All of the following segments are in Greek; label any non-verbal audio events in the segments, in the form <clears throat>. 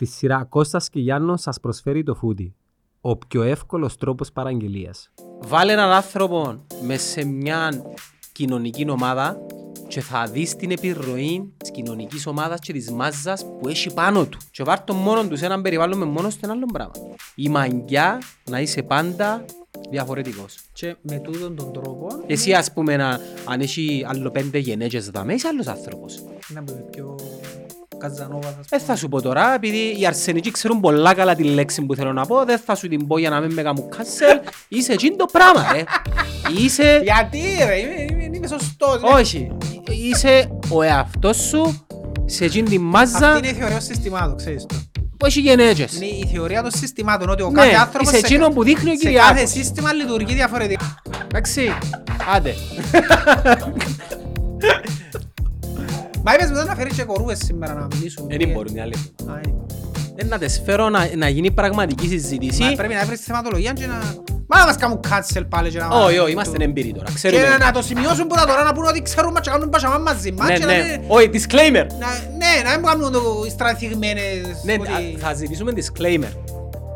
Τη σειρά Κώστας και Γιάννος σας προσφέρει το φούτι. Ο πιο εύκολος τρόπος παραγγελίας. Βάλε έναν άνθρωπο μέσα σε μια κοινωνική ομάδα και θα δεις την επιρροή της κοινωνικής ομάδας και της μάζας που έχει πάνω του. Και βάρ' τον μόνο τους σε έναν περιβάλλον με μόνος στο ένα άλλο πράγμα. Η μαγιά να είσαι πάντα διαφορετικός. Και με τούτον τον τρόπο Εσύ ας πούμε να, αν έχει άλλο πέντε γενέτσες δαμέ, είσαι άλλος άνθρωπος. να πούμε πιο καζανόβας ας Δεν πούμε. θα σου πω τώρα, επειδή οι αρσενικοί ξέρουν πολλά καλά τη λέξη που θέλω να πω, δεν θα σου την πω για να μην με κάνουν cancel. Είσαι εκείνο το πράγμα, ρε. Είσαι... Γιατί ρε, είμαι, είμαι, είμαι σωστός. ρε. Όχι. Είσαι ο εαυτός σου σε εκείνη τη μάζα Αυτή είναι η θεωρία των συστημάτων, ξέρεις το. Που έχει γενέτσες. Είναι η θεωρία των συστημάτων, ότι ο Ναι, κάθε άνθρωπος είσαι σε, εκείνο που δείχνει ο σε κάθε Κυριάκος. σύστημα λειτουργεί διαφορετικά. Εντάξει, άντε. <laughs> Μα είπες μετά να φέρεις και κορούες σήμερα να μιλήσουμε. Δεν μπορούν οι άλλοι. Α, είναι. Δεν να τις φέρω να, να γίνει πραγματική Μα συζήτηση. πρέπει να βρεις θεματολογία και να... Μα να μας κάνουν cancel πάλι και να... Όχι, όχι, είμαστε εμπειροί τώρα. Και Ξέρουμε. να το σημειώσουν που τα τώρα να πούνε ότι ξέρουμε και κάνουν πασαμά μαζί μας Ναι, και να ναι. μην- Όχι, disclaimer. να- Ναι, να μην κάνουν το- οι στρατηγμένες... Ναι, ότι- α- θα ζητήσουμε disclaimer.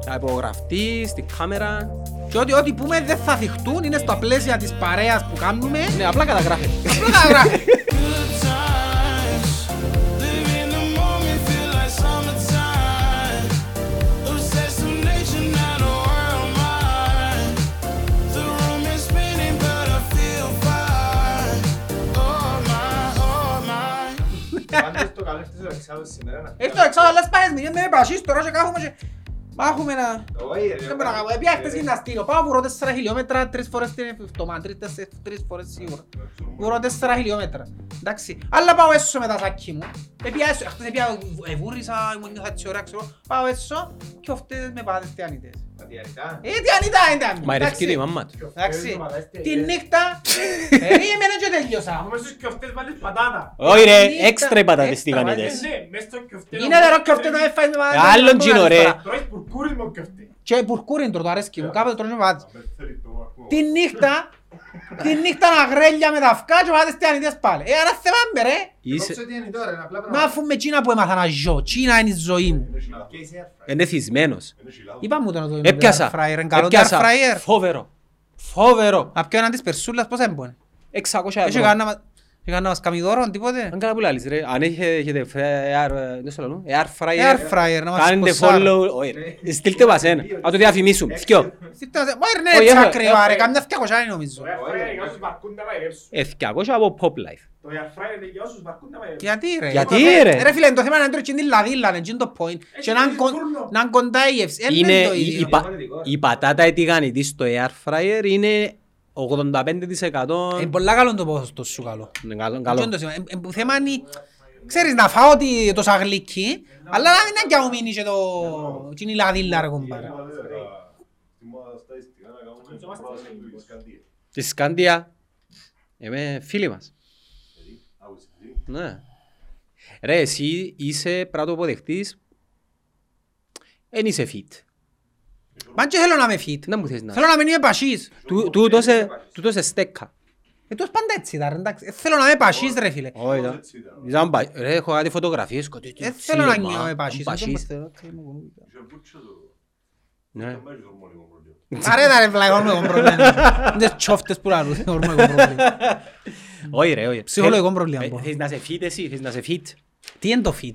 Θα υπογραφτεί στη κάμερα. Και ότι ό,τι πούμε δεν θα θυχτούν, είναι στα πλαίσια της παρέας που κάνουμε. Ναι, απλά καταγράφεται. Απλά να <laughs> το καλό της Αλεξάνδρου σήμερα να... Έχει το εξάδο άλλες πάγες μηνύες με πασίς τώρα και κάθομαι και... Μάχουμε να... Όχι ρε. Δεν μπορώ να κάνω. Επία χτες γυμναστήριο. Πάω βουρώ 4 χιλιόμετρα τρεις φορές την εβδομάδα. Τρεις, τέσσερις, τρεις φορές σίγουρα. Βουρώ 4 χιλιόμετρα. Εντάξει. Αλλά πάω έσω με τα σάκι μου. Επία έσω. Χτες επία εβούρισα, ήμουν νιώθα έτσι ωραία ξέρω. Πάω έσω και οφτές με πάτες τιανίτες. Ματιανικά. Ε, τιανίτα είναι τα Μα ρευκεί τη μαμά του. Εντάξει. Τη νύχτα. Περίμενε και τελειώσα. Άμα στους κιοφτές βάλεις πατάτα. Όχι ρε, Νύχτα, έξτρα οι πατάτες έξτρα, τηγανίτες. Ναι, μες στο κιοφτέ. Είναι δερό και αυτό να με φάει με πάτες. Άλλον τζίνο, ρε. Τρώεις πουρκούρι με κιοφτέ. Και πουρκούριν τρώω, το αρέσκει μου. Κάποτε τρώω και με πάτες. Αμπε, θέλει το ακούω. Τη νύχτα, τη νύχτα να γρέλια με τα αυκά και πάτες τιανίτες πάλι. Ε, άρα θυμάμαι ρε. Είσαι... Κόψε τι είναι τώρα, είναι απλά Μα πράγματα. αφού με τσίνα που έμαθα να ζω, τσίνα είναι η ζωή μου. Και είσαι air fryer. Είναι θυσμένος. Είπα μου το να το Έπιασα. air fryer, είναι καλό το Έπιασα. air fryer. Φόβερο. Φόβερο. Απ' ποιο έναν της περσούλας πώς έμπονε. 600 Έχει ευρώ. Κανένα μα- έχει κανένα μας κάνει δώρο, τίποτε. Αν καλά που λάλλεις ρε. Αν έχετε έχετε air, ε, δεν στο λαλούν, air fryer. Air fryer, να μας Κάνετε σποσάρω. follow. Όχι, ρε. Στείλτε μας ένα. Να το διαφημίσουμε. Σκιο. Τι το- Μα είναι Όχι, έτσι έχω- ακριβά έχω- ρε, καμιά φτιακοσιά είναι νομίζω. Το air fryer για όσους βαρκούν να μαγειρεύσουν. Ε, 200 από Pop Life. Το air fryer είναι για όσους βαρκούν να μαγειρεύσουν. Γιατί ρε; Γιατί, Ε, ρε; Ρε φίλε, το θέμα είναι να τρώει την λαδίλα, είναι εκείνο το point. Και να είναι κον- φούρνο. να είναι κοντά η γεύση. Ε, Είναι είναι το η- η ίδιο. πα- διαφορετικό. η πατάτα ετηγανητής στο air fryer είναι 85% Είναι πολλά καλό το ποσοστό σου καλό. Είναι καλό, Αυτό είναι καλό. το σημείο. Ε, ε, που θέμα είναι, ξέρεις, να φάω τη- το σαγλίκι, αλλά να μην αγκιαούμενει και το... και είναι η λαδίλα ρε κομπάρα. Τη Σκάντια. Είμαι φίλοι μας. Ναι. Ρε, εσύ είσαι πρέπει να το αποδεχτείς. Εν είσαι fit. Μα και θέλω να είμαι fit. Δεν μου θες να Θέλω να μην είμαι πασίς. Του- Τούτος ε- τούτος ε στέκα. Ε, τούτος πάντα έτσι ήταν, εντάξει. Ε, Θέλω να είμαι πασίς ρε φίλε. Όχι, ήταν- ήταν πα- Ρε, έχω κάτι φωτογραφίες. κάτι τέτοιο Ε, θέλω να ψήλωμα, νιώμαι πασίς. πασίς. Ναι. Αρέ τα ρε πλάγα, όρμο εγώ πρόβλημα. <laughs> Είναι τις τσόφτες που λαλούν, όρμο εγώ πρόβλημα. Όχι ρε, όχι. Ψυχολογικό Ε, πρόβλημα, ε, πω. Θες να σε fit εσύ, θες να σε fit. Τι είναι το fit.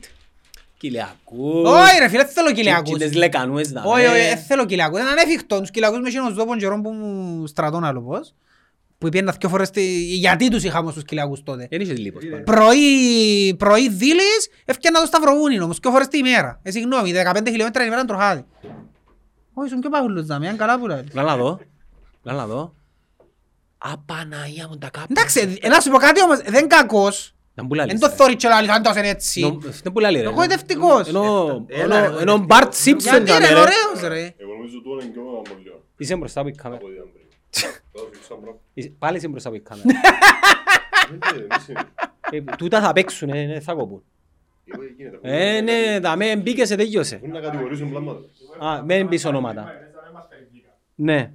Κυλιακούς. Όχι ρε φίλε, δεν θέλω και- κοιλιακούς. και τις λεκανούες να Όχι, όχι, με. δεν θέλω κοιλιακούς. Είναι ανέφικτο. Τους κοιλιακούς με εκείνος δόπον καιρό που μου στρατών άλλο πώς. Που πήγαινα δυο φορές, στη- γιατί τους είχαμε στους κοιλιακούς τότε. Δεν είχες λίπος πάνω. Πρωί, πρωί δίλης, έφτιανα το Σταυροβούνι όμως, δυο φορές τη ημέρα. Ε, συγγνώμη, 15 χιλιόμετρα την ημέρα είναι τροχάδι. Όχι, ήσουν πιο παγουλούς δάμε, αν καλά που λέει. Λά να δω. Λά να δω. Απαναία μου τα κάπου. Εντάξει, ε, να σου πω κάτι όμως, δεν είναι κακός. Δεν που λάλλεις, Δεν το ρε. θωρεί και λάλη, αν το είναι έτσι. Νο- Δεν που λάλλει, ρε. Εγωιτευτικός. Ενώ- Έλα, ενώ- ρε, ενώ ρε. Μπαρτ Σίμψον Γιατί ήταν, είναι ρε. ωραίος ρε. Εγώ νομίζω τώρα είναι πιο αμολιό. Είσαι μπροστά από η κάμερα. Από την Τώρα φίξα μπρο. Είσαι- Πάλι είσαι μπροστά από η κάμερα. Δεν είναι, Ε, Τούτα θα παίξουν, ε, ε, θα κοπούν. εγώ γίνεται. Ε, ναι, τα με μπήκε σε τελειώσε. Έχουν να κατηγορήσουν πλάματα. Α, με πεις ονόματα. Ναι.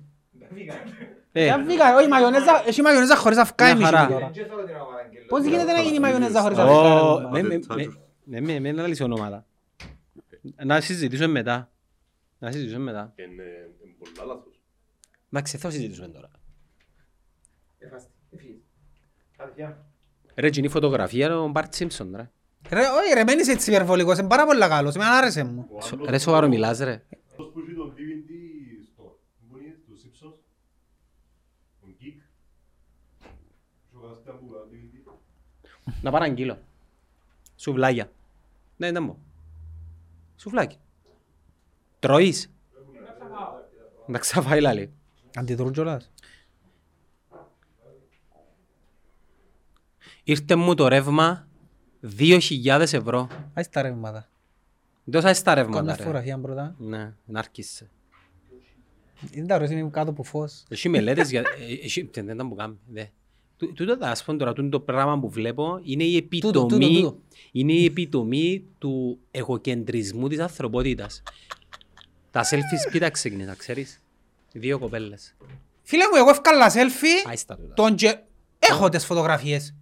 Ε, Για βγήκα, όχι μαγιονέζα, έχει μαγιονέζα χωρίς αυγά Μια εμείς χαρά. τώρα. Δεν θέλω την απαραγγελώ. Πώς γίνεται να γίνει μαγιονέζα χωρίς ω, αυγά. με- με- με- ναι, με- με να λύσει ονόματα. Να συζητήσουμε μετά. Να συζητήσουμε μετά. Είναι είναι πολλά λάθος. Εντάξει, θα συζητήσουμε τώρα. Εφάστη, εφύγεις. Άντε, γεια. Ρε, και είναι η φωτογραφία είναι ο Μπαρτ Σίμψον, ρε. Ρε, όχι ρε, μένεις έτσι υπερβολικός, είναι πάρα πολύ καλός, εμένα άρεσε μου. Ο Σο- άλλος- Ρε, σοβαρό μιλάς, ρε. Αυτός που έχει τον DVD στο... Πού είναι, του Simpsons. Τον Geek. Σου φανταστείτε που βγάλει DVD. Να παραγγείλω. Σουβλάκια. Ναι, δεν πω. Σουβλάκι. Τρώεις. Να ξαφάει λάλη. Αντιδρούν κιόλας. Ήρθε μου το ρεύμα 2.000 ευρώ. Άι στα ρεύματα. Δώσα στα Κάμια ρεύματα ρε. φωτογραφία πρώτα. Ναι, να άρχισε. Είναι τα ρωσίνη κάτω από φως. Έχει μελέτες για... ε, Έχει... Δεν ήταν που κάνει. Δε. Τού- Τούτο θα σου πω τώρα, τούτο το πράγμα που βλέπω είναι η Τούτο, τούτο, επιτομή, τούτο. είναι η επιτομή του εγωκεντρισμού της ανθρωπότητας. Τα selfies ποιοι τα ξεκινήσα, ξέρεις; Δύο κοπέλες. Φίλε μου, εγώ έφκαλα selfie, Άι στα τούτα. τον και... Έχω τις φωτογραφίες.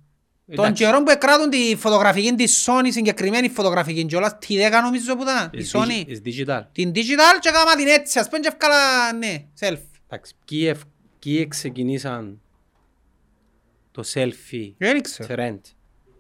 Τον Εντάξει. καιρό που εκράτουν τη φωτογραφική της Sony, συγκεκριμένη φωτογραφική κιόλας, τη 10 νομίζω που ήταν, η It's digi- Sony. it's digital. Την digital και έκανα την έτσι, ας πούμε και έφκαλα, ναι, selfie. Εντάξει, ποιοι ευ- ποιοι ξεκινήσαν το selfie Δεν ξέρω. trend.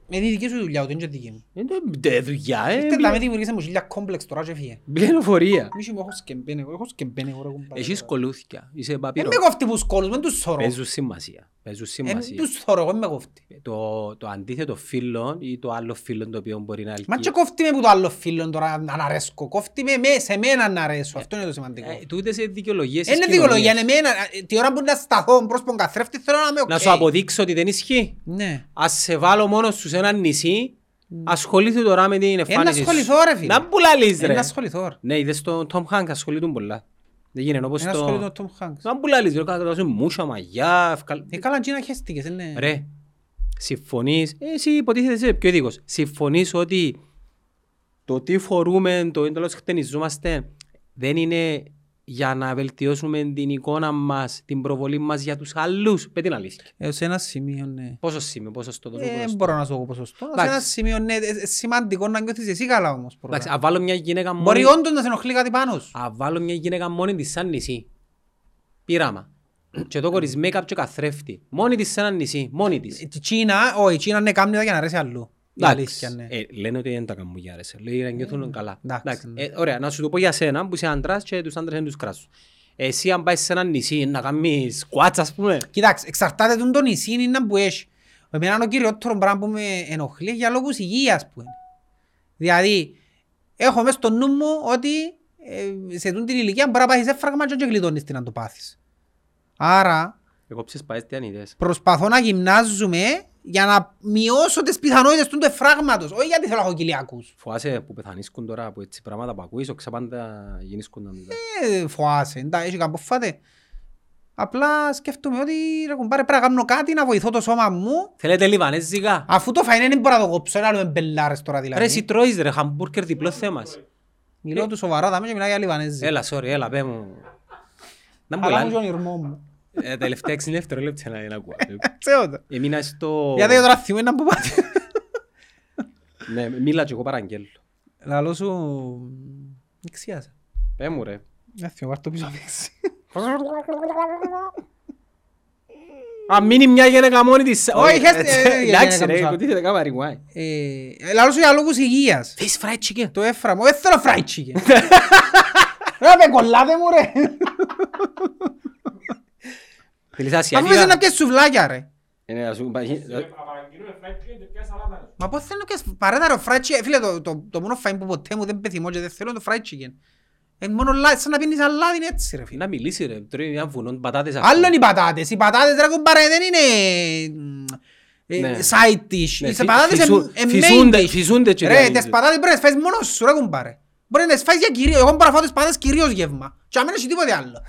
Είναι η δική σου δουλειά, ούτε είναι και δική μου. Είναι τε δουλειά, ε. Ήρθε να με δημιουργήσε μου χίλια κόμπλεξ τώρα και φύγε. Πληροφορία. Μίσου μου έχω σκεμπένε, εγώ έχω σκεμπένε, εγώ ρε κουμπάρε. Έχεις κολούθια, είσαι Δεν παπύρο. με κόφτει που σκόλους, δεν τους θωρώ. Παίζουν σημασία. Παίζουν Δεν σημασία. τους θωρώ, εγώ δεν με κόφτει. Το, το αντίθετο φίλο ή το άλλο φίλο το οποίο μπορεί να Μα και ελκύει. κόφτει με που το άλλο φίλο τώρα να αρέσκω. Κόφτει με με- σε μένα να αρέσω. Αυτό είναι το σημαντικό. Ε, Τούτες είναι δικαιολογίες Είναι της δικαιολογία, κοινωνίας. είναι εμένα. ε, Τη ώρα που να σταθώ μπρος τον καθρέφτη θέλω να είμαι οκ. Να σου αποδείξω ότι δεν ισχύει. Ναι. Ας σε βάλω μόνος σου σε ένα νησί, ασχολήθου τώρα με την εμφάνιση σου. ασχοληθώ, ρε φίλε. Να πουλάλεις Είναι ρε. να ασχοληθώ. ρε. Ναι, είδες τον Tom Hanks ασχολείται πολλά. Δεν γίνεται όπως Είναι να ασχοληθώ το... με τον Tom Hanks. Να πουλάλεις ρε, κάτω σου μούσα, μαγιά, ευκαλ... Ε, καλά, Τζίνα χέστηκες, είναι. Ρε, συμφωνείς, ε, εσύ υποτίθεται είσαι πιο ειδικός, συμφωνείς ότι το τι φορούμε, το εντελώς χτενιζόμαστε, δεν είναι για να βελτιώσουμε την εικόνα μας, την προβολή μας για τους άλλους. Πες την αλήθεια. Ε, σε ένα σημείο, ναι. Πόσο σημείο, πόσο στο δώσω, Ε, πόσο Δεν στο- μπορώ να σου πω ποσοστό. Σε Εντάξει. ένα σημείο, ναι, ε, ε, σημαντικό να νιώθεις εσύ καλά όμως. πρώτα. Εντάξει, αν βάλω μια γυναίκα μόνη... Μπορεί όντως να σε ενοχλεί κάτι πάνω σου. Αν βάλω μια γυναίκα μόνη της σαν νησί. Πείραμα. και το χωρίς make-up και καθρέφτη. Μόνη της σε ένα νησί. Μόνη της. Η Κίνα, όχι, η Κίνα είναι κάμνη για να αρέσει αλλού. Η αλήθεια, ναι. Ε, λένε ότι δεν τα κάνουν για αρέσει. Λέει να νιώθουν καλά. εντάξει, Εντάξει, ναι. ε, ωραία, να σου το πω για σένα που είσαι άντρας και τους άντρες δεν τους κράσουν. Εσύ αν πάεις σε ένα νησί να κάνεις squats ας πούμε. Κοιτάξτε, εξαρτάται του το νησί είναι που έχει. Εμένα είναι ο κυριότερος πράγμα που με ενοχλεί για λόγους υγείας που είναι. Δηλαδή, έχω μέσα στο νου μου ότι ε, σε τούν την ηλικία μπορεί να πάθεις έφραγμα και όχι γλιτώνεις την να το πάθεις. Άρα, Εγώ ψες πάει τι ανιδές. προσπαθώ να γυμνάζουμε για να μειώσω τις πιθανότητες του εφράγματος. Όχι γιατί θέλω να έχω κοιλιακούς. Φοάσαι που πεθανίσκουν τώρα από έτσι πράγματα που ακούεις, όξα πάντα γίνησκουν να τούτα. Ε, φοάσαι, εντάξει, έχει κάπου φάτε. Απλά σκέφτομαι ότι ρε κουμπάρε πρέπει να κάνω κάτι να βοηθώ το σώμα μου Θέλετε λιβανέζικα; Αφού το φαίνεται δεν μπορώ να το κόψω, είναι άλλο με μπελάρες τώρα Ρε εσύ δηλαδή. τρώεις ρε χαμπουρκερ διπλό θέμας. Μιλώ του σοβαρά, δάμε και μιλάω για Λιβανέζι. Έλα, sorry, έλα, πέ μου. Να μου Αλλά μου και λένε. ο ηρμό μου. Ε, τελευταία 6 δευτερόλεπτα να είναι ακούω. Ξέρω το. Έμεινα στο... Γιατί τώρα θυμούμαι να που πάτε. Ναι, μίλα και εγώ παραγγέλω. Λαλό σου... Εξιάσα. Πέ μου ρε. Να θυμώ, πάρ' το πίσω αμέσως. Αν μείνει μια γυναίκα μόνη της... Όχι, χέστε, έτσι. ε, ε, Εντάξει γυναίκα ρε, μου, κουτί δεν κάμα ριγουάι. Ε, Λαλό σου για λόγους υγείας. Θες fried chicken; Το έφραμα. Δεν θέλω fried chicken. Ρε με κολλάτε μου ρε. Θέλεις Αφού είσαι ασιατικά. να πιέσεις σουβλάκια ρε. Ε, ναι, να σου πάει- Απαραγγείλουμε fried chicken και πια σαλάτα. Μα πώς θέλω να πιέσεις παρέτα ρε fried chicken. Φίλε το- το το μόνο φαΐν που ποτέ μου δεν πεθυμώ και δεν θέλω είναι το fried chicken. Είναι μόνο λάδι, σαν να πίνεις αλάδι είναι έτσι ρε φίλε. Να μιλήσει ρε, τρώει μια βουνό πατάτες Άλλο είναι οι πατάτες. Οι πατάτες ρε κουμπάρε δεν είναι ε, Ναι. side dish. Ναι, Οι φυ- πατάτες φυσού- είναι είναι main φυσούνται- dish. φυσούνται και Ρε, διαλύζουν. τις πατάτες πρέπει να τις φάεις μόνος σου ρε κουμπάρε. Μπορεί να τις φάεις για κυρίως. Εγώ μπορώ να φάω τις πατάτες κυρίως γεύμα. Και να μην έχει τίποτε άλλο.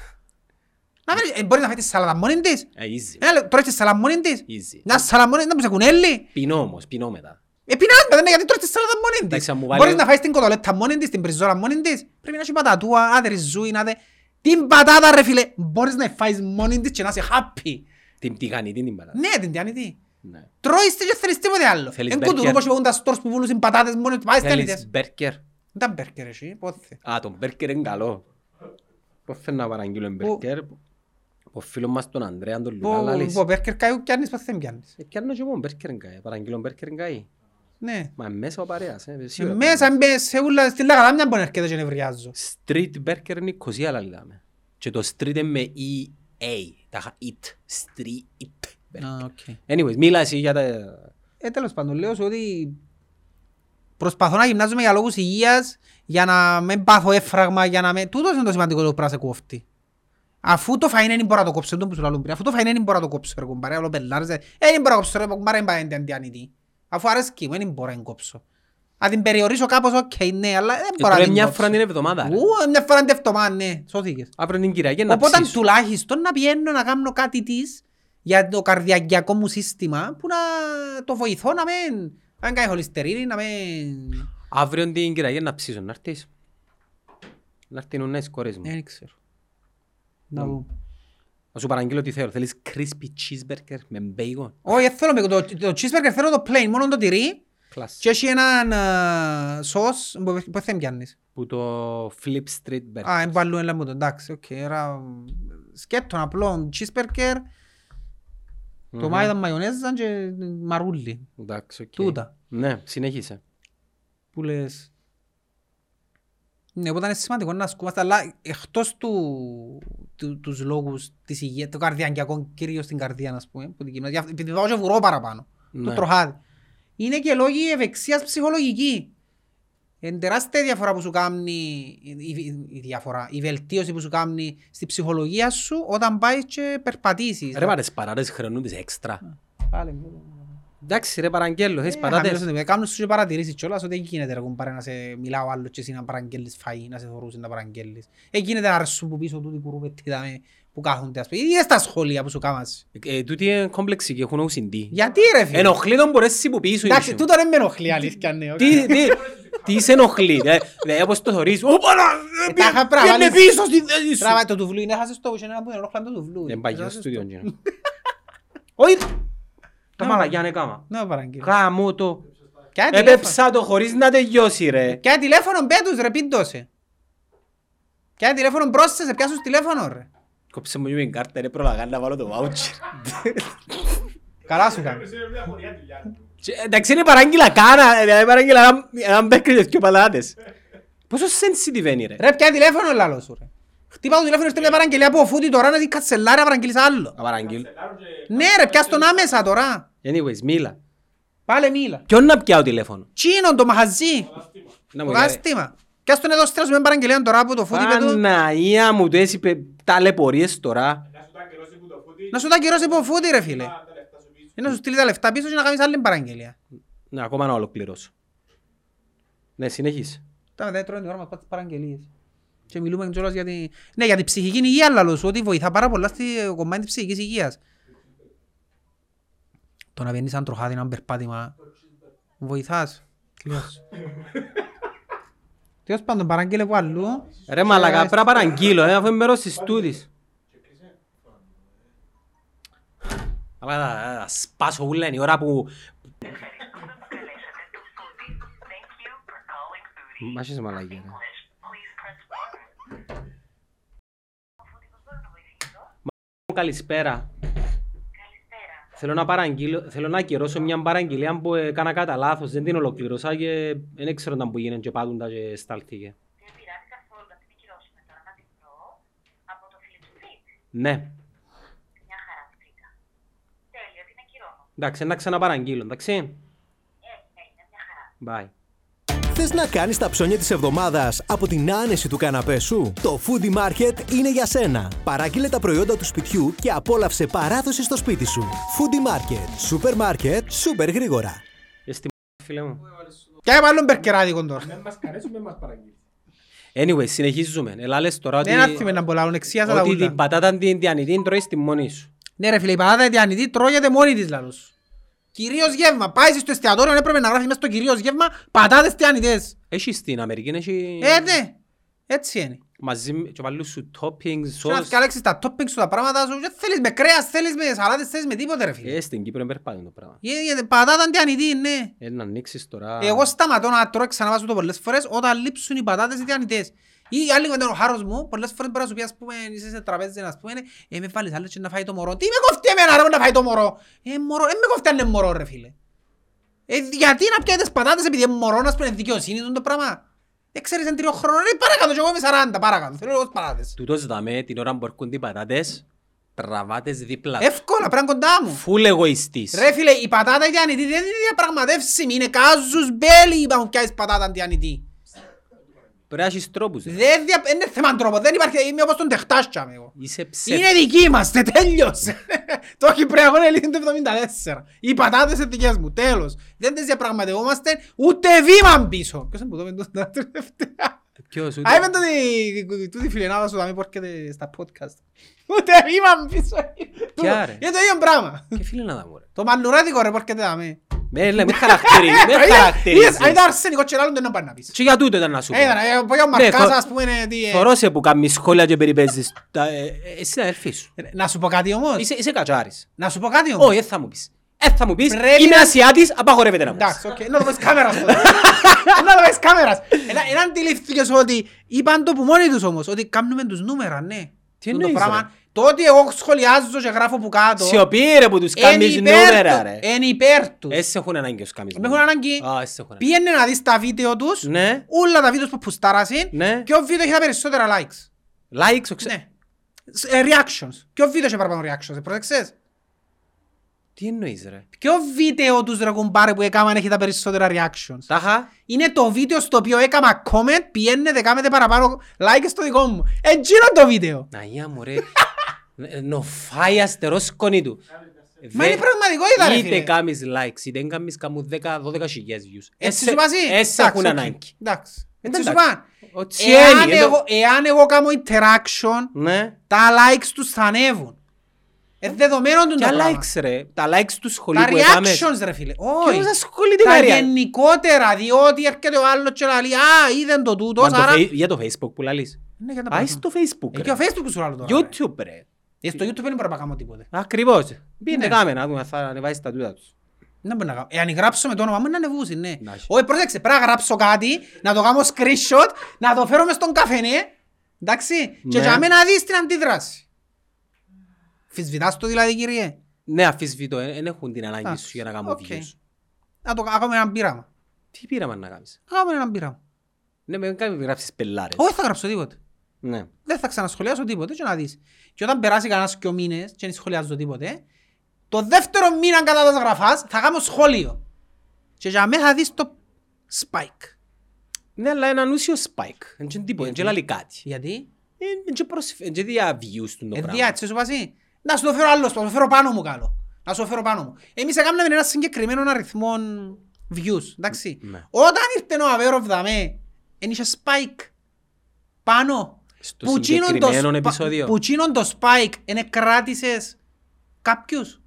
Να μην- ε, Μπορεί να φάεις τη σαλάτα μόνη της. Ε, easy, Ένα λεπτό, τρώεις τη σαλάτα μόνη της. easy. Μια σαλάτα μόνη της, να μου σε κουνέλει. Πεινώ όμως, πεινώ μετά. Ε, πεινάς μετά, ναι, γιατί τρώεις τη σαλάτα μόνη της. Εντάξει, αν μου βάλει- Μπορείς να φάεις την κοτολέτα μόνη της, την πριζόλα μόνη της. Πρέπει να έχει πατατούα, άντε ριζούι, να δε. Την πατάτα ρε φίλε, μπορείς να φάεις μόνη της και να είσαι happy. Την τηγανιτή την πατάτα. Ναι, την τιάνητη. Ναι. Τρώεις τη και θέλεις τίποτε άλλο. Θέλεις Εν κουτουρού μπέρκερ. πως είπαν τα στόρς που βούλουν ππατάτες μόνοι τους, πάει Θέλεις στέλνητες. μπέρκερ. Δεν ήταν μπέρκερ εσύ, πότε. Α, το μπέρκερ είναι καλό. Πώς θέλω να παραγγείλω ένα Πού- μπέρκερ; Ο φίλος μας τον Ανδρέα, τον Λουκά, Που λαλείς. που μπέρκερ καίου πιάνεις, πότε δεν πιάνεις. Ε, Πιάνω και εγώ μπέρκερ είναι παραγγείλω μπέρκερ είναι Ναι. Μα μέσα ο παρέας, ε, Ε, σίγουρα. Μέσα μπες σε ούλα, στη Λαγαδάμια μπορεί να έρχεται και νευριάζω. Street burger είναι Νικοσία λαλίδαμε. Και το street είναι με E-A. Τα είχα eat. Street burger. Α, οκ. Anyways, μίλα εσύ για τα... Ε, τέλος πάντων, λέω σου ότι προσπαθώ να γυμνάζομαι για λόγους υγείας, για να μην πάθω έμφραγμα, για να με... Τούτο είναι το σημαντικό το πράγμα σε κόφτει. Αφού το φαΐν δεν μπορώ να το κόψω, τον που σου λαλούν πριν. Αφού το φαΐν δεν μπορώ να το κόψω, ρε κουμπάρε, όλο πελάρες, ε, δεν μπορώ να κόψω, ρε κουμπάρε, δεν πάει αντιανητή. Αφού αρέσκει μου, δεν μπορώ να την κόψω. Αν την περιορίσω κάπως, οκ, ναι, αλλά δεν μπορώ να Τώρα την μια κόψω. φορά την εβδομάδα. ρε. Ου, μια φορά την εβδομάδα, ναι, σώθηκες. Αύριο την Κυριακή να Οπότε ψήσω. τουλάχιστον να πηαίνω να κάνω κάτι της για το καρδιαγγειακό μου σύστημα που να το βοηθώ να μην... Αν κάνει χοληστερίνη, να μην... Αύριο την Κυριακή να ψήσω. Να έρθεις. Να έρθουν οι κόρες μου. Δεν ξέρω. Να δω. Να σου παραγγείλω τι θέλω. Θέλεις crispy cheeseburger με bacon; Όχι, δεν θέλω με το, το cheeseburger, θέλω το plain, μόνο το τυρί Plus. και έχει έναν ε, sauce, που που δεν πιάνεις. Που το flip street burger. Α, εμπαλού, έλα μου το, εντάξει, οκ, άρα σκέτον απλό cheeseburger, το μάι ήταν μαϊονέζα και μαρούλι, Εντάξει, οκ. τούτα. Ναι, συνέχισε. που λες. Ναι, οπότε είναι σημαντικό να ασκούμαστε, αλλά εκτός του, του, τους λόγους της υγείας, το καρδιαγγειακό κυρίως στην καρδία, ας πούμε, που την γυμνάζω, επειδή πάω και βουρώ παραπάνω, το Ναι. τροχάδι. Είναι και λόγοι ευεξίας ψυχολογικής. Είναι τεράστια διαφορά που σου κάνει, η, η, η διαφορά, η βελτίωση που σου κάνει στη ψυχολογία σου όταν πάει και περπατήσεις. Ρε πάρες παράτες χρεωνούν τις έξτρα. Πάλι, Εντάξει ρε παραγγέλω, θες Ε, παράτες. χαμηλώς το επίπεδο. Κάνουν σου και παρατηρήσεις κιόλας ότι δεν γίνεται ρε κουμπάρε να σε μιλάω άλλο και εσύ να παραγγέλεις φαΐ, να σε θωρούσε να παραγγέλεις. Ε, γίνεται να αρέσουν που πίσω τούτοι κουρουπετίδα με που κάθονται ας πούμε. Ή στα σχόλια που σου κάμας. Ε, Τούτοι είναι κόμπλεξοι και έχουν OCD. Γιατί ρε φίλε; Ενοχλεί τον μπορέσεις που πίσω. Εντάξει, ίσιο. τούτο δεν με ενοχλεί αλήθεια ναι. οκ. Τι, τι, τι σε ενοχλεί, δε- δηλαδή όπως το θωρείς, «Ω, παρά, Ε, τα είχα πράγμα, πήγαινε λες. πίσω στη θέση σου». Τράβα το τουβλού, είναι χάσες το που είχε ένα που ενοχλάν το τουβλού. Δεν πάει στο Έχασες στούντιο. το. γίνω. Όχι, τα Ναι. μαλακιά είναι κάμα. Να παραγγείλω. Γάμο το. Ποια τηλέφωνο- Έπεψα το χωρίς να τελειώσει ρε. Ποια τηλέφωνο πέτους ρε πίντωσε. Ποια τηλέφωνο πρόσθεσε, ποια σου τηλέφωνο ρε. Κόψε μου την κάρτα ρε προλαγά να βάλω το voucher. Καλά σου κάνει. Είναι μια χωριά δουλειά. Και, Εντάξει είναι παράγγειλα κάνα, δηλαδή παράγγειλα έναν- έναν μπέκρι και δυο παλάτες. Πόσο sensitive είναι ρε. Ρε ποια τηλέφωνο λάλο σου ρε. Χτύπα το τηλέφωνο, στέλνει μια παραγγελία από φούτη τώρα να δει κατσελάρι να παραγγείλεις άλλο. Να παραγγείλω. Ναι ρε, πιάσ' τον άμεσα τώρα. Anyways, μίλα. Πάλε μίλα. Ποιον να πιάω τηλέφωνο; Τσίνον το μαχαζί. Να Το μου λέει, κάστημα. Πιάσ' τον εδώ στρας με παραγγελία τώρα από το φούτη πέτω. Παναγία μου, του έτσι ταλαιπωρίες τώρα. Να σου τα καιρώσει που το φούτι. Να σου τα καιρώσει από φούτη ρε φίλε. τα λεφτά σου πίσω. Ή να σου στείλει τα λεφτά πίσω και να κάνεις άλλη παραγγελία. Ναι, ακόμα να ολοκληρώσω. Ναι, συνεχίσε. Τα μετά τρώει την ώρα μας πάτε τις παραγγελίες. Και μιλούμε κιόλας για την... Ναι, για την ψυχική υγεία λαλός σου, ότι βοηθά πάρα πολλά στη κομμάτι της ψυχικής υγείας. Το να βγαίνεις σαν τροχάδι, ένα περπάτημα, βοηθάς. Κλειός. Τέλος πάντων, παραγγείλε από αλλού. Ρε μαλακά, πρέπει να παραγγείλω, ε, αφού είμαι μέρος της τούτης. Αλλά θα- θα σπάσω ούλα, είναι η ώρα που... Μάχες μαλακία. ρε. Καλησπέρα. Θέλω να παραγγείλω, θέλω να ακυρώσω μια παραγγελία που έκανα κατά λάθος, δεν την ολοκληρώσα και δεν ξέρω να που γίνεται και πάτουντα και στάλθηκε. Δεν πειράζει καθόλου να την ακυρώσουμε τώρα, να την βρω από το Philips Street. Ναι, Μια χαρά την βρήκα. Τέλεια, την ακυρώνω. εντάξει, να ξαναπαραγγείλω, εντάξει. Ε, έγινε, μια χαρά. Bye. Θες να κάνεις τα ψώνια της εβδομάδας από την άνεση του καναπέ σου; Το Foodie Market είναι για σένα. Παράγγειλε τα προϊόντα του σπιτιού και απόλαυσε παράδοση στο σπίτι σου. Foodie Market. Σούπερ μάρκετ, σούπερ γρήγορα. Είσαι στη μ***, φίλε μου. Και έβαλε άλλον μπερκεράδικο τώρα. Δεν μας καρέσουν, δεν μας παραγγείλει. Anyway, συνεχίζουμε. Ελά λες τώρα ότι, Δεν άθιμε να πολλά, εξίασα τα ότι ούλα. την πατάτα την διανητή τρώεις τη μόνη σου. Ναι ρε φίλε, η πατάτα διανητή τρώγεται μόνη της λαλούς. Κυρίως γεύμα. Πάει στο εστιατόριο, έπρεπε να γράφει μέσα στο κυρίως γεύμα πατάτες διανητές. Έχει στην Αμερική, έχει... Ε, ναι. Έτσι είναι. μαζί με- και βάλουν σου toppings, Και να σως. φτιάξεις τα toppings σου τα πράγματα σου. Δεν θέλεις με κρέας, θέλεις με σαλάτες, θέλεις με τίποτε ρε φίλε. Ε, στην Κύπρο είναι περπάτημα το πράγμα. Ε, ε, Πατάτα αντιανητή, ναι. Ε, να ανοίξεις τώρα... Εγώ σταματώ να τρώω ξαναβάζω το πολλές φορές όταν λείψουν οι πατάτες οι διανητές. Ή άλλη κουβέντα ο χάρος μου, πολλές φορές μπορεί να σου πει ας πούμε, είσαι σε τραπέζι να πούμε, ε, με βάλεις άλλο και να φάει το μωρό. Τι με κόφτει εμένα ρε να φάει το μωρό. Ε, μωρό, ε, με κόφτει αν είναι μωρό ρε φίλε. Ε, γιατί να πιάσεις πατάτες επειδή είναι μωρό, να πούμε, είναι δικαιοσύνη του το πράγμα. Δεν ξέρεις εν τριών χρόνων, ε, παρακάτω, και εγώ είμαι 40, παρακάτω, θέλω εγώ τις πατάτες. Τούτος δαμέ την ώρα που έρχονται οι πατάτες, τραβάτες δίπλα. Εύκολα, πρέπει να είναι κοντά μου. Φουλ εγωιστής. Ρε φίλε, η πατάτα διανητή δεν είναι διαπραγματεύσιμη, είναι κάζους μπέλι είπα μου πιάσεις πατάτα διανητή. Πρέπει να έχεις τρόπους. ρε. Δεν δια... είναι θέμα τρόπο, δεν υπάρχει, είμαι όπως τον τεχτάσια με εγώ. Είσαι ψεύτης. Είναι δική μας, τε τέλειωσε. <laughs> Το Κυπριακό είναι λύθει το 74. Οι πατάτες είναι δικές μου, τέλος. Δεν τις διαπραγματευόμαστε ούτε βήμα πίσω. Ποιος είναι που το πέντω τα τελευταία; Ποιος ούτε- Α, είπαν τούτη τούτη φιλενάδα σου δαμή που έρχεται στα podcast. Ούτε βήμα πίσω. Ποια, ρε; Είναι το ίδιο πράγμα. Και φίλε να τα μου ρε; Το μαλλουράτικο ρε που έρχεται δαμή. Με λέ, με χαρακτηρίζεις, με Είδες, είδες, χαρακτηρίζεις. αν ήταν αρσενικό και άλλον δεν να πάει να πεις. Και για τούτο ήταν να σου πω. Ε, ήταν, ε, πω για ο Ναι, Μαρκάς, χω- ας πούμε, είναι τι, ε, Θωρώ σε που κάνεις σχόλια και περιπέζεις. Τα- ε, ε, Εσύ είναι αδελφή σου. Να σου πω κάτι όμως. Είσαι, είσαι κατσάρης. Να σου πω κάτι όμως. Όχι, δεν θα μου πεις. Ε, θα μου πεις, Πρέπει είμαι να- Ασιάτης, απαγορεύεται να μου πεις. Εντάξει, οκ. Να το πες κάμερας τότε. <laughs> Να το πες κάμερας. Ένα- Ένα αντιληφθήκες ότι είπαν το που μόνοι τους όμως, ότι κάνουμε τους νούμερα, ναι. Τι Τούτο εννοείς, πράγμα. ρε; Το ότι εγώ σχολιάζω και γράφω που κάτω. Σιωπή ρε που τους εν κάνεις υπέρ νούμερα του- ρε. Εν υπέρ τους. Έσαι έχουν ανάγκη ως κάνεις Με έχουν ανάγκη. Α, έσαι έχουν ανάγκη. Πήγαινε να δεις τα βίντεο τους. Ναι, Όλα τα βίντεο που πουστάρασαν. ναι. Ποιο βίντεο έχει τα περισσότερα likes. Likes, ο ξε- Ναι. Σ- ε, Reactions. Ποιο βίντεο έχει παραπάνω reactions. ε, Πρόσεξες. Τι εννοείς ρε; Ποιο βίντεο τους ρε κουμπάρε που έκαναν έχει τα περισσότερα reactions. Τάχα, Είναι το βίντεο στο οποίο έκανα comment, πιένετε, κάμετε παραπάνω like στο δικό μου. Εντζίνο το βίντεο. να γεια μου ρε. <laughs> Ε, Νοφάει αστερός σκόνη του. Μα είναι πραγματικότητα ρε Είτε φίλε. κάμεις likes, είτε κάμεις κάμου 10-12 χιλιάδες views. Έτσι Έσαι- σου πάσει. Έσαι Εντάξει, έχουν οκ. ανάγκη. Εντάξει. Έτσι σου Εντάξει. πάνε. Ο Τσιένι, Εάν εδώ- εγώ, εάν εγώ κάνω interaction, Ναι. τα likes τους θα ανέβουν. Ε, δεδομένο του το Ποια πράγμα. likes ρε; Τα likes του σχολείου Τα που έκαμες. reactions ρε φίλε. Όχι. Ποιος ασχολείται Τα με reaction? γενικότερα, διότι έρχεται ο άλλος και λέει «Α, είδεν το τούτος, Μα το άρα...» φε- Για το facebook που λαλείς. Ναι, για τα Πάει πράγματα. στο facebook Ε, και ο ρε. Facebook που σου λέω τώρα. ρε. YouTube ρε. Ε, στο YouTube δεν μπορώ να κάνω τίποτε. Ακριβώς. Πήγαινε Ναι. κάμε να δούμε αν θα ανεβάσεις τα τούτα τους. Δεν μπορεί να κάνω. Εάν γράψω με το όνομα μου να ανεβούσει, ναι. Να έχει. Όχι, πρόσεξε, πρέπει να γράψω κάτι, να το κάνω screenshot, να το φέρω μες στον καφενέ, εντάξει, και Ναι. για μένα να δεις την αντίδραση. Αμφισβητάς το δηλαδή, κύριε. Ναι, αμφισβητώ. Δεν έχουν την ανάγκη Εντάξει, σου για να κάνουν οκ. views. Να το να κάνουμε έναν πείραμα. Τι πείραμα να κάνεις; Να κάνουμε έναν πείραμα. Ναι, με κάνεις γράψεις πελάρες. Όχι, θα γράψω τίποτε. Ναι. Δεν θα ξανασχολιάσω τίποτε και να δεις. Και όταν περάσει κανένας και μήνες και δεν σχολιάζω τίποτε, το δεύτερο μήνα κατά τα γραφάς θα κάνω σχόλιο. Και για μένα θα δεις το spike. Ναι, αλλά είναι ανούσιο spike. Δεν είναι τίποτα, δεν λαλεί κάτι. Γιατί; Δεν προσφέρει, δεν δια views του το Ε, πράγμα. διά, έτσι σου πάσει. Να σου το φέρω άλλο, να το φέρω πάνω μου καλό. Να σου το φέρω πάνω μου. Εμείς έκαναμε ένα συγκεκριμένο αριθμό views, εντάξει. Ναι. Όταν ήρθε ο Αβέροφ δαμέ, εν είχε spike πάνω. Στο Που τσίνον το συγκεκριμένο σπα- επεισόδιο. Που τσίνον το spike, εν κράτησες κάποιους.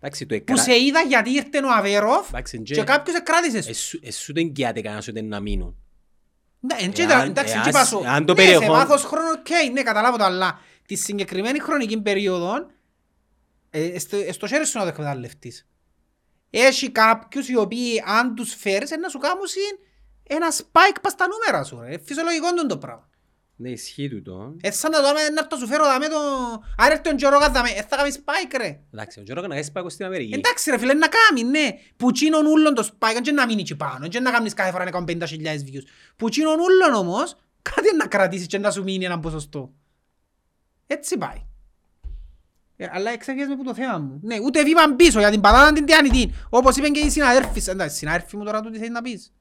Εντάξει, το Που εκρά... σε είδα γιατί ήρθε ο Αβέροφ Εντάξει, και κάποιος εκράτησες. Εσού- Εσού δεν κοιάται κανένας ούτε να μείνουν. Ναι, εν εάν- τσίτα, εντάξει, εάν- τι είπα σου. εάν το Ναι, σε περιεχόν- βάθος χρόνου, οκ, ναι, καταλάβω το, αλλά τη συγκεκριμένη χρονική περίοδο, ε, στο, στο χέρι σου να το εκμεταλλευτείς. Έχει κάποιους οι οποίοι αν τους φέρεις ε, να σου κάνουν ένα spike πας στα νούμερα σου. Ρε. Φυσιολογικό είναι το πράγμα. Ναι, ισχύει τούτο. Ε, σαν να το δάμε, να το σου φέρω δάμε το... Αν έρθει ο Τζορόγας δάμε, ε, θα κάνει spike ρε. Εντάξει, ο Τζόρο να κάνεις πάγο στην Αμερική. Εντάξει ρε φίλε, να κάνει, ναι. Που τσίνον ούλον το spike, και να μείνει εκεί πάνω, και να κάνεις κάθε φορά να κάνουν 50.000 views. Που τσίνον ούλον όμως, κάτι να κρατήσεις και να σου μείνει έναν ποσοστό. Έτσι πάει. Ε, αλλά εξαγγές με που το θέμα μου. Ναι, ούτε βήμα πίσω για την πατάτα την τιάνητη. Όπως είπαν και οι συναδέρφοι. Εντάξει, συναδέρφοι μου τώρα τούτοι θέλεις να πεις.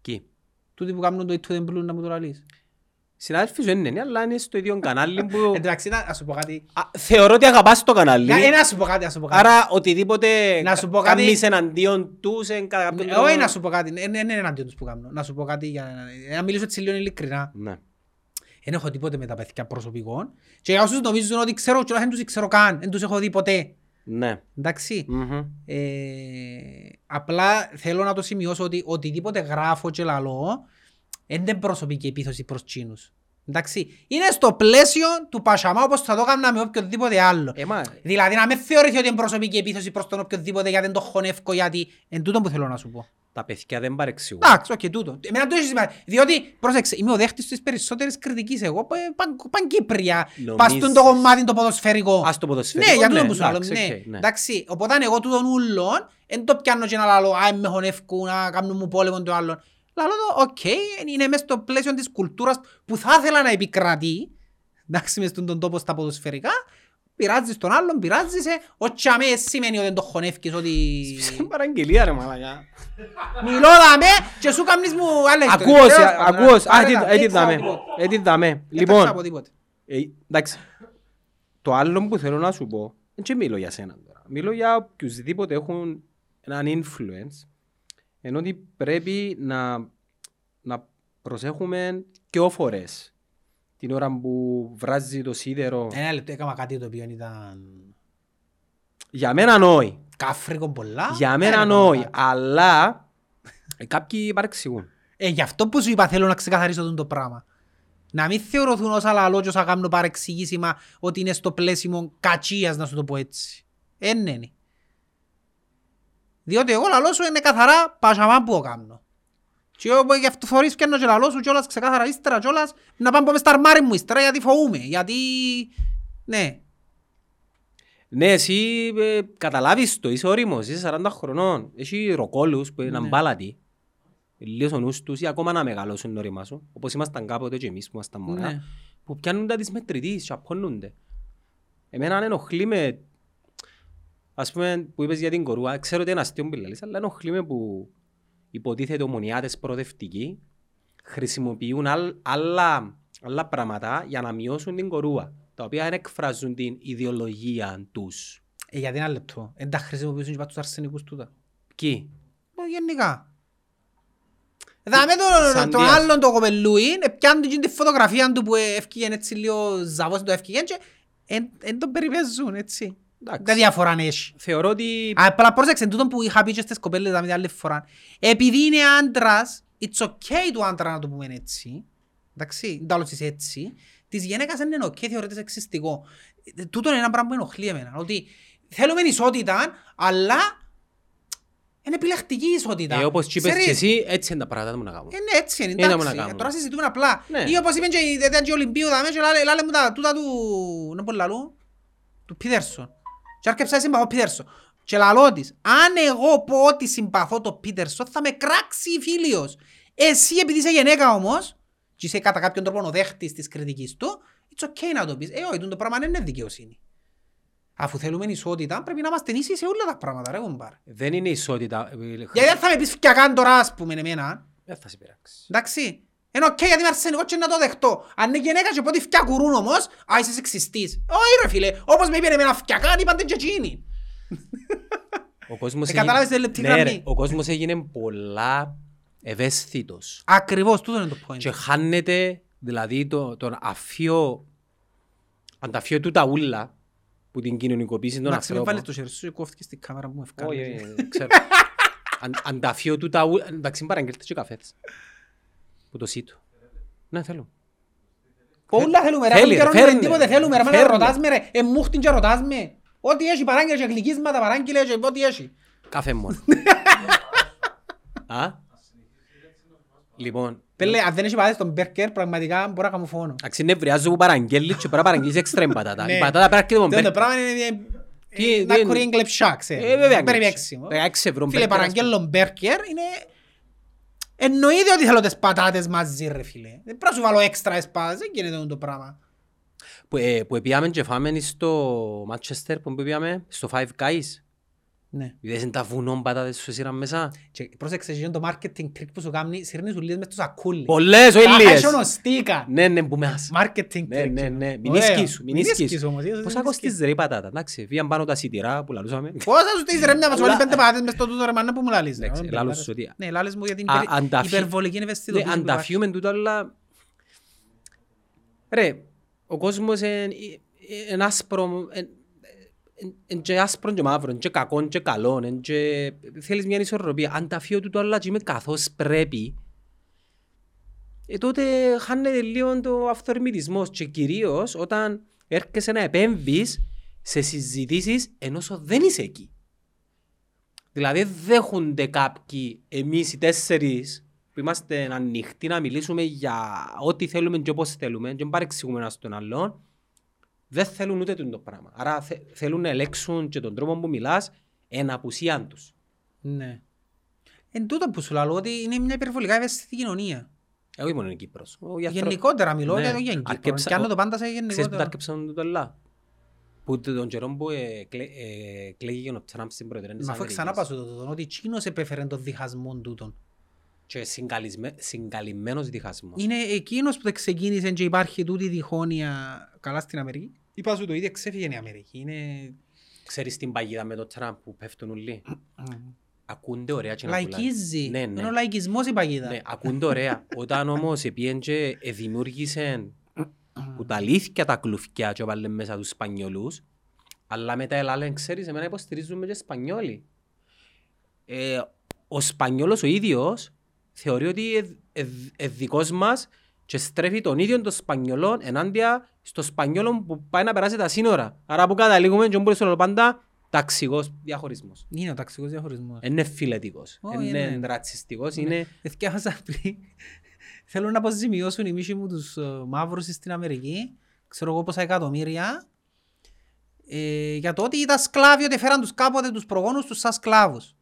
Κι. Τούτοι που κάνουν το It to the Blue να μου το λαλείς. Συνάδελφοι σου είναι, ναι, αλλά είναι στο ίδιο κανάλι που... <laughs> Εντάξει, να να σου πω κάτι. Α, Θεωρώ ότι αγαπάς το κανάλι. Να- ε, Να σου πω κάτι, να σου πω κάτι. Άρα οτιδήποτε Να σου πω κάτι- κάνεις εναντίον τους εν κατά κάποιον Ε, τρόπο- Όχι να σου πω κάτι, δεν είναι εναντίον τους που κάνω. Να σου πω κάτι για να- να μιλήσω έτσι λίγο ειλικρινά. Ναι. Δεν έχω τίποτε με τα παιδιά προσωπικών. Και για όσους νομίζουν ότι ξέρω, και δεν τους ξέρω καν, δεν τους έχω δει ποτέ. Ναι. Εντάξει. Μμμ. Ε, απλά θέλω να το σημειώσω ότι οτιδήποτε γράφω και λαλώ, δεν είναι προσωπική επίθεση προς τζείνους. Εντάξει, είναι στο πλαίσιο του Πασαμά όπως θα το έκανα με οποιοδήποτε άλλο. Ε, μα, Δηλαδή να με θεωρηθεί ότι είναι προσωπική επίθεση προς τον οποιοδήποτε γιατί δεν το χωνεύκω γιατί εν τούτο που θέλω να σου πω. τα παιδιά δεν παρεξηγούν. Εντάξει, οκ, τούτο. Εμένα το έχει σημασία. Διότι, πρόσεξε, είμαι ο δέκτης της περισσότερης κριτικής εγώ, πα- παν, παν Κύπρια, Νομίζεις- πας στον το κομμάτι το ποδοσφαιρικό. Ας το ποδοσφαιρικό, Ναι, για ναι, τούτο που σου λέω, εντάξει, ναι. οκ, ναι. Εντάξει, οπότε εγώ τούτον ούλον, εν το πιάνω και να λαλώ, α, με χωνεύκουν, να κάνουν μου πόλεμο το άλλον. Λαλώ το, οκ, είναι μέσα στο πλαίσιο της κουλτούρας που θα ήθελα να επικρατεί, εντάξει, μες στον τον τόπο στα ποδοσφαιρικά, πειράζεις τον άλλον, πειράζεις σε, όχι αμέ σημαίνει ότι δεν το χωνεύκεις, ότι... Είναι παραγγελία ρε μαλακά. Μιλώ δαμέ και σου κάνεις μου άλλα ιστορία. Ακούω, Τέλος πάντων, ακούω. άρα, Α, δεν έτσι θα δάμε. πω τίποτε. Έτσι δάμε. Δεν θα Λοιπόν, πω τίποτε. ε, εντάξει. Το άλλο που θέλω να σου πω, δεν μιλώ για σένα τώρα. Μιλώ για οποιουσδήποτε έχουν έναν influence, ενώ ότι πρέπει να, να προσέχουμε και όφορες την ώρα που βράζει το σίδερο. Ένα λεπτό, έκανα κάτι το οποίο ήταν Για μένα όχι. κάφρικο πολλά. Για μένα Έκανα όχι. κάτι. Αλλά ε, κάποιοι παρεξηγούν. Ε, γι' αυτό που σου είπα θέλω να ξεκαθαρίσω τον το πράγμα. Να μην θεωρηθούν όσα λαλό και όσα κάνουν παρεξηγήσιμα ότι είναι στο πλαίσιο κατσίας να σου το πω έτσι. Εν είναι. Διότι εγώ λαλό σου είναι καθαρά πασαμά που κάνω. Και εγώ γι' αυτό θωρείς πιάνω και λαλό σου κιόλας ξεκάθαρα ύστερα κιόλας να πάμε πάμε στα αρμάρι μου ύστερα γιατί φοβούμαι. Γιατί... Ναι. Ναι, εσύ ε, καταλάβεις το, είσαι όριμος, είσαι 40 χρονών. Έχει ροκόλους που είναι Ναι. αμπάλατοι. Λίγος ο νους τους ή ακόμα να μεγαλώσουν νόριμα σου. Όπως ήμασταν κάποτε και εμείς που ήμασταν μωρά. Ναι. Που πιάνουν τα της μετρητής και απώνονται. Εμένα αν ενοχλεί με... Ας πούμε που είπες για την κορούα, ξέρω ότι είναι αστείο που λαλείς, αλλά ενοχλεί με που υποτίθεται ομονιάτες προοδευτικοί χρησιμοποιούν άλλ- άλλα, άλλα πράγματα για να μειώσουν την κορούα, τα οποία δεν εκφράζουν την ιδεολογία τους. Ε, γιατί ένα λεπτό. Εν τα χρησιμοποιήσουν και πας τους αρσενικούς τούτα. Κι. Ε, Γενικά. Δάμε τον, Σαν τον Δίας. άλλον το κοπελούιν, πιάνουν την τη φωτογραφία του που έφυγε έτσι λίγο ζαβός το έφυγε και εν, εν τον περιπέζουν έτσι. Εντάξει. Δεν διαφορά αν έχει. Θεωρώ ότι Απλά πρόσεξε, τούτο που είχα πει και στις κοπέλες δάμε την άλλη φορά. Επειδή είναι άντρας, it's okay του άντρα να το πούμε έτσι. Εντάξει, δεν τα είσαι έτσι. Της γυναίκας δεν είναι ok, θεωρείται σεξιστικό. Ε, Τούτο είναι ένα πράγμα που ενοχλεί εμένα. Ότι θέλουμε ισότητα, αλλά είναι επιλεκτική ισότητα. ε, όπως και είπες Ξέρεις, και εσύ, έτσι είναι τα πράγματα μου να κάνουμε. ε, ναι, έτσι είναι, Είναι να εντάξει. μου να κάνουμε. Τώρα συζητούμε απλά. Ναι. Ή όπως είπαν και οι τέτοιοι Ολυμπίου, δάμε και λάλε- λάλε μου τα τούτα του... Να πω λαλού. Του Πίτερσον. Και άρκεψα να συμπαθώ Πίτερσον. Και λαλώ της, αν εγώ πω ότι συμπαθώ το Πίτερσον, θα με κράξει η φίλιος. Εσύ επειδή είσαι γυναίκα όμως, και είσαι κατά κάποιον τρόπο ο δέχτης της κριτικής του, it's okay να το πεις. Ε, όχι, το πράγμα δεν είναι δικαιοσύνη. Αφού θέλουμε ισότητα, πρέπει να είμαστε ίσοι σε όλα τα πράγματα, ρε κουμπάρε. Δεν είναι ισότητα. ε, Γιατί δεν θα με πεις φκιακάν τώρα, ας πούμε, εμένα. Δεν θα σε πειράξει. Εντάξει. Είναι οκ γιατί είμαι αρσενικό και να το δεχτώ. Αν είναι γυναίκα και πω ότι φτιακουρούν όμως, α, είσαι σεξιστής. Όχι ρε φίλε, όπως με είπαν εμένα φτιακάν, είπαν και εκείνοι. Ο κόσμος Ε, έγινε- κατάλαβες τη λεπτή Ναι, γραμμή. ρε, Ο κόσμος έγινε πολλά ευαίσθητος. Ακριβώς, τούτο είναι το point. Και χάνεται δηλαδή το, τον αφίο, αν τα αφιώ του τα ούλα που την κοινωνικοποίηση των Εντάξει, μην ανθρώπων. βάλεις το χέρι σου και κόφτηκες στην κάμερα που μου Όχι, ευκάλλει. όχι, όχι, ξέρω. Αν- Αν τα αφιώ του τα ούλα, εντάξει παραγγέλτε και καφέτες. Που το σίτου. Ναι, θέλω. Πολλά θέλουμε ρε, Θέλει, έχουμε ρε, καιρό να φέρνε, τίποτε ρε. θέλουμε ρε, μα να Φέρνε. ρωτάς με ρε, εμμούχτην και ρωτάς με. Ό,τι έχει παράγγελε και γλυκίσματα, παράγγελε και ό,τι έχει. Καφέ μόνο. <laughs> Α; Λοιπόν, Πέλε, αν δεν έχει πατάτες στον μπέρκερ, πραγματικά μπορώ να κάνω φόνο. εντάξει, νευριάζω που παραγγέλνεις και πρέπει να παραγγείλεις έξτρα η <laughs> πατάτα. Ναι. Η πατάτα πρέπει να έρχεται με Το μπέρ- πράγμα είναι Τι- ε, να τι- κουρεί εγκλεψιά, ξέρεις. Ε, βέβαια, Περιπέξιμο. 16 ευρώ Φίλε, μπέρκερ, ας πούμε. παραγγέλνω μπέρκερ είναι... Εννοείται ότι θέλω τις πατάτες μαζί ρε φίλε. Δεν πρέπει να σου βάλω έξτρα εσπάτες, δεν γίνεται το πράγμα. Που, ε, που πήγαμε και φάμε στο Manchester που πήγαμε, στο Five Guys. Ναι. Είδες είναι τα βουνό πατάτες σου σύραν μέσα. Και πρόσεξε, γίνει το marketing trick που σου κάνει, σύρνει σου λίες μες στο σακούλι. Πολλές, όχι Τα λίγες. χασιονοστίκα. Ναι, ναι, που μας. Marketing Ναι, trick. ναι, ναι. Μην Ωραία. ισκήσου, μην Μην ισκήσου. ισκήσου όμως, είδες, Πόσα μην κοστίζει ρε η πατάτα, εντάξει. Φύγαν πάνω τα σιτηρά που λαλούσαμε. Πόσα σου στήσεις ρε μια μας όλοι Αλλά- πέντε πατάτες μες στο τούτο ρε μάνα που μου λαλείς. ρε. Εντάξει, Ω, λάλλω μπελάρες. σου ότι- Ναι, λάλες μου για την Α, υπερ- αν τα φυ- υπερβολική Ναι, ευαισθητοποίηση αν που τα υπάρχει. φύγουμε τούτο, αλλά... Ρε, ο κόσμος είναι άσπρο, είναι και άσπρο και μαύρο, είναι και κακό και καλό, είναι και... θέλεις μια ισορροπία. Αν τα φύγω τούτο, αλλά και είμαι καθώς πρέπει, ε, τότε χάνεται λίγο το αυθορμητισμός και κυρίως όταν έρχεσαι να επέμβεις σε συζητήσεις ενώ σου δεν είσαι εκεί. Δηλαδή δέχονται κάποιοι εμείς οι τέσσερις που είμαστε ανοιχτοί να μιλήσουμε για ό,τι θέλουμε και όπως θέλουμε και δεν παρεξηγούμε ένας τον άλλον δεν θέλουν ούτε το πράγμα. Άρα θε, θέλουν να ελέγξουν και τον τρόπο που μιλάς εν απουσίαν τους. Ναι. Εν τούτο που σου λέω ότι είναι μια υπερβολικά ευαίσθητη κοινωνία. Εγώ ήμουν στην Κύπρος. Ο γιατρός- Γενικότερα μιλώ Ναι. για το Κύπρο. Αρκεψα- Και άνω το πάντα σε Ξέρεις που τα γενικότερα. άρκεψαν το λά. Που τον καιρό που ε, κλαί- ε, κλαίγηκε ο Τραμπ στην Προεδρία της Μα αφού Αμερικής. ξανά πάσω το τούτο, ότι εκείνος επέφερε τον διχασμό τούτον. Και συγκαλισμέ- συγκαλυμμένος διχασμός. Είναι εκείνος που το ξεκίνησε και υπάρχει τούτη διχόνοια καλά στην Αμερική. Είπα σου το ίδιο, ξέφυγε η Αμερική. Είναι... Ξέρεις την παγίδα με τον Τραμπ που πέφτουν όλοι; Ακούνται ωραία και να πουλάνε. Λαϊκίζει. Ναι, ναι. Είναι ο λαϊκισμός η παγίδα. Ναι, ακούνται ωραία. <laughs> Όταν όμως επίεν και δημιούργησε που τα αλήθεια τα κλουφκιά και έβαλε μέσα τους Σπανιολούς, αλλά μετά έλα ξέρεις, εμένα υποστηρίζουμε και Σπανιόλοι. Ε, ο Σπανιόλος ο ίδιος θεωρεί ότι ε, ε, ε, δικός μας και στρέφει τον ίδιο τον Σπανιολό ενάντια στο Σπανιόλο που πάει να περάσει τα σύνορα. Άρα που καταλήγουμε και μπορείς όλο πάντα ταξικός διαχωρισμός. Είναι ο ταξικός διαχωρισμός. Είναι φιλετικός, Όχι, είναι είναι. ρατσιστικός, Ναι. είναι... Εθιάζα πριν. Θέλουν να αποζημιώσουν οι μίσοι μου τους ε, μαύρους στην Αμερική. Ξέρω εγώ πόσα εκατομμύρια. Ε, για το ότι ήταν σκλάβοι, ότι φέραν τους κάποτε τους προγόνους τους σαν σκλάβους.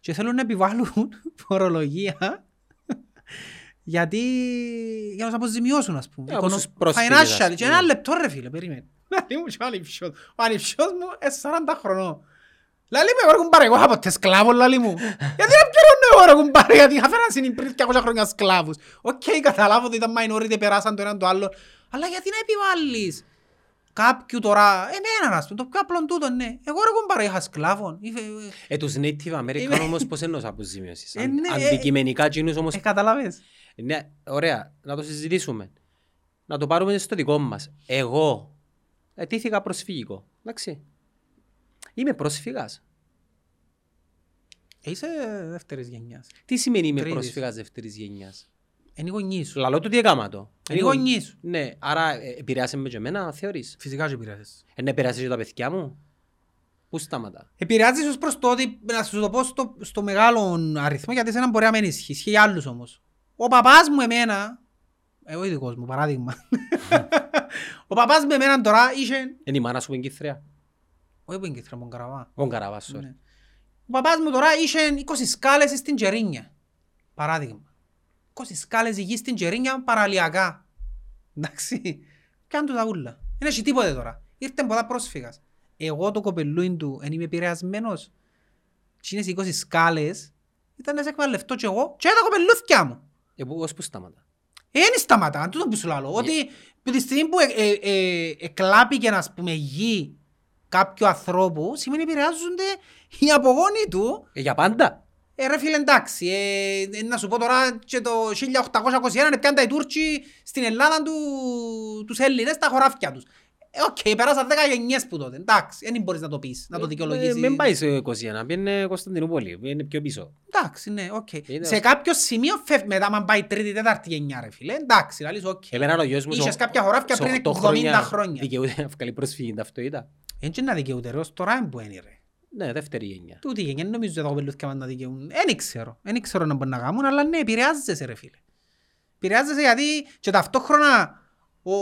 Και θέλουν να επιβάλλουν <laughs> φορολογία γιατί για να τους αποζημιώσουν ας πούμε. Ε, όπως Οικονο- τους πρόσφυγες, ας Financial. Και πούμε. ένα λεπτό ρε φίλε, περίμενε. <laughs> Λαλεί μου και ο ανιψιός. Ο ανιψιός μου είναι 40 χρονών. Λαλεί μου, εγώ ρε κουμπάρε, εγώ είχα ποτέ σκλάβος, λαλεί μου. Γιατί να πληρώνω εγώ ρε κουμπάρε, γιατί είχα φέραν στην πριν 200 χρόνια σκλάβους. Οκ, καταλάβω ότι ήταν minority, περάσαν το έναν το άλλο. Αλλά γιατί να επιβάλλεις; Κάποιου τώρα, εμένα ας πούμε, το πιο απλό τούτο, ναι. Εγώ ρε κουμπάρε, είχα σκλάβων. Είχε- Ε, τους Native American Είμαι- όμως πώς εννοείς αποζημίωσης; Ε, Αν- ναι, ε, Αντικειμενικά εκείνους όμως... Ε, καταλάβες. Ναι, ωραία, να το συζητήσουμε. Να το πάρουμε στο δικό μας. Εγώ ετήθηκα προσφυγικό. Εντάξει. Είμαι πρόσφυγας. Ε, Είσαι δεύτερης γενιάς. Τι σημαίνει είμαι Τρίτης. πρόσφυγας δεύτερης γενιάς; Είναι οι γονείς σου. Λαλό του τι έκαμα το. Είναι οι γονείς σου. Ναι, άρα ε, επηρεάσε με και εμένα, θεωρείς. Φυσικά και επηρεάζεις. Ε, να επηρεάσει και τα παιδιά μου. Πού σταματά. Επηρεάζεις ως προς το ότι, να σου το πω στο, στο μεγάλο αριθμό, γιατί σε έναν μπορεί να μην ισχύει, ισχύει για άλλους όμως. Ο παπάς μου εμένα, εγώ ειδικός μου, παράδειγμα. <laughs> ο παπάς μου εμένα τώρα είχε, Είναι η μάνα σου που είναι Κύπρια. όχι που είναι Κίθρα, μου καραβά. Ο Καραβάς, sorry. Ναι. Ο παπάς μου τώρα είχε 20 σκάλες στην Τζερίνια. Παράδειγμα. 20 σκάλες γη στην Τζερίνια παραλιακά. Εντάξει. Κάνε του τα ούλα. Δεν έχει τίποτε τώρα. Ήρθε πολλά πρόσφυγας. Εγώ το κοπελούιν του εν είμαι επηρεασμένος. Τι είναι 20 σκάλες. Ήταν να σε εκμεταλλευτώ κι εγώ και τα κοπελούθκια μου. Ε, πού- ως πού σταματά; Ε, δεν σταματά, αν τούτο που σου λέω. Ότι από τη στιγμή που ε, ε, ε, εκλάπηκε, ας πούμε, γη κάποιου ανθρώπου, σημαίνει επηρεάζονται οι απογόνοι του. Ε, για πάντα. Ε, ρε φίλε, εντάξει, ε, ε, να σου πω τώρα και το 1821 είναι πιάντα οι Τούρκοι στην Ελλάδα του, τους Έλληνες στα χωράφια τους. Ε, οκ, πέρασαν 10 γενιές που τότε, εντάξει, δεν μπορείς να το πεις, να το Ε, δικαιολογήσεις. Μην πάει σε 21, πήγαινε Κωνσταντινούπολη, είναι πιο πίσω. Εντάξει, ναι, οκ. Είναι Σε ως- κάποιο σημείο φεύγει μετά, αν πάει τρίτη, τέταρτη γενιά, ρε φίλε, εντάξει, λαλείς, οκ. Εμένα ο γιος μου Είχες σε- κάποια χωράφια σε πριν οκτώ 70 χρόνια. Δικαιούται να βγάλει προσφυγή ταυτότητα. Έτσι να δικαιούται ρε, ως τώρα είναι που είναι ρε. Ναι, δεύτερη γενιά. Τούτη γενιά δεν νομίζω ότι τα κοπελούθηκια μας να δικαιούν. Δεν ξέρω. Δεν ξέρω να μπορούν να κάνουν, αλλά ναι, επηρεάζεσαι ρε φίλε. Επηρεάζεσαι γιατί και ταυτόχρονα ο,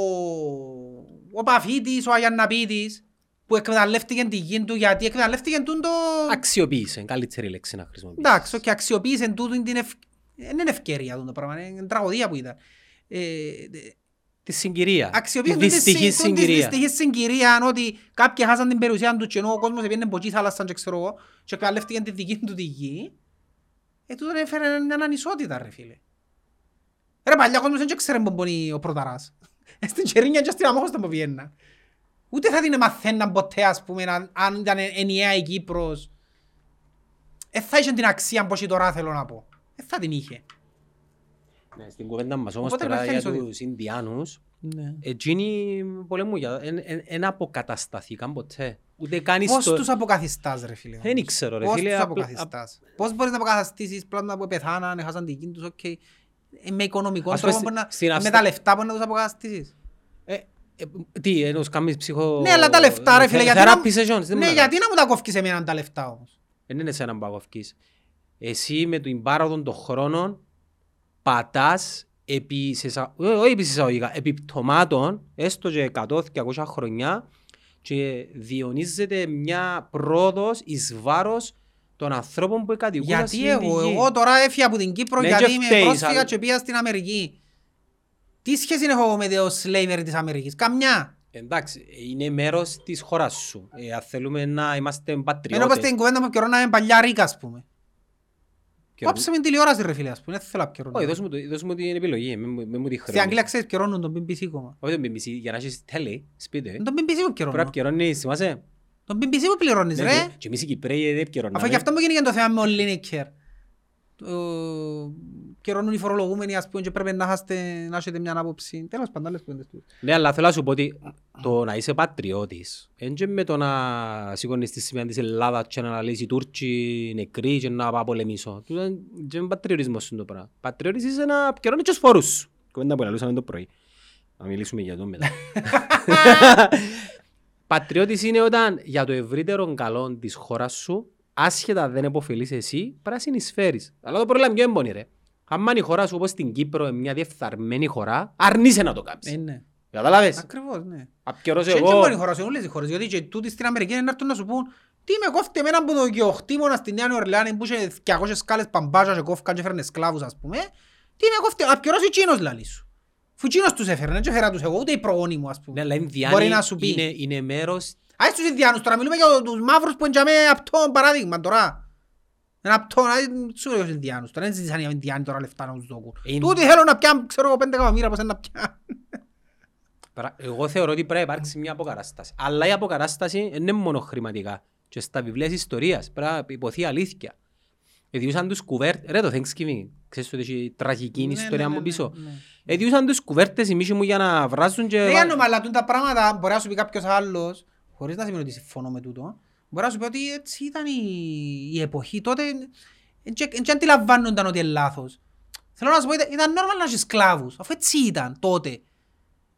ο Παφίτης, ο Αγιανναπίτης, που εκμεταλλεύτηκε τη γη του γιατί εκμεταλλεύτηκε τούν το... Αξιοποίησε, καλύτερη λέξη να χρησιμοποιήσεις. Εντάξει, και αξιοποίησε τούτον την ευ... Δεν είναι ευκαιρία τούτο πράγμα, είναι τραγωδία που ήταν. Ε, Τη συγκυρία. Τη αξιοποίησε δυστυχή συγκυρία. Τη συγκυρία. δυστυχή συγκυρία, ότι κάποιοι χάσαν την περιουσία τους και ενώ ο κόσμος έπαιρνε από εκεί θάλασσα και ξέρω εγώ και εκμεταλλεύτηκε τη δική του τη γη, ε, τούτο έφερε μια ανισότητα ρε φίλε. Ρε παλιά ο κόσμος δεν ξέρει πού μπορεί ο πρωταράς. Ε, Στην Κερίνια και στην Αμόχωστα που πιέννα. Ούτε θα την μαθαίναν ποτέ ας πούμε αν- αν ήταν ενιαία η Κύπρος. Ε, θα είχε την αξία που έχει τώρα θέλω να πω. Ε, θα την είχε. Ναι, στην κουβέντα μας όμως Οπότε τώρα για μαθαίνεις ότι- τους Ινδιάνους, Ναι. εκείνοι πολέμου για δεν αποκατασταθήκαν ποτέ. Ούτε καν Πώς στο... τους αποκαθιστάς ρε φίλε. Δεν όμως; ξέρω, ρε Πώς φίλε, τους απλά- αποκαθιστάς; Πώς μπορείς να αποκαθιστήσεις πλάνα που πεθάναν, έχασαν την γη τους, οκ. Ε, Με οικονομικό Ας τρόπο πούμε, μπορείς να- στην με Αυστρα- τα λεφτά μπορείς να τους αποκαταστήσεις; Ε, ε, τι, εννοείς κάνεις ψυχο... Ναι, αλλά τα λεφτά ρε φίλε, γιατί να... Therapy sessions, δεν Ναι, μου γιατί να μου τα κόφκεις εμένα τα λεφτά όμως; Δεν είναι σε έναν παγωφκής. Εσύ με την πάροδο των χρόνων πατάς επί, σε, εισα- ε, όχι επί εισαγωγικά, επί πτωμάτων, έστω και 100-200 χρονιά και διονύζεται μια πρόοδος εις βάρος των ανθρώπων που κατοικούν Γιατί στην εγώ, γη. εγώ τώρα έφυγα από την Κύπρο Ναι, γιατί και είμαι φταίεις, πρόσφυγα αλλά- και πήγα στην Αμερική. Τι σχέση έχω εγώ με το slavery της Αμερικής; Καμιά. Εντάξει, είναι μέρος της χώρας σου. Ε, αν θέλουμε να είμαστε Ενώ πως πατριώτες. την κουβέντα μου καιρό να είμαι παλιά ρίκας ας πούμε. Και- Κόψε με την τηλεόραση ρε φίλε ας πούμε. Δεν θέλω να πιερώνω. Όχι, δώσ' μου, το- δώσ' μου την επιλογή, με, με, με μου τη Στην χρέη. Αγγλία ξέρεις πιερώνουν τον BBC κόμμα. Όχι τον BBC, για να έχεις τέλει, σπίτι. ε. Τον BBC που Πρέπει να πιερώνω. επικαιρώνεις, θυμάσαι; Τον BBC που πληρώνεις Ναι, ρε. και- Και εμείς οι Κυπρέοι δεν επικαιρώναμε. Αφού γι' αυτό μου γίνει και το θέμα με ο Λίνικερ. Καιρώνουν οι φορολογούμενοι ας πούμε και πρέπει να έχετε- να έχετε μια άποψη. Τέλος πάντων, άλλες κουβέντες του. Ναι, αλλά θέλω να σου πω ότι το να είσαι πατριώτης, δεν και με το να σηκώνεις τη σημαία της Ελλάδας και να λύσει οι Τούρκοι νεκροί και να πάω πολεμήσω. Τούτο είναι- και είναι πατριωτισμός είναι το πράγμα. Πατριώτης είσαι να επικαιρώνεις και τους φόρους σου. Κουβέντα που λαλούσαμε το πρωί. Να μιλήσουμε για το μετά. <laughs> Πατριώτης είναι όταν για το ευρύτερο καλό της χώρας σου, άσχετα δεν επωφελείς εσύ, πρέπει να συνεισφέρεις. Αλλά το πρόβλημα ποιο έμπονη ρε. Αν η χώρα σου όπως στην Κύπρο είναι μια διεφθαρμένη χώρα, αρνείσαι να το κάνεις. Ε, ναι. Καταλάβες; Ακριβώς, ναι. Απκαιρώσω Και έτσι εγώ. μόνο οι χώρες, όλες οι χώρες, γιατί και τούτοι στην Αμερική είναι να έρθουν να σου πούν τι με κόφτε εμένα που το γεωχτήμονα στη Νέα Ορλεάνη που είχε 200 σκάλες παμπάζα και κόφκαν και έφερνε σκλάβους ας πούμε τι με κόφτε, απκαιρώσει εκείνος λαλί σου. Φου εκείνος τους έφερνε, και έφερα τους εγώ, ούτε οι προγόνοι μου ας Ναι, πούμε. αλλά οι Ινδιάνοι Μπορεί να σου πει. είναι, είναι μέρος... Ας τους Ινδιάνους τώρα, μιλούμε για τους μαύρους που είναι για μέ απτό παράδειγμα τώρα. Ένα απτό, να σου λέω τους Ινδιάνους τώρα, δεν ζητήσαν οι Ινδιάνοι τώρα λεφτά να τους δώκουν. Είναι- Τούτοι θέλουν να πιάνουν, ξέρω εγώ, πέντε εκατομμύρια πώς είναι να πιάνουν. Πρα- Εγώ θεωρώ ότι πρέπει να υπάρξει μια αποκατάσταση. Αλλά η αποκατάσταση δεν είναι μόνο χρηματικά. Και στα βιβλία της ιστορίας πρέπει να υποθεί αλήθεια. Εδιούσαν τους κουβέρτες... Ρε το Thanksgiving. Ξέρεις ότι έχει τραγική Ναι, ιστορία ναι, από ναι, πίσω. ναι, ναι. Εδιούσαν τους κουβέρτες οι μίσοι μου για να βράζουν και... Δεν κάνουμε, αλλά τούν τα πράγματα μπορεί να σου πει κάποιος άλλος, χωρίς να σημαίνει ότι συμφωνώ με τούτο, μπορεί να σου πει ότι έτσι ήταν η, η εποχή τότε, δεν αντιλαμβάνονταν ότι είναι λάθος. Θέλω να σου πω, ήταν, ήταν normal να έχει σκλάβους, αφού έτσι ήταν τότε.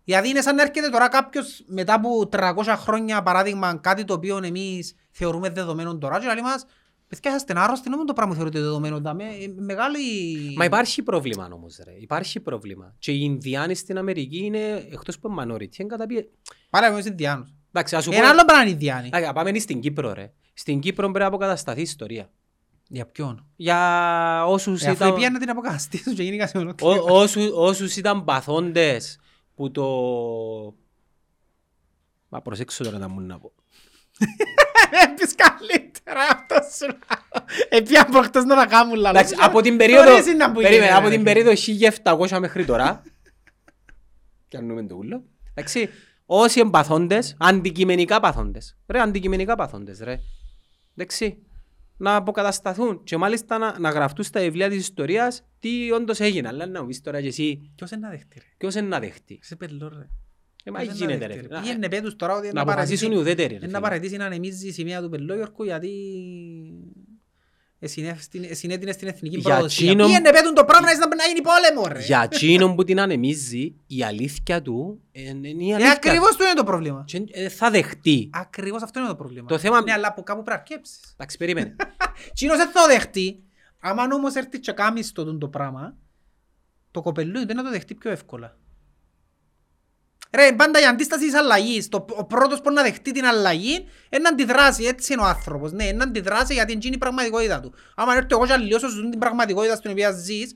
Δηλαδή είναι σαν να έρχεται τώρα κάποιος μετά από 300 χρόνια παράδειγμα κάτι το οποίο εμείς θεωρούμε δεδομένο τώρα και λέει μας Παιδιά, είσαστε άρρωστοι, νόμον το πράγμα θεωρείτε δεδομένο. δάμε, ε, Μεγάλη... Μα υπάρχει πρόβλημα όμως ρε. Υπάρχει πρόβλημα. Και οι Ινδιάνοι στην Αμερική είναι, εκτός που είναι minority, είναι καταπιε... Πάρα με Ινδιάνους. Εντάξει, ας σου πω... Ένα άλλο πράγμα είναι Ινδιάνοι. Α, Πάμε στην Κύπρο ρε. Στην Κύπρο πρέπει να αποκατασταθεί η ιστορία. Για ποιον; Για όσους Ε, Αφού ήταν... πήγαινε την αποκαταστήσουν και γίνηκα σε Ό- ολόκληρο. όσους, όσους ήταν παθόντες που το... Μα προσέξω τώρα να μου να πω. <laughs> Έπεις καλύτερα αυτό σου λέω. Επί από χτες να τα κάνουν λαλό. Εντάξει, από την περίοδο, Χωρίς να που περίμενε, είναι, από ρε. την περίοδο 1700 μέχρι τώρα, και αρνούμε το ούλο, εντάξει, όσοι εμπαθόντες, αντικειμενικά παθόντες, ρε, αντικειμενικά παθόντες, ρε, εντάξει, να αποκατασταθούν και μάλιστα να, να γραφτούν στα βιβλία της ιστορίας τι όντως έγινε, αλλά να μου πεις τώρα και εσύ Ποιος είναι να δεχτεί ρε; ποιος είναι να δεχτεί; Είσαι πελό ρε. Ε, μα Ποιος είναι να γίνεται δεχτεί, ρε. ρε. Να- Πήγαινε πέτους τώρα ότι Να αποφασίσουν οι ουδέτεροι. ρε, Είναι να φίλε. παραιτήσει να ανεμίζει η σημαία του Πελόγιορκου γιατί εσυνε- στην- εσυνέτεινες στην εθνική Για προδοσία. εκείνον- Πήγαινε πέτουν το πράγμα να να γίνει πόλεμο ρε. Για εκείνον που την ανεμίζει, η αλήθεια του ε, είναι η Ε, αλήθεια. Ακριβώς το είναι το πρόβλημα. Και, ε, θα δεχτεί. Ακριβώς αυτό είναι το πρόβλημα. Το θέμα- Ναι, αλλά από κάπου πρέπει να αρκέψεις. Εντάξει, περίμενε. <laughs> Τσίνος δεν θα το δεχτεί. Άμα όμως έρθει και κάμεις το τούτο το πράγμα, το κοπελούι δεν θα το δεχτεί πιο εύκολα. Ρε, πάντα η αντίσταση της αλλαγής. Το, ο πρώτος που να δεχτεί την αλλαγή είναι να αντιδράσει. Έτσι είναι ο άνθρωπος. Ναι, είναι να αντιδράσει γιατί είναι η πραγματικότητα του. Άμα έρθω εγώ και αλλοιώσω σου την πραγματικότητα στην οποία ζεις,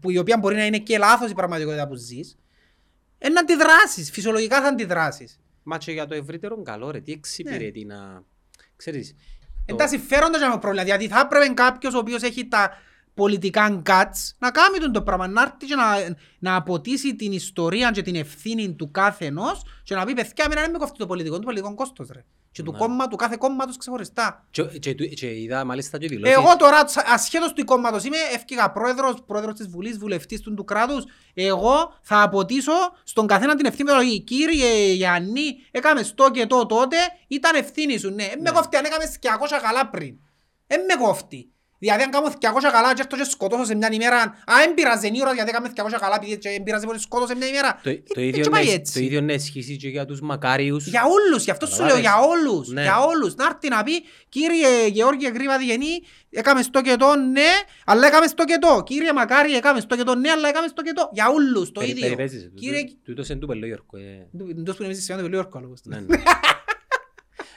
που η οποία μπορεί να είναι και λάθος η πραγματικότητα που ζεις, είναι να αντιδράσεις. Φυσιολογικά θα αντιδράσεις. Μα και για το ευρύτερο καλό ρε, τι εξυπηρετεί να... Ξέρεις, Είναι τα συμφέροντα για το πρόβλημα. Γιατί θα έπρεπε κάποιος ο οποίος έχει τα πολιτικά guts να κάνει τον το πράγμα, να έρθει και να, να αποτίσει την ιστορία και την ευθύνη του κάθε ενός και να πει παιδιά εμένα δεν με κόφτει το πολιτικό, το πολιτικό κόστος ρε. Και του, Ναι. κόμμα, του κάθε κόμματος ξεχωριστά. και, και, του- και είδα μάλιστα και δηλώσεις... Εγώ τώρα τσα- ασχέτως του κόμματος είμαι, έφυγα πρόεδρος, πρόεδρος της Βουλής, βουλευτής του, του κράτους. Εγώ θα αποτίσω στον καθένα την ευθύνη του. Κύριε Γιάννη, έκαμε το και το τότε, ήταν ευθύνη σου. Ναι, Ε, με κόφτει αν έκαμε 200 καλά πριν. Δεν με κόφτει. Δηλαδή αν κάνω 200 καλά και έρθω και σκοτώσω σε μια ημέρα, α, εν πειράζει η ώρα γιατί έκαμε 200 καλά επειδή και εν πειράζει πολύ σκότω σε μια ημέρα. Το, Ε, το, ε, ίδιο και πάει ναι, έτσι. το ίδιο να ισχύσει και για τους μακάριους. Για όλους, γι' αυτό σου λέω, Καταλάβες. για όλους, Ναι. για όλους. Να έρθει να πει, κύριε Γεώργιε Γρήβα Διγενή, έκαμες στο και το, ναι, αλλά έκαμες στο και το. Κύριε Μακάρι, έκαμες στο και το, ναι, αλλά έκαμες στο και το. Για όλους, το Περι- ίδιο. περιπέζεσαι. Τούτο- Κύριε... Τούτος είναι του Πελόγιορκου. ε. Εντός που είναι εμείς σημαίνει πολύ όρκο λόγος. Ναι, ναι.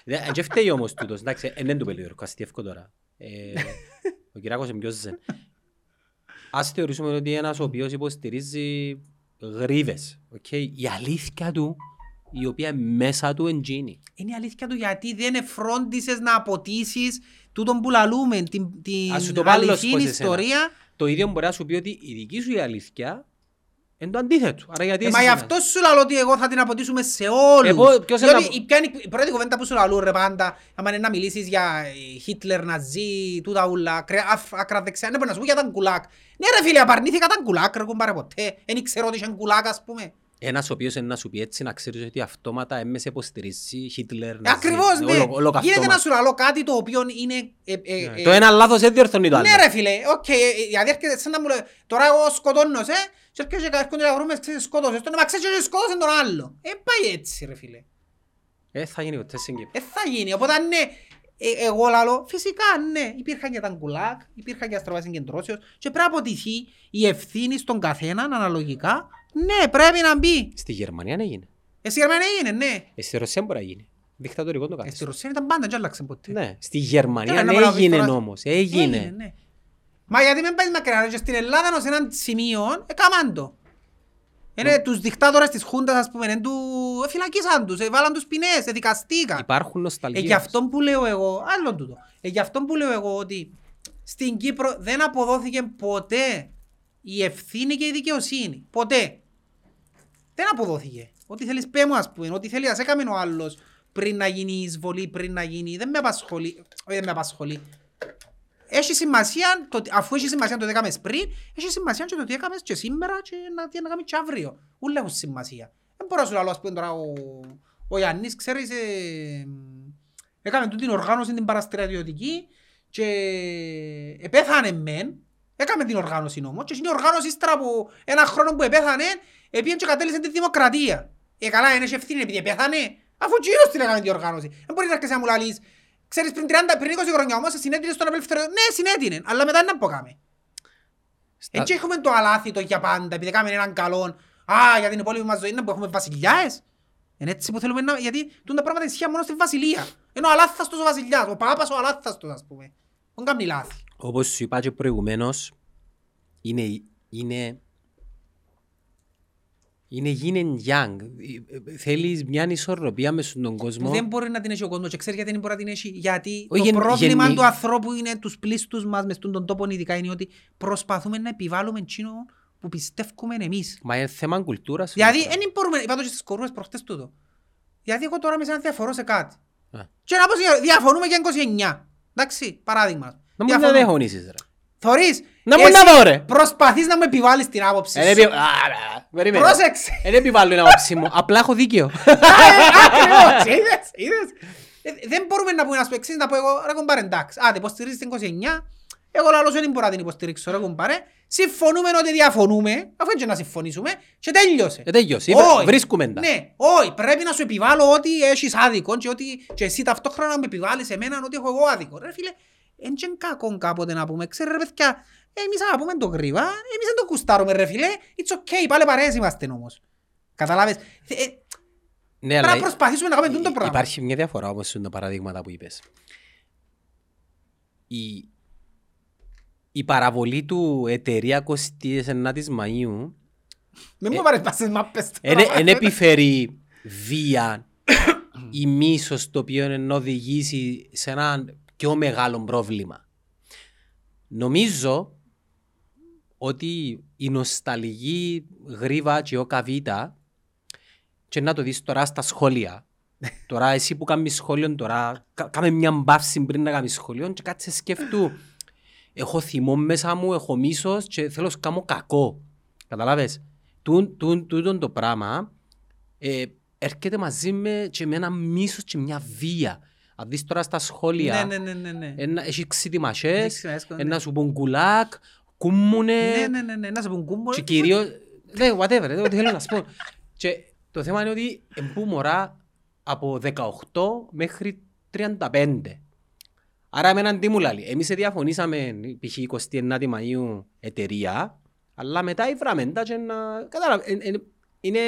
Δε- <laughs> εν και φταίει όμως τούτος, εντάξει, εν είναι του Πελόγιορκου, αστιεύκω τώρα. Ε, Ο Κυράκος είναι πιο ζεν. Ας θεωρήσουμε ότι είναι ένας ο οποίος υποστηρίζει γρίβες, οκ. Η αλήθεια του, η οποία μέσα του εντζίνει. Είναι η αλήθεια του γιατί δεν εφρόντισες να αποτίσεις τούτον που λαλούμε, την, Ας σου την το βάλω αληθινή πως εσένα. ιστορία. Το ίδιο μπορεί να σου πει ότι η δική σου η αλήθεια είναι το αντίθετο. Άρα γιατί Ε, εσύ Μα γι' είσαι- αυτό σου λαλώ ότι εγώ θα την αποτίσουμε σε όλους. Εγώ, ποιος είναι Διότι να- η, ποια είναι η πρώτη κουβέντα που σου λαλούν ρε πάντα, άμα είναι να μιλήσεις για ε, Χίτλερ, Ναζί, τούτα ούλα, κρε- αφ- άκρα δεξιά, ναι, μπορεί να σου πει για τα γκουλάκ. Ναι ρε φίλε, απαρνήθηκα τα γκουλάκ ρε κουμπάρε ποτέ. Δεν ξέρω ότι είχε γκουλάκ ας πούμε. Ένας ο οποίος είναι να σου πει έτσι να ξέρεις ότι αυτόματα έμεσε υποστηρίζει Χίτλερ, Ε, Ναζί, Ακριβώς ναι. όλο- όλο Γίνεται καυτόμα. να σου λαλώ κάτι το οποίο είναι... ε, ε, Ναι. ε, Το ένα λάθος δεν διορθώνει το άλλο. Ναι ρε φίλε, οκ, ε, ε, γιατί έρχεται σαν να μου λέει, τώρα εγώ σκοτώνω σε, και έρχεται και έρχονται να βρούμε, ξέρεις, σκότωσες τον, μα ξέρεις και σκότωσες τον άλλο. Ε, πάει έτσι ρε φίλε. Ε, θα γίνει ποτέ στην Κύπρο. Ε, θα γίνει, οπότε ναι, ε, εγώ λαλώ, φυσικά ναι, υπήρχαν και τα γκουλάκ, υπήρχαν και αστροβάσεις συγκεντρώσεως και πρέπει να αποτιθεί η ευθύνη στον καθέναν αναλογικά, ναι, πρέπει να μπει. Στη Γερμανία έγινε. Ε, στη Γερμανία έγινε, ναι. Ε, στη Ρωσία μπορεί να γίνει. Δικτατορικό το Ε, στη καθεστώς. Ρωσία ήταν πάντα, δεν άλλαξε ποτέ. Ναι, στη Ε, Γερμανία να μπορεί να βρεις έγινε τώρα- όμως. Έγινε. ναι. Μα γιατί μην πάει μακριά, ρε, και στην Ελλάδα σε έναν σημείο, έκαναν το. Είναι τους δικτάτορες της Χούντας, ας πούμε, εν του ε, φυλακίσαν τους, ε, βάλαν τους ποινές, ε, δικαστήκαν. Υπάρχουν Ε, νοσταλγίες. γι' αυτό που λέω εγώ, άλλο τούτο, ε, γι' αυτό που λέω εγώ ότι στην Κύπρο δεν αποδόθηκε ποτέ η ευθύνη και η δικαιοσύνη. Ποτέ. Δεν αποδόθηκε. Ό,τι θέλεις πέ μου ας πούμε, ό,τι θέλεις ας έκαμε ο άλλος πριν να γίνει η εισβολή, πριν να γίνει, δεν με απασχολεί, όχι δεν με απασχολεί. Έχει σημασία, το, ότι- αφού έχει σημασία το τι έκαμες πριν, έχει σημασία και το τι έκαμες και σήμερα και να, τι να κάνεις και αύριο. Ούλα έχουν σημασία. Δεν μπορώ να σου λέω, ας πούμε τώρα ο, ο Γιάννης, ξέρεις, ε, έκαμε τούτη την οργάνωση την παραστρατιωτική και επέθανε μεν, έκαμε την οργάνωση όμως και είναι η οργάνωση ύστερα από ένα χρόνο που επέθανε, επίεν και κατέληξε τη δημοκρατία. Ε, καλά, είναι ευθύνη επειδή επέθανε, αφού κύριος την έκαμε την οργάνωση. Δεν μπορεί να έρχεσαι να μου λαλείς, ξέρεις πριν, 30, πριν 20 χρόνια όμως συνέτεινες στον απελευθερω... Ναι, συνέτεινε, αλλά μετά να πω κάμε. Στα- Έτσι έχουμε το αλάθητο για πάντα, επειδή κάνουμε έναν καλό, α, για την υπόλοιπη μας ζωή, να που έχουμε βασιλιάες. Είναι έτσι που θέλουμε να... Γιατί τούν τα πράγματα ισχύουν μόνο στη βασιλεία. Είναι ο αλάθαστος ο βασιλιάς, ο πάπας ο αλάθαστος, ας πούμε. Δεν κάνει λάθη. Όπως σου είπα και προηγουμένως, είναι, είναι, είναι yin and yang. Ε, Θέλεις μια ισορροπία μες στον κόσμο. Δεν μπορεί να την έχει ο κόσμος και ξέρεις γιατί δεν μπορεί να την έχει; Γιατί Όχι, το γεν- πρόβλημα γενι- του ανθρώπου είναι τους πλήστους μας μες στον τόπο ειδικά είναι ότι προσπαθούμε να επιβάλλουμε εκείνο που πιστεύουμε εμείς. Μα είναι θέμα κουλτούρας. Δηλαδή, φίλε. δεν μπορούμε, είπα το και στις κορούες προχτές τούτο. Γιατί εγώ τώρα με σένα διαφορώ σε κάτι. Α. Και να πω σε- διαφωνούμε για 29. Εντάξει, παράδειγμα. Να μου Διαφωνούμε. να δέχονήσεις ρε. Θωρείς, Να μου εσύ να δω, ρε. Προσπαθείς να μου επιβάλλεις την άποψη Ε, σου. επι- Α, α, Περίμενε. Πρόσεξε. Δεν επιβάλλω την άποψη μου. <laughs> Απλά έχω δίκαιο. Ακριβώς, είδες, είδες. Ε, Δεν μπορούμε να πούμε να σου εξής, να πω εγώ, ρε κομπάρε, εντάξει, άντε, υποστηρίζεις την 29, εγώ λαλώς δεν μπορώ να την υποστηρίξω, ρε κομπάρε, συμφωνούμε ότι διαφωνούμε, αφού έτσι να συμφωνήσουμε, και τέλειωσε. Ε, τέλειωσε. Όχι. Βρίσκουμε τα. Ναι, όχι, πρέπει να σου επιβάλλω ότι έχεις άδικο και, ότι, και εσύ ταυτόχρονα να με επιβάλλεις εμένα ότι έχω εγώ άδικο. Ρε φίλε, εν και κακό κάποτε να πούμε, ξέρε ρε παιδιά, εμείς να πούμε το γρήβα, εμείς δεν το κουστάρουμε ρε φίλε, it's okay, πάλι παρέες είμαστε όμως. Καταλάβες; Ε, ε, Ναι, Πρέπει αλλά να προσπαθήσουμε να κάνουμε τούτο υ- πράγμα. Υπάρχει μια διαφορά όμως στα παραδείγματα που είπες. Η, η παραβολή του εταιρεία 29 Μαΐου Μην μου πάρεις πας στις μάπες τώρα. δεν επιφέρει βία ή μίσος το οποίο είναι να οδηγήσει σε ένα πιο μεγάλο πρόβλημα. Νομίζω ότι η νοσταλγή γρήβα και ο καβίτα και να το δεις τώρα στα σχόλια. <laughs> τώρα εσύ που κάνεις σχόλιο τώρα, κα- κάμε μια μπαύση πριν να κάνεις σχόλιο και κάτσε σκεφτού. Έχω θυμό μέσα μου, έχω μίσος και θέλω να κάνω κακό. Καταλάβες; Τούν, τούν, τούτον το πράγμα ε, έρχεται μαζί με, και με ένα μίσος και μια βία. Αν δεις τώρα στα σχόλια, Ναι, ναι, ναι, ναι, ναι. ένα- έχεις ξυτιμασές, Έχεις ξυτιμασές, ένα ναι. σου πούν κουλάκ, κούμμουνε, Ναι, ναι, ναι, ναι, να σε πούν κούμπο. και κυρίως, ναι, whatever, δεν ό,τι θέλω να σου πω. <laughs> Και το θέμα είναι ότι εμπού μωρά από 18 μέχρι 35. Άρα εμένα τι μου λέει. Εμείς διαφωνήσαμε π.χ. 29 Μαΐου εταιρεία, αλλά μετά ήβραμε τα και να... Κατάλαβε, ε, ε, είναι...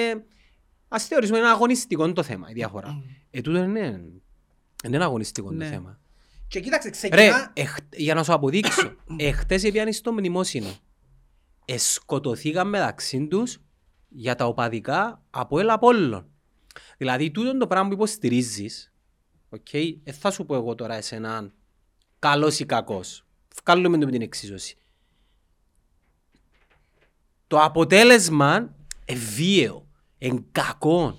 Ας θεωρήσουμε ένα αγωνιστικό το θέμα, η διαφορά. Ε, τούτο είναι... Είναι αγωνιστικό το Ναι. θέμα. Και κοίταξε, Ρε, ξεκινά... εχ, για να σου αποδείξω, <coughs> εχθές έπιανε στο μνημόσυνο. Εσκοτωθήκαν μεταξύ τους για τα οπαδικά από ελ Απόλλων. Δηλαδή, τούτο το πράγμα που υποστηρίζεις, okay, ε, θα σου πω εγώ τώρα εσέναν καλός ή κακός. Βγάλουμε το με την εξίσωση. Το αποτέλεσμα είναι βίαιο, είναι κακό,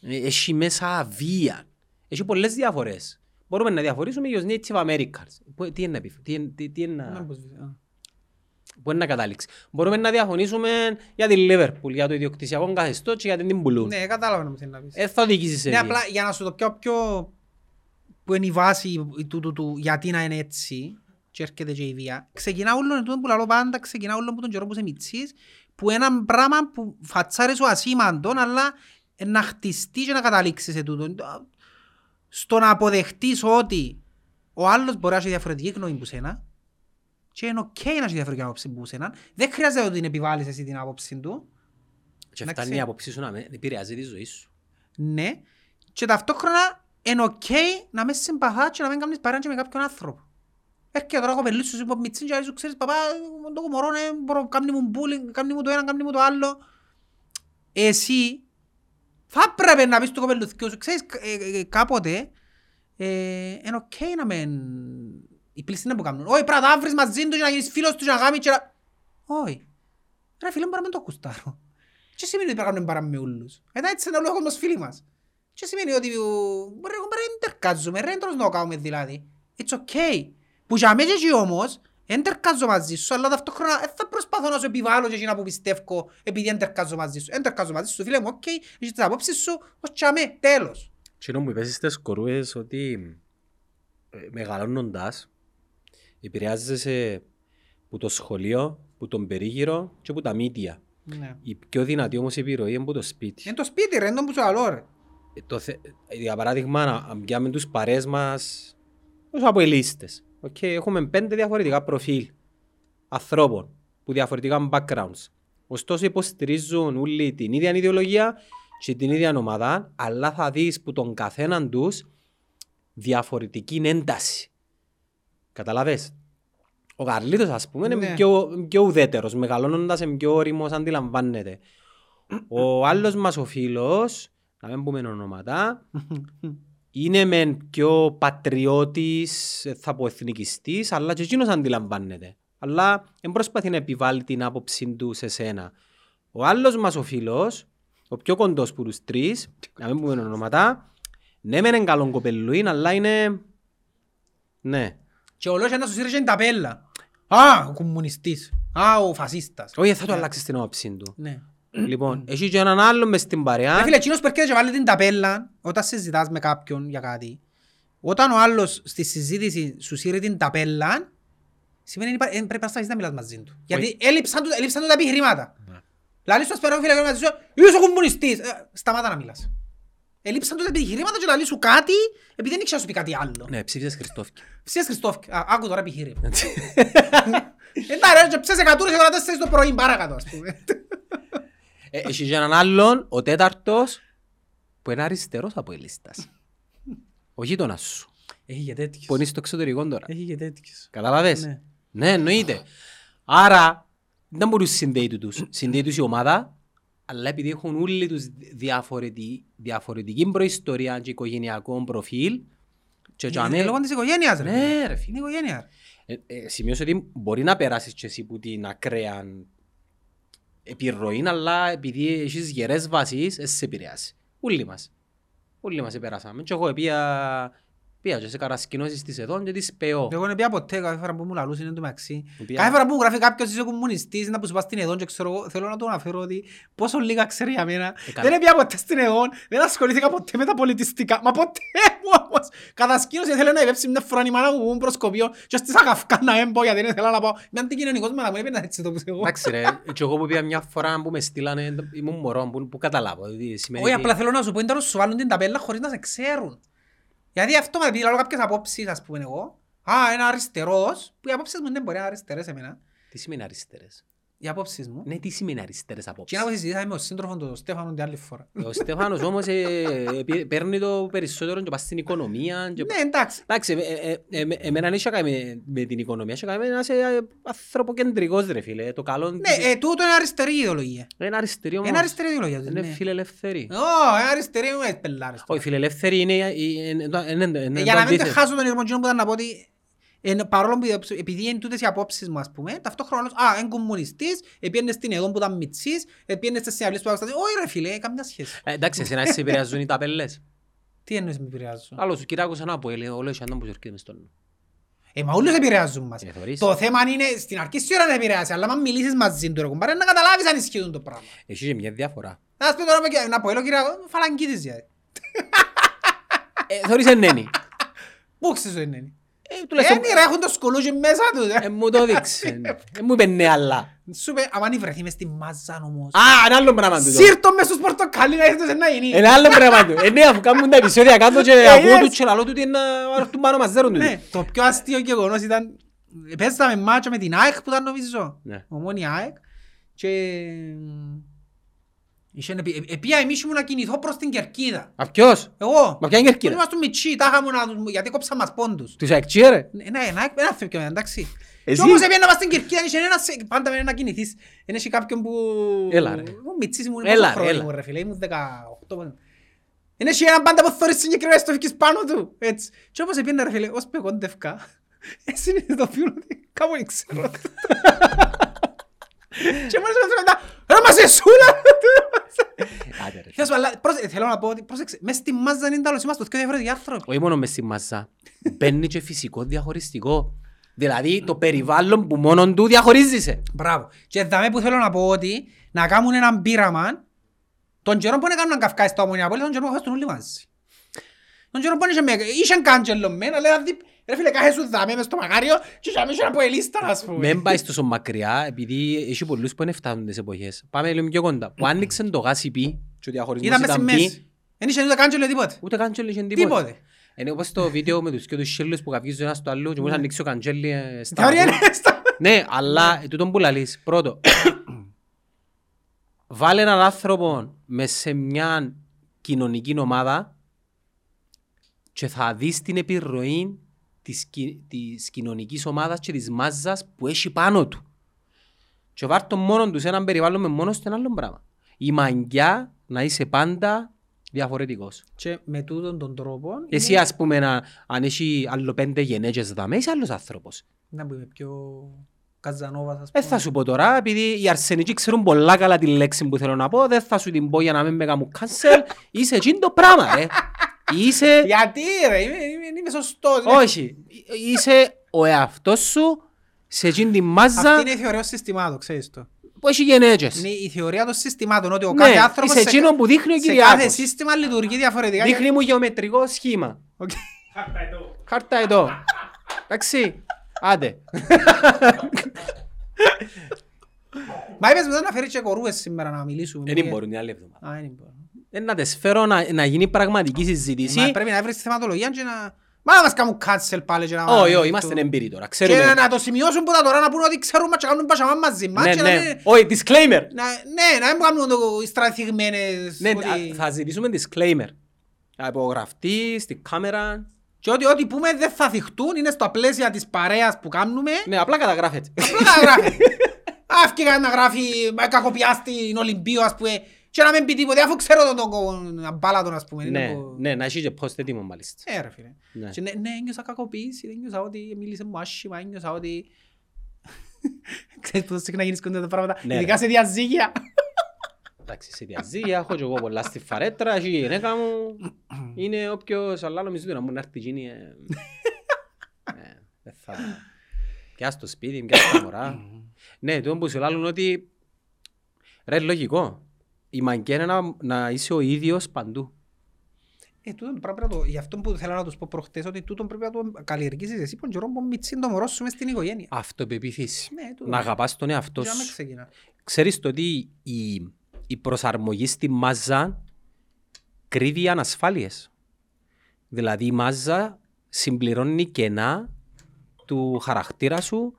ε, έχει μέσα βία, έχει πολλές διαφορές. Μπορούμε να διαφορήσουμε για τους Native Americans. Πού- Τι είναι να πεις, τι είναι- τι- τι είναι να- Να πώς βγει, α. Πού είναι να καταλήξεις. Μπορούμε να διαφωνήσουμε για τη Liverpool, για το ιδιοκτησιακό καθεστώς και γιατί την πουλούν. Ναι, κατάλαβα να μου θέλει να πεις. Ε, θα οδηγήσεις σε Ναι, βία. απλά για να σου το πιο πιο που είναι η βάση του, του, του, γιατί να είναι έτσι και έρχεται και η βία. Ξεκινά όλο, είναι τούτο που λαλώ πάντα, ξεκινά όλο από τον καιρό που είσαι μητσής, που ένα πράγμα που φατσάρε σου ασήμαντον, αλλά ε, να χτιστείς και να καταλήξεις σε τούτο. Στο να αποδεχτείς ότι ο άλλος μπορεί να έχει διαφορετική γνώμη που σένα και είναι οκ να έχει διαφορετική άποψη που σένα. Δεν χρειάζεται ότι την επιβάλλεις εσύ την άποψη του. Και εντάξει. φτάνει η άποψή σου να με επηρεάζει τη ζωή σου. Ναι. Και ταυτόχρονα είναι οκ να με συμπαθά και να μην κάνεις παρέα και με κάποιον άνθρωπο. Έρχεται τώρα κοπελί σου που μητσίν και σου ξέρεις παπά το μωρό ναι, μπορώ κάνει μου bullying, κάνει μου το ένα, κάνει μου το άλλο. Εσύ θα έπρεπε να πεις το κοπελούθκιο σου, ξέρεις ε, ε, κάποτε ε, είναι οκ να μεν οι πλήστοι να που κάνουν. Όχι πρέπει να τα βρεις μαζί τους και να γίνεις φίλος τους και να γάμεις και να... Όχι. Ρε φίλε μου μπορεί να μεν το γουστάρω. Και σημαίνει ότι πρέπει να κάνουμε παρέα με ούλους; Μετά έτσι είναι ο κόσμος φίλοι μας. Και σημαίνει ότι ο, μπορεί να δεν τερκάζουμε, ρε, δεν το κάνουμε δηλαδή. It's okay. Που για μένα και εκεί όμως, δεν τερκάζω μαζί σου, αλλά ταυτόχρονα δεν θα προσπαθώ να σου επιβάλλω και εκείνα που πιστεύω επειδή δεν τερκάζω μαζί σου. Δεν τερκάζω μαζί σου, φίλε μου, οκ, έχεις τις απόψεις σου, ως τσάμε, τέλος. Και ενώ μου είπες στις κορούες ότι ε, μεγαλώνοντας επηρεάζεσαι που το σχολείο, που τον περίγυρο και που τα μύτια. Ναι. Η πιο δυνατή όμως επιρροή είναι που το σπίτι. Είναι το σπίτι ρε, είναι το που σου αλώ ρε. Ε, το θε... ε, Για παράδειγμα, να- αν πιάμε τους παρές μας ως από ελίστες. Okay, έχουμε πέντε διαφορετικά προφίλ ανθρώπων που διαφορετικά backgrounds. Ωστόσο υποστηρίζουν όλοι την ίδια ιδεολογία και την ίδια ομάδα, αλλά θα δεις που τον καθέναν τους διαφορετική ένταση. Καταλαβες; Ο Καρλίτος ας πούμε είναι Ναι. πιο, πιο ουδέτερος, μεγαλώνοντας είναι πιο όριμος, αντιλαμβάνεται. Ο άλλος μας ο φίλος, να μην πούμε ονόματα, <laughs> είναι μεν πιο πατριώτης, ε, θα πω εθνικιστής, αλλά και εκείνος αντιλαμβάνεται. Αλλά δεν προσπαθεί να επιβάλλει την άποψη του σε σένα. Ο άλλος μας ο φίλος, ο πιο κοντός που τους τρεις, να μην πούμε ονόματα, ναι μεν είναι καλό κοπελούιν, αλλά είναι... Ναι. Και ο λόγος είναι να σου σύρει και την ταπέλα. Α, ο κομμουνιστής. Α, ο φασίστας. Όχι, θα το αλλάξεις την άποψη του. Ναι. Λοιπόν, έχει και έναν άλλο μες στην Ρε παρέα. φίλε, εκείνος που έρχεται και βάλει την ταπέλα όταν συζητάς με κάποιον για κάτι, όταν ο άλλος στη συζήτηση σου σύρει την ταπέλα, σημαίνει ότι πρέπει να σταματήσεις να μιλάς μαζί του. Γιατί έλειψαν του, έλειψαν του τα επιχειρήματα. Λαλείς σου, ας πούμε, φίλε, μαζί σου, είσαι ο κομμουνιστής. Ε, Σταμάτα να μιλάς. Έλειψαν του τα επιχειρήματα και λαλείς σου κάτι, επειδή δεν ήξερα να σου πει κάτι άλλο. Ναι, ψήφισες Χριστόφκη. Ψιές Χριστόφκη. Α, άκου τώρα επιχείρημα. Εντάξει ρε, και ψες εκατούρες ώρα τέσσερις το πρωί παρακάτω, ας πούμε. <laughs> Ε, Έχει και έναν άλλον, ο τέταρτος, που είναι αριστερός από ελίστας. Ο γείτονας σου. Έχει και τέτοιους. Που είναι στο εξωτερικό τώρα. Έχει και τέτοιους. Καταλαβες. Ναι. Ναι, εννοείται. Άρα, δεν μπορούν να συνδέει τους. Συνδέει τους η ομάδα, αλλά επειδή έχουν όλοι τους διαφορετική, διαφορετική προϊστορία και οικογενειακό προφίλ, και Είναι τζαμέ- λόγω της οικογένειας ρε. Ναι, ρε φίλε. Είναι η οικογένεια. Ε, ε, σημείωσε ότι μπορεί να περάσεις και εσύ που την ακραία επιρροή, αλλά επειδή έχεις γερές βάσεις, δεν σε επηρεάσει. Όλοι μας. Όλοι μας επεράσαμε. Και εγώ επία Πήγα και σε καρασκηνώσεις της εδώ και της πεώ. Εγώ δεν πήγα ποτέ κάθε φορά που μου λαλούς είναι το μεταξύ. Πήγα- Κάθε φορά που μου γράφει κάποιος είσαι κομμουνιστής να που σου πας στην Εδόν και ξέρω εγώ, θέλω να του αναφέρω ότι πόσο λίγα ξέρει για μένα. καλά. Δεν πήγα ποτέ στην Εδόν, δεν ασχολήθηκα ποτέ με τα πολιτιστικά. Μα ποτέ <laughs> μου όμως. Κατασκήνωση ήθελε να υπέψει μια φορά η μάνα μου που μου προσκοπείο και στις αγαφκά να έμπω γιατί δεν ήθελα να πάω. Είμαι αντικοινωνικός με να μου έπαιρνα έτσι το που εγώ. Εντάξει ρε, <laughs> και εγώ που πήγα μια φορά που με στείλανε, ήμουν μωρό, που, που καταλάβω. Δηλαδή, σημαίνει Όχι, ότι- απλά θέλω να σου πω, είναι τώρα σου βάλουν την ταπέλα χωρίς να σε ξέρουν. Γιατί αυτό με πει, λέω κάποιες απόψεις, ας πούμε εγώ. Α, ένα αριστερός, που οι απόψεις μου δεν μπορεί να είναι αριστερές εμένα. Τι σημαίνει αριστερές; Οι απόψεις μου. Ναι, τι σημαίνει αριστερές Και απόψεις. να πω συζητήσαμε με τον σύντροφο του Στέφανο την άλλη φορά. Ο Στέφανος όμως ε, ε, πή- παίρνει το περισσότερο και πάει στην οικονομία. Και... Ναι, εντάξει. Εντάξει, ε, ε, ε, ε, εμένα δεν είχε κάνει με, με την οικονομία, είχε κάνει με να είσαι ε, ανθρωποκεντρικός ρε φίλε. Το καλό Ναι, ε, τούτο είναι αριστερή ιδεολογία. είναι αριστερή όμως. Είναι αριστερή ιδεολογία. τους, Είναι ναι. φιλελευθερή. Ω, είναι αριστερή μου έτσι πελάρες. Όχι, φιλελεύθερη είναι... είναι- είναι- είναι- είναι- είναι Ε, Για το να μην αντίθετο. χάσω τον ηρμοντζίνο που ήταν να πω ότι εν, παρόλο που επειδή είναι τούτες οι απόψεις μου ας πούμε, ταυτόχρονα άλλος, α, είναι κομμουνιστής, επίενες στην Εδόν που ήταν μητσής, επίενες στις συναυλίες που ήταν όχι ρε φίλε, καμιά σχέση. Ε, Εντάξει, εσένα σε επηρεάζουν οι ταπέλες. Τι εννοείς με επηρεάζουν; Άλλο σου Κυράκος ένα από έλεγε, όλο έχει έναν που σου έρχεται μες στον νου. Ε, μα όλους επηρεάζουν μας. Ε, θωρείς. Το θέμα είναι στην αρχή σίγουρα να επηρεάσει, αλλά αν μιλήσεις μαζί του ρε κουμπάρε, να καταλάβεις αν ισχύει το πράγμα. Έχει και μια διαφορά. Να σου πει τώρα με- να πω, έλο κύριε, φαλαγγίτης γιατί. Ε, Θωρείς ενένει. Πού ξέρεις το είναι. Ε, τουλάχιστον- Είναι ρε, έχουν το σκουλούκι μέσα τους. Ε, μου το δείξε. <laughs> Ε, μου είπε ναι, αλλά. Σου πει, άμα βρεθεί μες στη μάζα όμως. Α, ένα άλλο πράγμα του. το. Σύρτο μες στους πορτοκάλι να έρθεις να γίνει. Ένα άλλο πράγμα του. Ε, ναι, αφού κάνουν τα επεισόδια κάτω και Ε, ακούω yes. του και λαλό του τι είναι να έρθουν πάνω μας δέρουν του. Ναι, το πιο αστείο γεγονός ήταν παίζαμε μάτσο με την ΑΕΚ που ήταν νομίζω. Ναι. Ομόνια ΑΕΚ και είχε επί- ε, επία εμείς ήμουν να κινηθώ προς την Κερκίδα. Α, ποιος; Εγώ. Μα ποια είναι η Κερκίδα; Ήμασταν μητσί, τα είχαμε να τους- γιατί κόψαν μας πόντους. Τους αεξίε ρε. Ναι, ναι, ένα ένα θεμκιο, εντάξει. Εσύ; Και όμως έπαιρνα μας στην Κερκίδα, είχε ένας, πάντα με να κινηθείς. Είναι και κάποιον που... Έλα, ρε. Εγώ μητσής ήμουν, Έλα, πόσο ρε, χρόνο έλα. ήμουν, ρε φίλε, ήμουν 18 πότε. Είναι και έναν πάντα που θωρείς συγκεκριμένα στο φύγεις πάνω του, έτσι. Και όπως έπαιρνα ρε φίλε, ως που κόντευκα, <laughs> συνειδητοποιούν ότι κάπου δεν ξέρω. <laughs> Και μόλις με μετά, ρε μας εσούλα! Άντε ρε. Θέλω να σου πω, αλλά πρόσεξε, Θέλω να πω ότι, πρόσεξε, μες στη μάζα είναι τέλος, είμαστε δύο διαφορετικοί άνθρωποι. Όχι μόνο μες στη μάζα. Μπαίνει και φυσικό διαχωριστικό. Δηλαδή το περιβάλλον που μόνον του διαχωρίζεσαι. Μπράβο. Και δαμε που θέλω να πω ότι να κάνουν έναν πείραμα τον καιρό που έκαναν καυκάι στο Ομονία Πόλη, τον καιρό που χάσουν όλοι μαζί. Τον καιρό που είχε με- είχαν κάντζελο μεν, αλλά δηλαδή, ρε φίλε, κάχε σου δάμε μες στο μαγάριο και είχαμε είχε ένα ποελίστα, ας πούμε. Μην πάει τόσο μακριά, επειδή έχει πολλούς που δεν φτάνουν τις εποχές. Πάμε λίγο πιο κοντά. Που άνοιξαν το γάσι πι και ο διαχωρισμός Ήταν μες στη ήταν πι, μέση. Δεν είχε ούτε κάντζελο τίποτε. ούτε καντζέλι είχε τίποτε. Τίποτε. Είναι όπως το βίντεο με τους και τους σύλλους που καυγίζουν ένας στο άλλο και μόλις ανοίξεις ο καντζέλι ε, στα Θεωρία άκου. είναι στα- Ναι, αλλά ε, τούτον που λαλείς. Πρώτο, <coughs> βάλε έναν άνθρωπο μες σε μια κοινωνική ομάδα και θα δεις την επιρροή της, κι- της κοινωνικής ομάδας και της μάζας που έχει πάνω του. Και βάρ' τον μόνο τους σε έναν περιβάλλον με μόνος στο ένα άλλο πράγμα. Η μαγκιά να είσαι πάντα διαφορετικός. Και με τούτον τον τρόπο... Εσύ ας πούμε να, αν έχει άλλο πέντε γενέτσες δαμέ, είσαι άλλος άνθρωπος. Να πούμε πιο Καζανόβας, ας Ε, πούμε. θα σου πω τώρα, επειδή οι αρσενικοί ξέρουν πολλά καλά τη λέξη που θέλω να πω, δεν θα σου την πω για να μην με κάνουν cancel. <laughs> Είσαι εκείνο το πράγμα, ρε. Είσαι... Γιατί ρε, είμαι, είμαι, είμαι σωστός. Όχι. Είσαι ο εαυτός σου σε εκείνη τη μάζα Αυτή είναι η θεωρία των συστημάτων, ξέρεις το. που έχει γενέτσες. Είναι η θεωρία των συστημάτων, ότι ο Ναι, κάθε άνθρωπος είσαι εκείνο που δείχνει ο σε κάθε Κυριάκος. σύστημα λειτουργεί διαφορετικά. Δείχνει μου γεωμετρικό σχήμα. Οκ. Χάρτα εδώ. Χάρτα εδώ. Εντάξει. Άντε. Μα είπες μετά να φέρεις και κορούες σήμερα να μιλήσουμε. Δεν μπορούν την άλλη εβδομάδα. Α, δεν μπορούν. Ε, Να τις φέρω να, να γίνει πραγματική συζήτηση. Μα πρέπει να βρεις τη θεματολογία και να... Μα να μας κάνουν cancel πάλι και να... Όχι, όχι, είμαστε εμπειροί τώρα. Και Ξέρουμε. να το σημειώσουν που τα τώρα να πούν ότι ξέρουμε και κάνουν πασαμά μαζί μας Ναι, και να ναι. μην- Όχι, disclaimer. να- Ναι, να μην κάνουν το οι στρατηγμένες Ναι, ότι- α, θα ζητήσουμε disclaimer. Να υπογραφτεί στην κάμερα. Και ότι ό,τι πούμε δεν θα θυχτούν, είναι στα πλαίσια της παρέας που κάνουμε. Ναι, απλά καταγράφεται. Απλά να γράφει. Αύκηκα να γράφει «Μα κακοπιά στην Ολυμπίο ας πούμε και να μην πει τίποτε αφού ξέρω τον τον αμπάλατον ας πούμε. Ναι, Είναι που- ναι, να έχει και post έτοιμο μάλιστα. Ε, ρε φίλε. Ναι. Και ναι, ναι, ένιωσα κακοποίηση, ένιωσα ότι μίλησε μου άσχημα, ένιωσα ότι... <laughs> Ξέρεις πόσο συχνά γίνεις κοντά τα πράγματα, Ναι, ειδικά ρε. σε διαζύγια. Εντάξει, σε διαζύγια, έχω και εγώ πολλά στη φαρέτρα, έχει η γυναίκα μου. Είναι όποιος, αλλά νομίζω ότι να μου να έρθει εκείνη. ε, ε, δεν θα... Πιά στο σπίτι, πιά στα μωρά. <coughs> Ναι, το που σου λάλλουν ότι... Ρε, λογικό. Η μαγκιά είναι να, να είσαι ο ίδιος παντού. Ε, τούτον πρέπει να το, γι' αυτό που θέλω να τους πω προχτές, ότι τούτον πρέπει να το καλλιεργήσεις εσύ που καιρό που μητσίν το μωρό σου μες στην οικογένεια. Αυτοπεποίθηση. Ναι, τούτο. Να αγαπάς τον εαυτό Για να μην σου. ξεκινά. Ξέρεις το ότι η, η προσαρμογή στη μάζα κρύβει ανασφάλειες. Δηλαδή η μάζα συμπληρώνει κενά του χαρακτήρα σου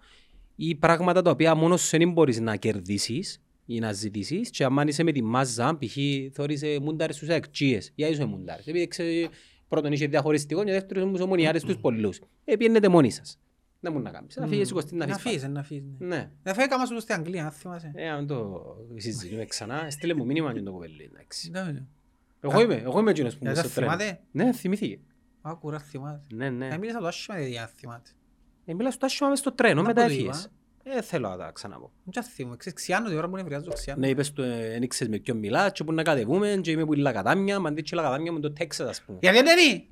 ή πράγματα τα οποία μόνος σου δεν μπορείς να κερδίσεις ή να ζητήσεις και αν είσαι με τη μάζα, π.χ. θωρείς ε, μούνταρες στους εκτσίες. Για είσαι μούνταρες. Επειδή ξέρει, πρώτον είσαι διαχωριστικό και δεύτερον είσαι ομονιάρες στους πολλούς. Ε, πιένετε μόνοι σας. Δεν μπορεί να κάνεις. Να φύγεις σηκωστή να Να φύγεις. φύγεις, να φύγεις. ναι. Ναι. Να φύγει κάμας σου στην Αγγλία, αν θυμάσαι. Ε, αν το συζητούμε ξανά, στείλε μου μήνυμα και το κοπέλι. εντάξει. Δεν είναι. Εγώ είμαι, εγώ είμαι εκείνος που Για είμαι δεν στο τρένο. θυμάται; Ναι, θυμήθηκε. Άκουρα, θυμάται. Ναι, ναι. Ε, μίλησα το άσχημα για να θυμάται. Ε, μιλάς στο άσχημα μες στο τρένο, Να με τα πω το έφυγες. Ε, θέλω να τα ξαναπώ. Δεν θυμώ. Ξέρεις, ξιάνω την ώρα που νευριάζω, ξιάνω. Ναι, είπες του, ε, εν ήξερες με ποιον μιλάς και πού να κατεβούμε και είμαι που είναι λακατάμια, μα αντί και λακατάμια μου το Τέξας, ας πούμε. Γιατί δεν είναι;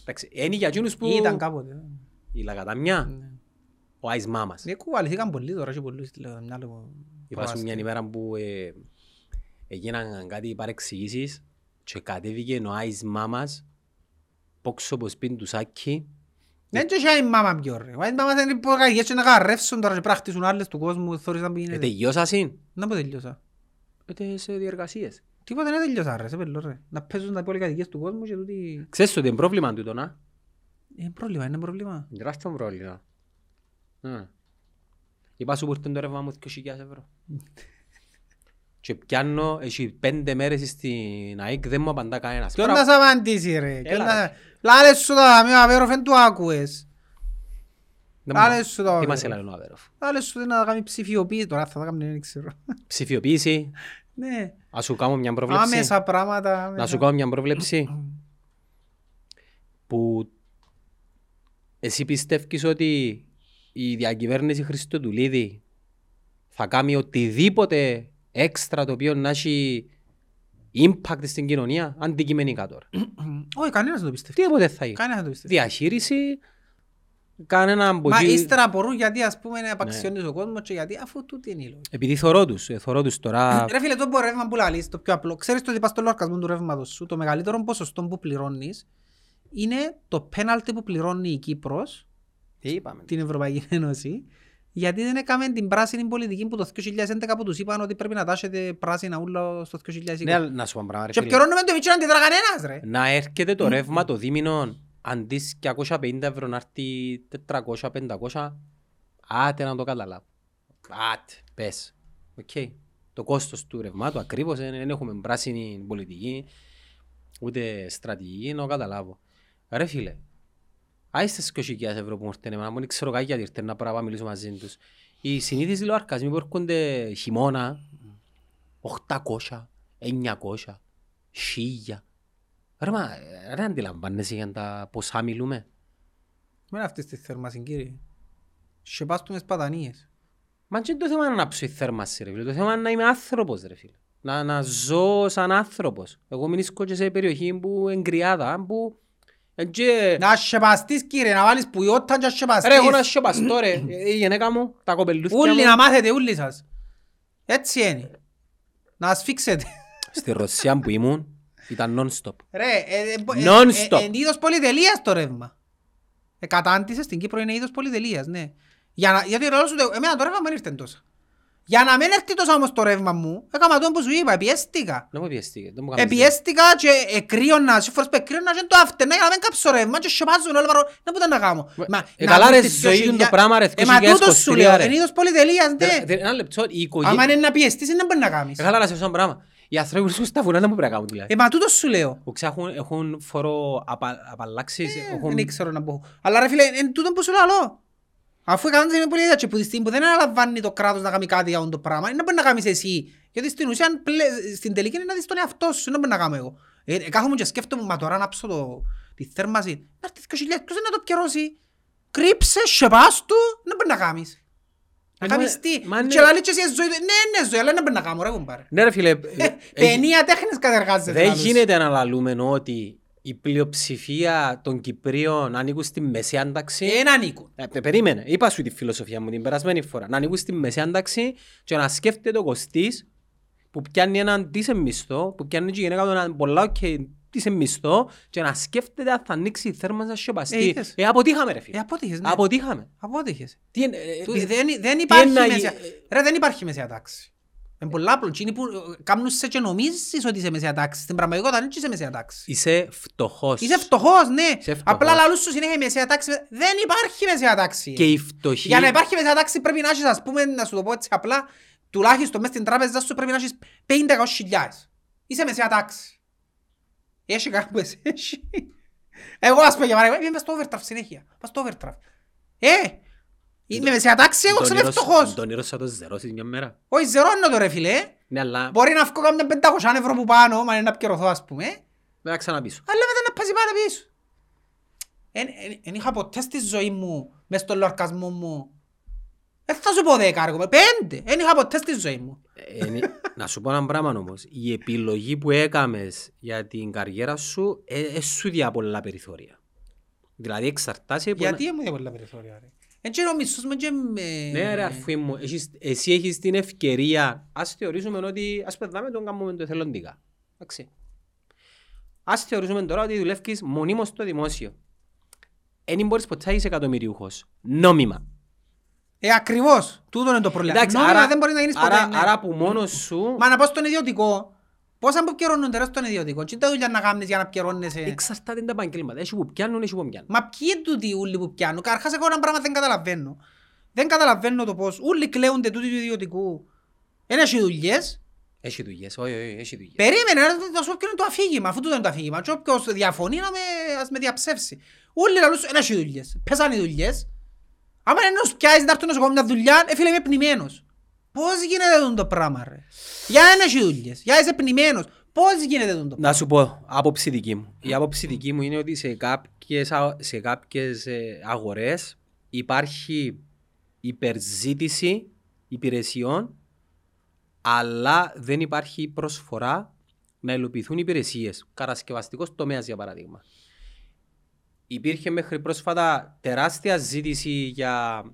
Εντάξει, είναι για εκείνους που... Ήταν κάποτε. Η λακατάμια, Ναι. ο Άις Μάμας. Ε, κουβαληθήκαν πολλοί τώρα και πολλούς στη λεγόμενη άλλο. Είπα σου μια ημέρα που ε, έγιναν κάτι παρεξηγήσεις και κατέβηκε ο Άις Μάμας πόξω από σπίτι του Σάκη Δεν και είχε η μάμα πιο ρε. Η μάμα είναι που καγιές και να καρρεύσουν τώρα και πρακτήσουν άλλες του κόσμου. Θωρείς να Ε, πηγαίνετε. τελειώσασαι. Να πω τελειώσα. Ε, σε διεργασίες. Τίποτα δεν τελειώσα ρε, σε πελό ρε. Να παίζουν τα πολυκατοικίες του κόσμου και τούτοι... Ξέρεις ότι είναι πρόβλημα τούτο, να. Είναι πρόβλημα, είναι πρόβλημα. Είναι τεράστιο πρόβλημα. Ε. Είπα σου που ήρθε το ρεύμα μου 2.000 ευρώ. <laughs> Και πιάνω, έχει πέντε μέρες στην ΑΕΚ, δεν μου απαντά κανένας. Ποιον Τώρα- να σ' απαντήσει ρε; Έλα, Ποιον να- Λάλες σου τα, με αβέροφεν του άκουες. Δεν μου- Λάλες σου τα. Τι μας έλαβε ο Αβέροφ; Λάλες σου να κάνει ψηφιοποίηση. Τώρα θα τα κάνουν, δεν ξέρω. Ψηφιοποίηση. Ναι. Ας σου κάνω μια πρόβλεψη. Άμεσα πράγματα. Να άμεσα. σου κάνω μια πρόβλεψη. <clears throat> Που εσύ πιστεύεις ότι η διακυβέρνηση Χριστοδουλίδη θα κάνει οτιδήποτε έξτρα το οποίο να έχει impact στην κοινωνία, αντικειμενικά τώρα. <clears throat> Όχι, κανένας δεν το πιστεύει. Τίποτε θα γίνει. Κανένας δεν το πιστεύει. Διαχείριση, κανένα από Μα εκεί- ύστερα απορούν γιατί ας πούμε είναι απαξιώνεις ο κόσμος και γιατί αφού τούτη είναι η λόγη. Επειδή θωρώ τους, ε, θωρώ τους τώρα... <clears throat> Ρε φίλε, το ρεύμα που λαλείς, το πιο απλό. Ξέρεις το ότι πας στο λογαριασμό του ρεύματος σου, το μεγαλύτερο ποσοστό που πληρώνεις είναι το πέναλτι που πληρώνει η Κύπρος, Τι είπαμε. την Ευρωπαϊκή Ένωση, γιατί δεν έκαμε την πράσινη πολιτική που το 2011 που τους είπαν ότι πρέπει να τάσετε πράσινα ούλα στο 2020. Ναι, αλλά να σου πω πράγμα, ρε Και φίλε. πιερώνουμέν το τζιαι εν αντιδρά κανένας ρε. Να έρχεται το ρεύμα το δίμηνο αντί 250 ευρώ να έρθει 400-500 άτε να το καταλάβω. Άτε, πες. Οκ. Το κόστος του ρευμάτου ακριβώς δεν δεν έχουμε πράσινη πολιτική ούτε στρατηγική να το καταλάβω. Ρε φίλε, άιστε στις 20.000 ευρώ που μου έρθουν εμένα, μου δεν ξέρω κάτι γιατί ήρθαν να πρέπει να μιλήσω μαζί τους. Οι συνήθεις λοαρκασμοί που έρχονται χειμώνα, 800, 900, 1000. Ρε μα, ε, ρε αντιλαμβάνεσαι για τα ποσά μιλούμε. Με αυτές τις θερμασιν κύριε. Σε πας του με σπατανίες. Μα και το θέμα είναι να ανάψω η θέρμαση ρε φίλε, το θέμα είναι να είμαι άνθρωπος ρε φίλε. Να, να ζω σαν άνθρωπος. Εγώ μείνω και σε περιοχή που εγκριάδα, που... ε, και- Να σεπαστείς κύριε, να βάλεις πουιότα και να σεπαστείς. Ρε εγώ να σιωπαστώ ρε, Ε, η γυναίκα μου, τα κοπελούθια Ούλοι μου. να μάθετε, ούλοι σας. Έτσι είναι. Να ασφίξετε. Στη Ρωσία που ήμουν ήταν non-stop. Ρε, ε, ε, ε, Non-stop. ε, ε, είναι είδος πολυτελείας το ρεύμα. Ε, κατάντησες στην Κύπρο είναι είδος πολυτελείας, ναι. Για να, γιατί ρωτώ σου, το- εμένα το ρεύμα δεν ήρθε τόσα. Για να μην έρθει τόσο όμως το ρεύμα μου, έκανα το που σου είπα, επιέστηκα. Δεν μου πιέστηκε, δεν μου κάνεις Επιέστηκα και εκρύωνα, σε φορές που εκρύωνα και το αφτερνά για να μην κάψω ρεύμα και σιωπάζουν όλα παρό. Δεν μπορούσα να κάνω. Μα, ε, να καλά, βρεις ρε, τις ζωή 2000 είναι το πράγμα, ρε, Ε, μα 2023, τούτος σου λέω, ρε. είναι είδος πολυτελείας, Δε- ναι. δε- Ένα λεπτό, η Άμα οικογένεια... είναι να πιεστείς, δεν μπορεί να κάνεις. Ε, Καλά, να σε ρωτήσω ένα πράγμα. Οι άνθρωποι που βρίσκουν στα βουνά δεν μου πρέπει να κάνουν δηλαδή. Ε, μα τούτος σου λέω. Που ξέρω, έχουν- έχουν φορό απα- απαλλάξεις, έχουν... Δεν ξέρω να πω. Αλλά ρε φίλε, είναι τούτο που σου λέω. Αφού έκαναν την πολιτεία και που τη στιγμή που δεν αναλαμβάνει το κράτος να κάνει κάτι για αυτό το πράγμα, είναι να μπορεί να κάνεις εσύ. Γιατί στην ουσία, πλε- στην τελική είναι να δεις τον εαυτό σου, δεν μπορεί να κάνω εγώ. Ε, ε, κάθομαι και σκέφτομαι, μα τώρα να ψω το, τη θέρμαση, να έρθει 2.000, ποιος είναι να το πιερώσει; Κρύψε, σεπάς του, δεν μπορεί να κάνεις. Να Μα- κάνεις τι; μα ναι. Και λαλείς και εσύ η ζωή του. Ναι, είναι ζωή, αλλά δεν πρέπει να κάνω ρε κουμπάρε. Ναι ρε φίλε, Ε, ε, έχει- Παινία τέχνης κατεργάζεται. δεν λαλούς. γίνεται να λαλούμε ότι η πλειοψηφία των Κυπρίων ανήκουν στη μεσαία τάξη. Δεν ανήκουν. Ε, πε- περίμενε, είπα σου τη φιλοσοφία μου την περασμένη φορά. Να ανήκουν στη μεσαία τάξη και να σκέφτεται ο Κωστής που πιάνει έναν decent μισθό, που πιάνει και η γυναίκα του έναν πολλά ok decent μισθό και να σκέφτεται αν θα ανοίξει η θέρμα να Ε, σιωπαστεί. είδες. Ε, αποτύχαμε ρε Ε, φίλε. απότυχες, ναι. Αποτύχαμε. Απότυχες. Τι είναι, ε, Του- τι- Δεν, δεν τι υπάρχει είναι να μεσαία... γι- Ρε, δεν υπάρχει μεσαία τάξη. Είναι πολλά απλό. Εκείνοι που ε, κάνουν σε και νομίζεις ότι είσαι μεσαία τάξη. Στην πραγματικότητα δεν είσαι μεσαία τάξη. Είσαι φτωχός. Είσαι φτωχός, ναι. Είσαι φτωχός. Απλά λαλούς σου συνέχεια η μεσαία τάξη. Δεν υπάρχει μεσαία τάξη. Και η φτωχή... Για να υπάρχει μεσαία τάξη πρέπει να έχεις, ας πούμε, να σου το πω έτσι απλά, τουλάχιστον μες στην τράπεζα σου πρέπει να έχεις 50 χιλιάδες. Είσαι μεσαία τάξη. Έχει κάπου εσύ, έχει. Εγώ ας πούμε για παράδειγμα, είμαι στο overdraft συνέχεια. Πας στο overdraft. Ε, είμαι μεσαία τάξη, εγώ Τον ξέρω ήρω- φτωχός. Τον ήρω θα το ζερώσεις μια μέρα. Όχι, ζερώνω το ρε φίλε. Ναι, αλλά Μπορεί να βγω κάμια 500 ευρώ που πάνω, μα είναι να πιερωθώ ας πούμε. δεν θα ξαναπίσω. Αλλά μετά να πας πάλι πίσω. Εν είχα ποτέ στη ζωή μου, μες στον λορκασμό μου, δεν θα σου πω δέκα αργό, πέντε. Εν είχα ποτέ στη ζωή μου. Ε, είναι- να σου πω ένα πράγμα όμως. Η επιλογή που έκαμες για την καριέρα σου ε, ε, σου διά πολλά περιθώρια. Δηλαδή εξαρτάσαι από... Γιατί μου πολλά περιθώρια ρε. Εν και ο μισθός μου και με... Ναι ρε αρφή μου, έχεις, εσύ έχεις την ευκαιρία, ας θεωρήσουμε ότι ας πεδάμε τον κάνουμε το εθελοντικά. Εντάξει. Ας θεωρήσουμε τώρα ότι δουλεύεις μονίμως στο δημόσιο. Εν μπορείς ποτέ να είσαι εκατομμυριούχος. Νόμιμα. Ε, ακριβώς. Τούτο είναι το πρόβλημα. Νόμιμα δεν μπορείς να γίνεις ποτέ. άρα, ναι. άρα που μόνος σου Μα να πάω στον ιδιωτικό. Πώς αν επικαιρώνονται ρε στον ιδιωτικό. Τι τα δουλειά να κάνεις για να επικαιρώνεσαι. εξαρτάται τα επαγγέλματα. Έχει που πιάνουν, έχει που πιάνουν. Μα ποιοι είναι τούτοι ούλοι που πιάνουν; Καρχάς εγώ ένα πράγμα δεν καταλαβαίνω. Δεν καταλαβαίνω το πώς. Ούλοι κλαίονται τούτοι του ιδιωτικού. Ένα έχει δουλειές; Έχει δουλειές, όχι, όχι, έχει δουλειές. Περίμενε, να να σου πω ποιο είναι το αφήγημα, αφού τούτο είναι το αφήγημα. Και όποιος διαφωνεί να με, ας με διαψεύσει. Όλοι λαλούς, ένα έχει δουλειές. Πέσαν οι δουλειές. Άμα είναι ενός πιάσεις να έρθει να σου κάνω μια δουλειά, ε, φίλε είμαι πνημένος. Πώς γίνεται τούτο το πράγμα ρε; Για ένα έχει δουλειές, για είσαι πνημένος. Πώς γίνεται τούτο το πράγμα; Να σου πω, άποψη δική μου. Η άποψη δική μου είναι ότι σε κάποιες, α- σε κάποιες ε, αγορές υπάρχει υπερζήτηση υπηρεσιών αλλά δεν υπάρχει προσφορά να υλοποιηθούν υπηρεσίες. Κατασκευαστικός τομέας για παράδειγμα. Υπήρχε μέχρι πρόσφατα τεράστια ζήτηση για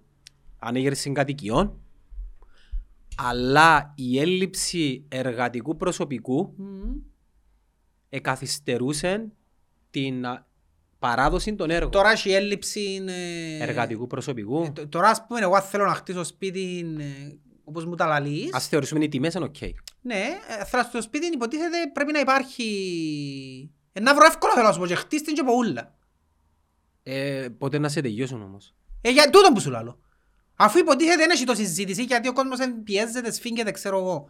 ανέγερση κατοικιών αλλά η έλλειψη εργατικού προσωπικού Μμμ. εκαθυστερούσε την α, παράδοση των έργων. Τώρα έχει έλλειψη ε, Εργατικού προσωπικού. ε, τ- Τώρα ας πούμε εγώ αν θέλω να χτίσω σπίτι ε, όπως μου τα λαλείς. Ας θεωρήσουμε οι τιμές είναι οκ. Ναι, ε, θέλω στο σπίτι υποτίθεται πρέπει να υπάρχει... Ε, να βρω εύκολα θέλω να σου πω και χτίστε και από ούλα. Ε, πότε να σε τελειώσουν όμως. Ε, για τούτο που σου λαλώ. Αφού υποτίθεται δεν έχει τόση συζήτηση γιατί ο κόσμος εν πιέζεται, σφίγγεται, ξέρω εγώ.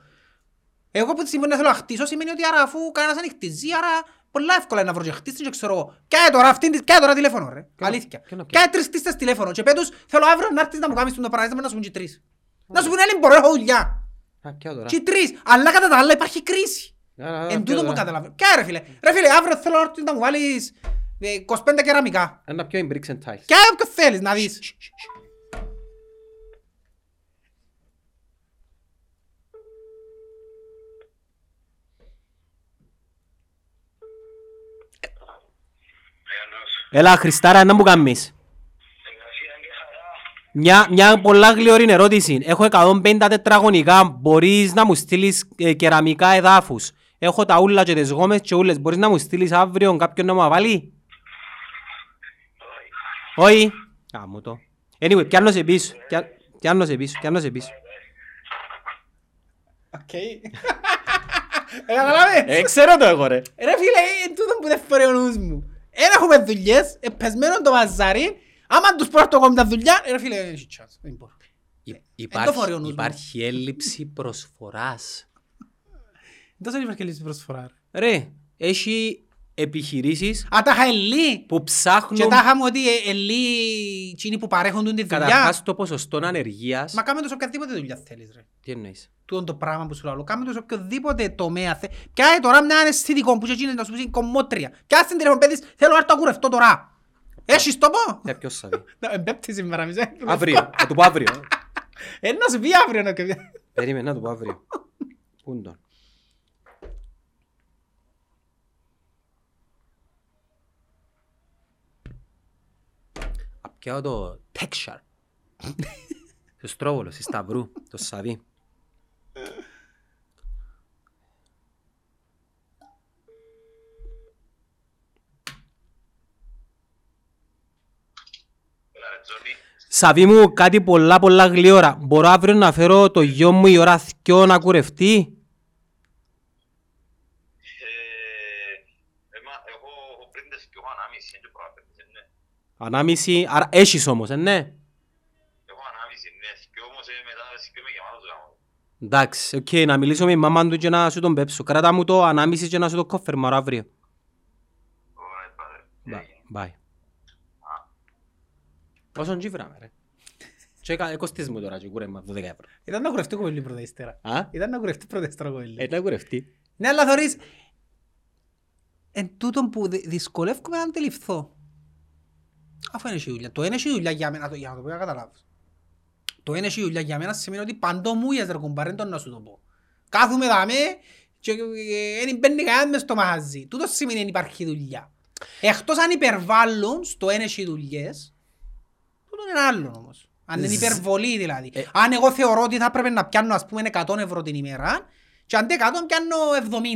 Εγώ που τη στιγμή να θέλω να χτίσω σημαίνει ότι άρα αφού κανένας δεν χτίζει, άρα πολλά εύκολα είναι να βρω και χτίσει και ξέρω εγώ. Κάνε τώρα, αυτήν, τη- κάνε τώρα τηλέφωνο ρε. να- Αλήθεια. ποιο να πιω. Κάνε τρεις χτίστες τηλέφωνο και πε τους θέλω αύριο να έρθεις να μου κάνεις τον παράδειγμα να σου πούν και τρεις. Να σου πούνε «Έλλην μπορώ, έχω δουλειά. Α, ποια τώρα. Και τρεις. Αλλά κατά τα άλλα υπάρχει κρίση. Α, α, α, Εν ποια τούτο που τώρα. καταλαβαίνω. Κάνε ρε φίλε. Ρε φίλε, αύριο θέλω να έρθεις να μου βάλεις ε, 25 κεραμικά. Ένα πιο in bricks and tiles. Και όποιο θέλεις να δεις. Έλα Χριστάρα, να μου κάνεις. Μια, μια πολλά γλήορη ερώτηση. Έχω 150 τετραγωνικά. Μπορείς να μου στείλεις ε, κεραμικά εδάφους. Έχω τα ούλα και τις γόμες και ούλες. Μπορείς να μου στείλεις αύριο κάποιον να μου βάλει. Όχι. Κάμω το. Anyway, πιάνω σε πίσω. Πια- Πιάνω σε πίσω. Πιάνω σε πίσω. Οκ. Ε, καταλάβες. Ε, ξέρω το εγώ ρε. Ρε φίλε, εν τούτο που δεν φορεί ο νους μου. Εν έχουμε δουλειές, εν πεσμένο το παζάρι. Άμα τους πω να το κάνω τα δουλειά, ε, ρε φίλε, δεν έχει chance. Δεν μπορώ. Υ- το φορεί ο Υπάρχει, νους μου. υπάρχει έλλειψη προσφοράς. Δεν υπάρχει λύση προσφορά. ρε. Ρε, έχει επιχειρήσεις Α, τα είχα ελί. που ψάχνουν Και τα είχαμε ότι ε, ελί εκείνοι που παρέχουν την δουλειά. καταρχάς το ποσοστό ανεργίας. Μα κάμε το σε οποιαδήποτε δουλειά θέλεις ρε. Τι εννοείς; Τούτο το πράγμα που σου λέω. Κάμε το σε οποιοδήποτε τομέα θέλεις. Ποια είναι τώρα μια αισθητικό που και εκείνες να σου πεις κομμότρια. Ποια στην τηλέφωνο παιδείς, θέλω να έρθω να κουρευτώ τώρα. Έχεις το πω. Για ποιος θα δει. <laughs> Να, Εμπέπτη σήμερα, μισέ. Αύριο, θα του πω αύριο. Ε, να σου πει αύριο να και- Περίμενε να το πω αύριο. Πού είναι τον. Απιάω το texture. <laughs> Το στρόβολο, στη Σταυρού, το Σαβί. Σαβί μου, κάτι πολλά πολλά γλυόρα. Μπορώ αύριο να φέρω το γιο μου η ώρα θκυο να κουρευτεί; Εγώ έχω πριν τις και έχω ανάμιση, δεν πρόβλημα, ναι. Ανάμιση, άρα έχεις όμως, ε, ναι. Έχω ανάμιση, ναι. Και όμως ε, μετά και είμαι γεμάτος γάμο. Εντάξει, οκ, να μιλήσω με η μαμά του και να σου τον πέψω. Κράτα μου το ανάμιση και να σου το κόφερμαρω αύριο. Ωραία, πατέρα. Bye. Bye. Πόσον τσίφραμε ρε. Και έκα- κοστίζεις μου τώρα και κούρεμα 12 ευρώ. Ήταν να κουρευτεί κοπελί πρώτα ύστερα. Α, Ήταν να κουρευτεί πρώτα ύστερα κοπελί. ε, να κουρευτεί. Ναι, αλλά θωρείς, εν τούτον που δυ- δυσκολεύομαι να αντιληφθώ. Αφού είναι η δουλειά. Το είναι η δουλειά για μένα, το- για να το πω για να καταλάβεις. Το είναι η δουλειά για μένα σημαίνει ότι παντός μου για ρε τον να σου το πω. Κάθομαι δάμε και ε, δεν μπαίνει κανένας μες στο μαγαζί. Τούτος σημαίνει ότι υπάρχει δουλειά. Εκτός αν υπερβάλλουν στο είναι οι δουλειές, τούτο είναι άλλο όμως. Αν είναι υπερβολή δηλαδή. Ε. Αν εγώ θεωρώ ότι θα πρέπει να πιάνω ας πούμε 100 ευρώ την ημέρα και αντί 100 πιάνω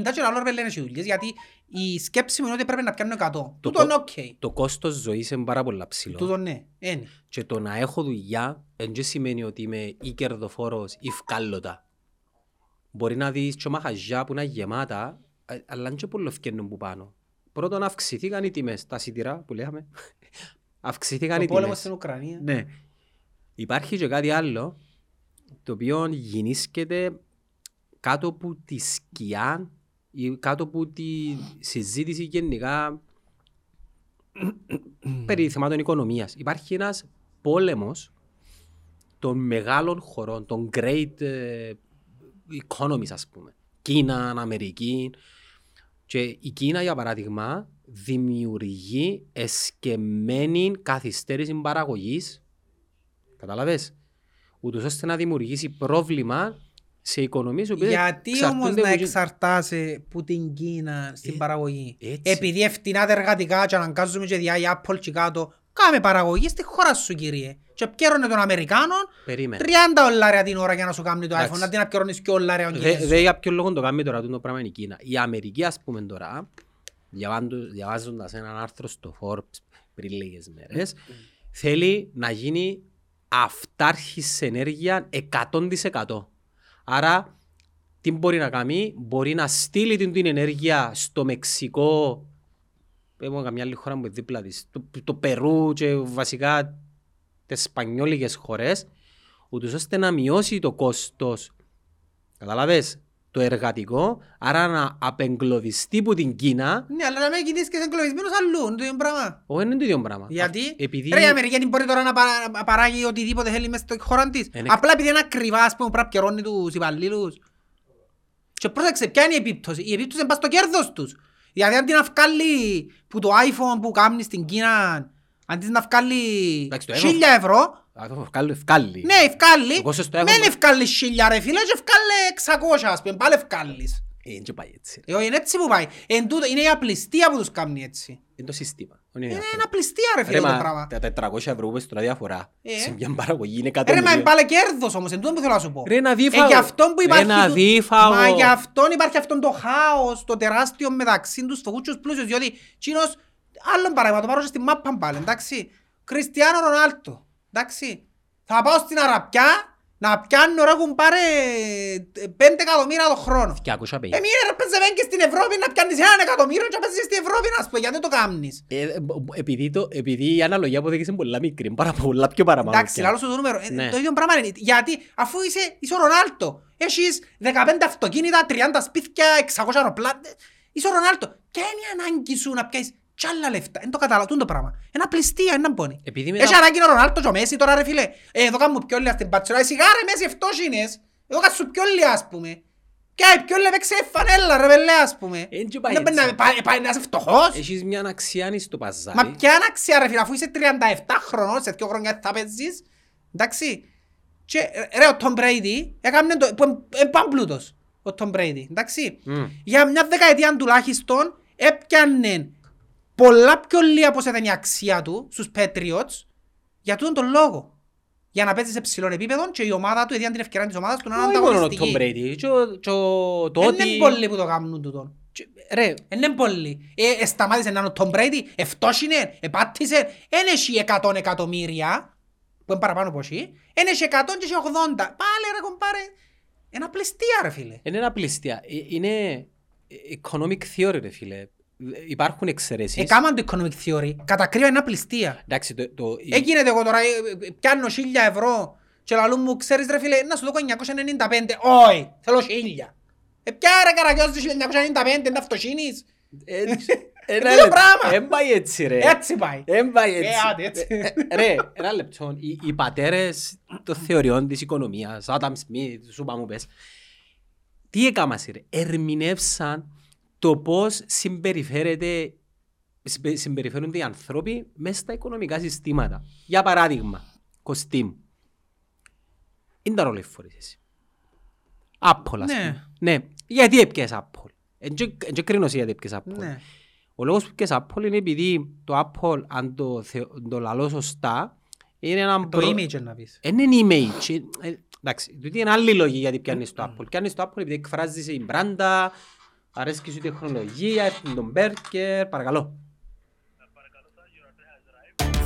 70 και άλλο ρε λένε οι δουλειές γιατί η σκέψη μου είναι ότι πρέπει να πιάνω 100. Τούτο είναι οκ. Το κόστος ζωής είναι πάρα πολλά ψηλό. Τούτο ναι. Είναι. Και το να έχω δουλειά δεν και σημαίνει ότι είμαι ή κερδοφόρος ή φκάλλω τα. Μπορεί να δεις και μαχαζιά που είναι γεμάτα, ε, αλλά είναι και πολλοί φκαίνουν που πάνω. Πρώτον αυξηθήκαν οι τιμές, τα σιτηρά που λέγαμε. αυξηθήκαν Το οι πόλεμο τιμές. στην Ουκρανία. Ναι. Υπάρχει και κάτι άλλο, το οποίο γεννήσκεται κάτω από τη σκιά ή κάτω από τη συζήτηση γενικά περί θεμάτων οικονομίας. Υπάρχει ένας πόλεμος των μεγάλων χωρών, των great ε, economies ας πούμε. Κίνα, Αμερική. Και η Κίνα για παράδειγμα δημιουργεί εσκεμμένη καθυστέρηση παραγωγής Κατάλαβες. Ούτως ώστε να δημιουργήσει πρόβλημα σε οικονομίες οι οποίες Γιατί όμως εξαρτούνται να από- εξαρτάσαι που την Κίνα στην Ε, παραγωγή; έτσι. Επειδή ευθυνά τα εργατικά και αναγκάζουμε και διά η Apple και κάτω. Κάμε παραγωγή στη χώρα σου κύριε. Και πιέρωνε των Αμερικάνων Περίμενε. 30 δολάρια την ώρα για να σου κάνει το Εντάξει. iPhone. Αντί να πιέρωνεις και δολάρια ο Δε, Κινέζος. δε για ποιο λόγο το κάνει τώρα το πράγμα είναι η Κίνα. Η Αμερική ας πούμε τώρα, διαβάντου- διαβάζοντας έναν άρθρο στο Forbes πριν λίγες μέρες, θέλει να γίνει αυτάρχης σε ενέργεια 100%. Άρα, τι μπορεί να κάνει, μπορεί να στείλει την, την ενέργεια στο Μεξικό, έχουμε καμιά άλλη χώρα που είναι δίπλα της, το, το Περού και βασικά τις σπανιόλικες χώρες, ούτως ώστε να μειώσει το κόστος. Καταλάβες, το εργατικό, άρα να απεγκλωβιστεί που την Κίνα, Ναι, αλλά να μην κινήσεις και είσαι εγκλωβισμένος αλλού. Είναι το ίδιο πράγμα. όχι είναι το ίδιο πράγμα. Γιατί; Επειδή... ρε η Αμερική δεν μπορεί τώρα να παρά- να παράγει οτιδήποτε θέλει μέσα στη χώρα της; Είναι- Απλά επειδή είναι ακριβά ας πούμε πρέπει να πιερώνει τους υπαλλήλους. Και πρόσεξε ποια είναι η επίπτωση; Η επίπτωση είναι πας στο κέρδος τους. Δηλαδή αντί να βγάλει που το iPhone που κάνεις στην Κίνα αντί να βγάλει Εντάξει, το χίλια ευρώ Α, το ευκάλλει, ευκάλλει. ναι ευκάλλει Το κόστος του δεν iPhone- ευκάλλει χίλια ρε φίλε και ευκάλλει 600 ας πούμε πάλι ευκάλλεις. Ε, είναι και πάει έτσι. Ε, όχι, Είναι έτσι που πάει. Εν τούτο, είναι η απληστία που τους κάνει έτσι. Είναι το σύστημα. όχι είναι Είναι αυτό. ένα απληστία ρε φίλε Ρε, το μα, πράγμα. τα 400 ευρώ που πες τώρα διαφορά. Ε. Σε μια παραγωγή είναι Ρε μα είναι εκατομμύριο. πάλι κέρδος όμως, εν τούτο που θέλω να σου πω. Ρε, να δει Ε, φαγο. γι' αυτόν που Ρε, υπάρχει να το- δει φαγο. Μα γι' αυτόν υπάρχει αυτόν το χάος, το τεράστιο μεταξύ τους φτωχούς και τους πλούσιους, διότι τσίνος, άλλον παράδειγμα, το πάρω και στη μάπα πάλι, εντάξει. Κριστιανό Ρονάλτο, εντάξει. Θα πάω στην Αραπιά, να πιάνω ρε έχουν πάρε 5 εκατομμύρια το χρόνο. 250. Ε, μire ρε παίζε και στην Ευρώπη να πιάνεις έναν εκατομμύριο και να παίζεις στην Ευρώπη, να σου πω, γιατί δεν το κάνεις. Ε, ε, μπο- μπο- επειδή, το, επειδή η αναλογία που είναι πολλά μικρή, είναι πάρα πολλά πιο παραπάνω. Εντάξει, πια. λάλο σου το νούμερο. Ε, Ναι. Το ίδιο πράγμα είναι. Γιατί αφού είσαι, είσαι ο Ρονάλτο, έχεις 15 αυτοκίνητα, 30 σπίτια, 600 αεροπλάνα. Είσαι ο Ρονάλτο. Και είναι η ανάγκη σου να πιάσεις κι άλλα λεφτά. Δεν το καταλαβαίνω το πράγμα. Ένα πληστία, ένα πόνι. Επειδή μετά- Έχει ανάγκη ο Ρονάλτο και ο Μέση τώρα ρε φίλε. Ε, εδώ κάνουμε πιο λίγα στην Πατσιρά. Σιγά ρε Μέση ευτός είναι. Εδώ κάνουν σου πιο λίγα ας πούμε. Και η πιο λίγα παίξε φανέλα ρε πελέ ας πούμε. Ε, έτσι πάει Δεν πρέπει έτσι. να πάει- πάει να είσαι φτωχός. Έχεις μια αξιάνη στο παζάρι. Μα ποια είναι αξία ρε φίλε, αφού είσαι 37 χρονών, σε δύο χρόνια θα παίζεις, εντάξει. Και ρε ο Tom Brady έκαμνε το, που είναι πάμπλουτος ο Tom Brady, εντάξει. Μμ. Για μια δεκαετία τουλάχιστον έπιανε πολλά πιο λίγα από όσο ήταν η αξία του στους Patriots για τούτον τον λόγο. Για να παίζει σε ψηλό επίπεδο και η ομάδα του έδιαν την ευκαιρία της ομάδας του να είναι Όχι μόνο ο Tom ανταγωνιστική. Brady. Και ο- και ο- το Δεν ότι... είναι πολλοί που το κάνουν τούτον. Και- Ρε, Δεν είναι πολλοί. Ε, ε, σταμάτησε να είναι ο Tom Brady, ευτόσινε, επάτησε. Εν έχει 100 εκατομμύρια, που είναι παραπάνω από εσύ. Εν έχει 100 και έχει 80. Πάλι ρε κομπάρε. Ένα πλαιστεία ρε φίλε. είναι ένα πληστία. Ε, Είναι economic theory, ρε φίλε. Υπάρχουν εξαιρέσεις. Εκάμαν το economic theory. Κατά κρύο είναι ένα πλαιστεία. Εντάξει, το, το, Έγινε εγώ τώρα, ε, ε, πιάνω 1000 ευρώ και λαλούν μου, ξέρεις ρε φίλε, να σου δω 995. Όχι, θέλω 1000. Ε, ποια ρε καραγιός 1995, να αυτοσύνεις. Ε, Είναι Ένα το λεπτό. πράγμα. Εν πάει έτσι ρε. Έτσι πάει. Εν πάει έτσι. Ε, άντε, έτσι. Ε, ε, Ρε, ένα λεπτό. Οι, οι πατέρες των θεωριών της οικονομίας, Άνταμ Σμιθ, σου πάμε πες, τι έκαναν ρε. Ερμηνεύσαν το πώς συμπεριφέρεται συμπε- συμπεριφέρονται οι άνθρωποι μέσα στα οικονομικά συστήματα. Για παράδειγμα, Κωστή μου, είναι τα ρόλο φορές εσύ. Apple, ας Ναι. πούμε. Ναι. Γιατί έπιες Apple; Εν και- εν και κρίνω σε γιατί έπιες Apple. Ναι. Ο λόγος που έπιες Apple είναι επειδή το Apple, αν το, θεω- το λαλώ σωστά, είναι ένα... Το προ- image να πεις. Είναι image. Ε, Εντάξει, τούτη είναι άλλη λόγη γιατί πιάνεις το Apple. Πιάνεις το Apple επειδή εκφράζεις η μπράντα, αρέσκει σου η τεχνολογία, έρθει τον μπέρκερ, παρακαλώ.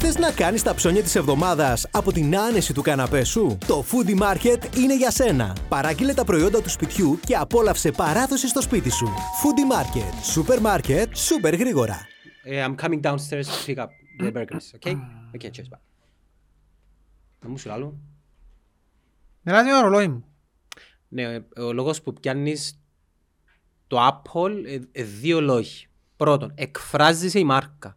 Θες να κάνεις τα ψώνια της εβδομάδας από την άνεση του καναπέ σου; Το Foodie Market είναι για σένα. Παράγγειλε τα προϊόντα του σπιτιού και απόλαυσε παράδοση στο σπίτι σου. Foodie Market. Σούπερ μάρκετ, σούπερ γρήγορα. Ε, I'm coming downstairs to pick up the burgers, okay? Okay, cheers, bye. Να μου σου λάλλω. Μιλάς με το ρολόι μου. Ναι, ε, ο λόγος που πιάνεις το Apple, ε, ε, δύο λόγοι. Πρώτον, εκφράζεσαι η μάρκα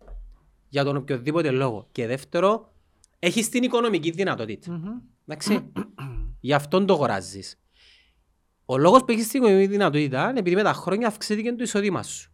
για τον οποιοδήποτε λόγο. Και δεύτερο, έχεις την οικονομική δυνατότητα. Εντάξει. Γι' αυτόν το αγοράζεις. Ο λόγος που έχεις την οικονομική δυνατότητα είναι επειδή με τα χρόνια αυξήθηκε το εισόδημα σου.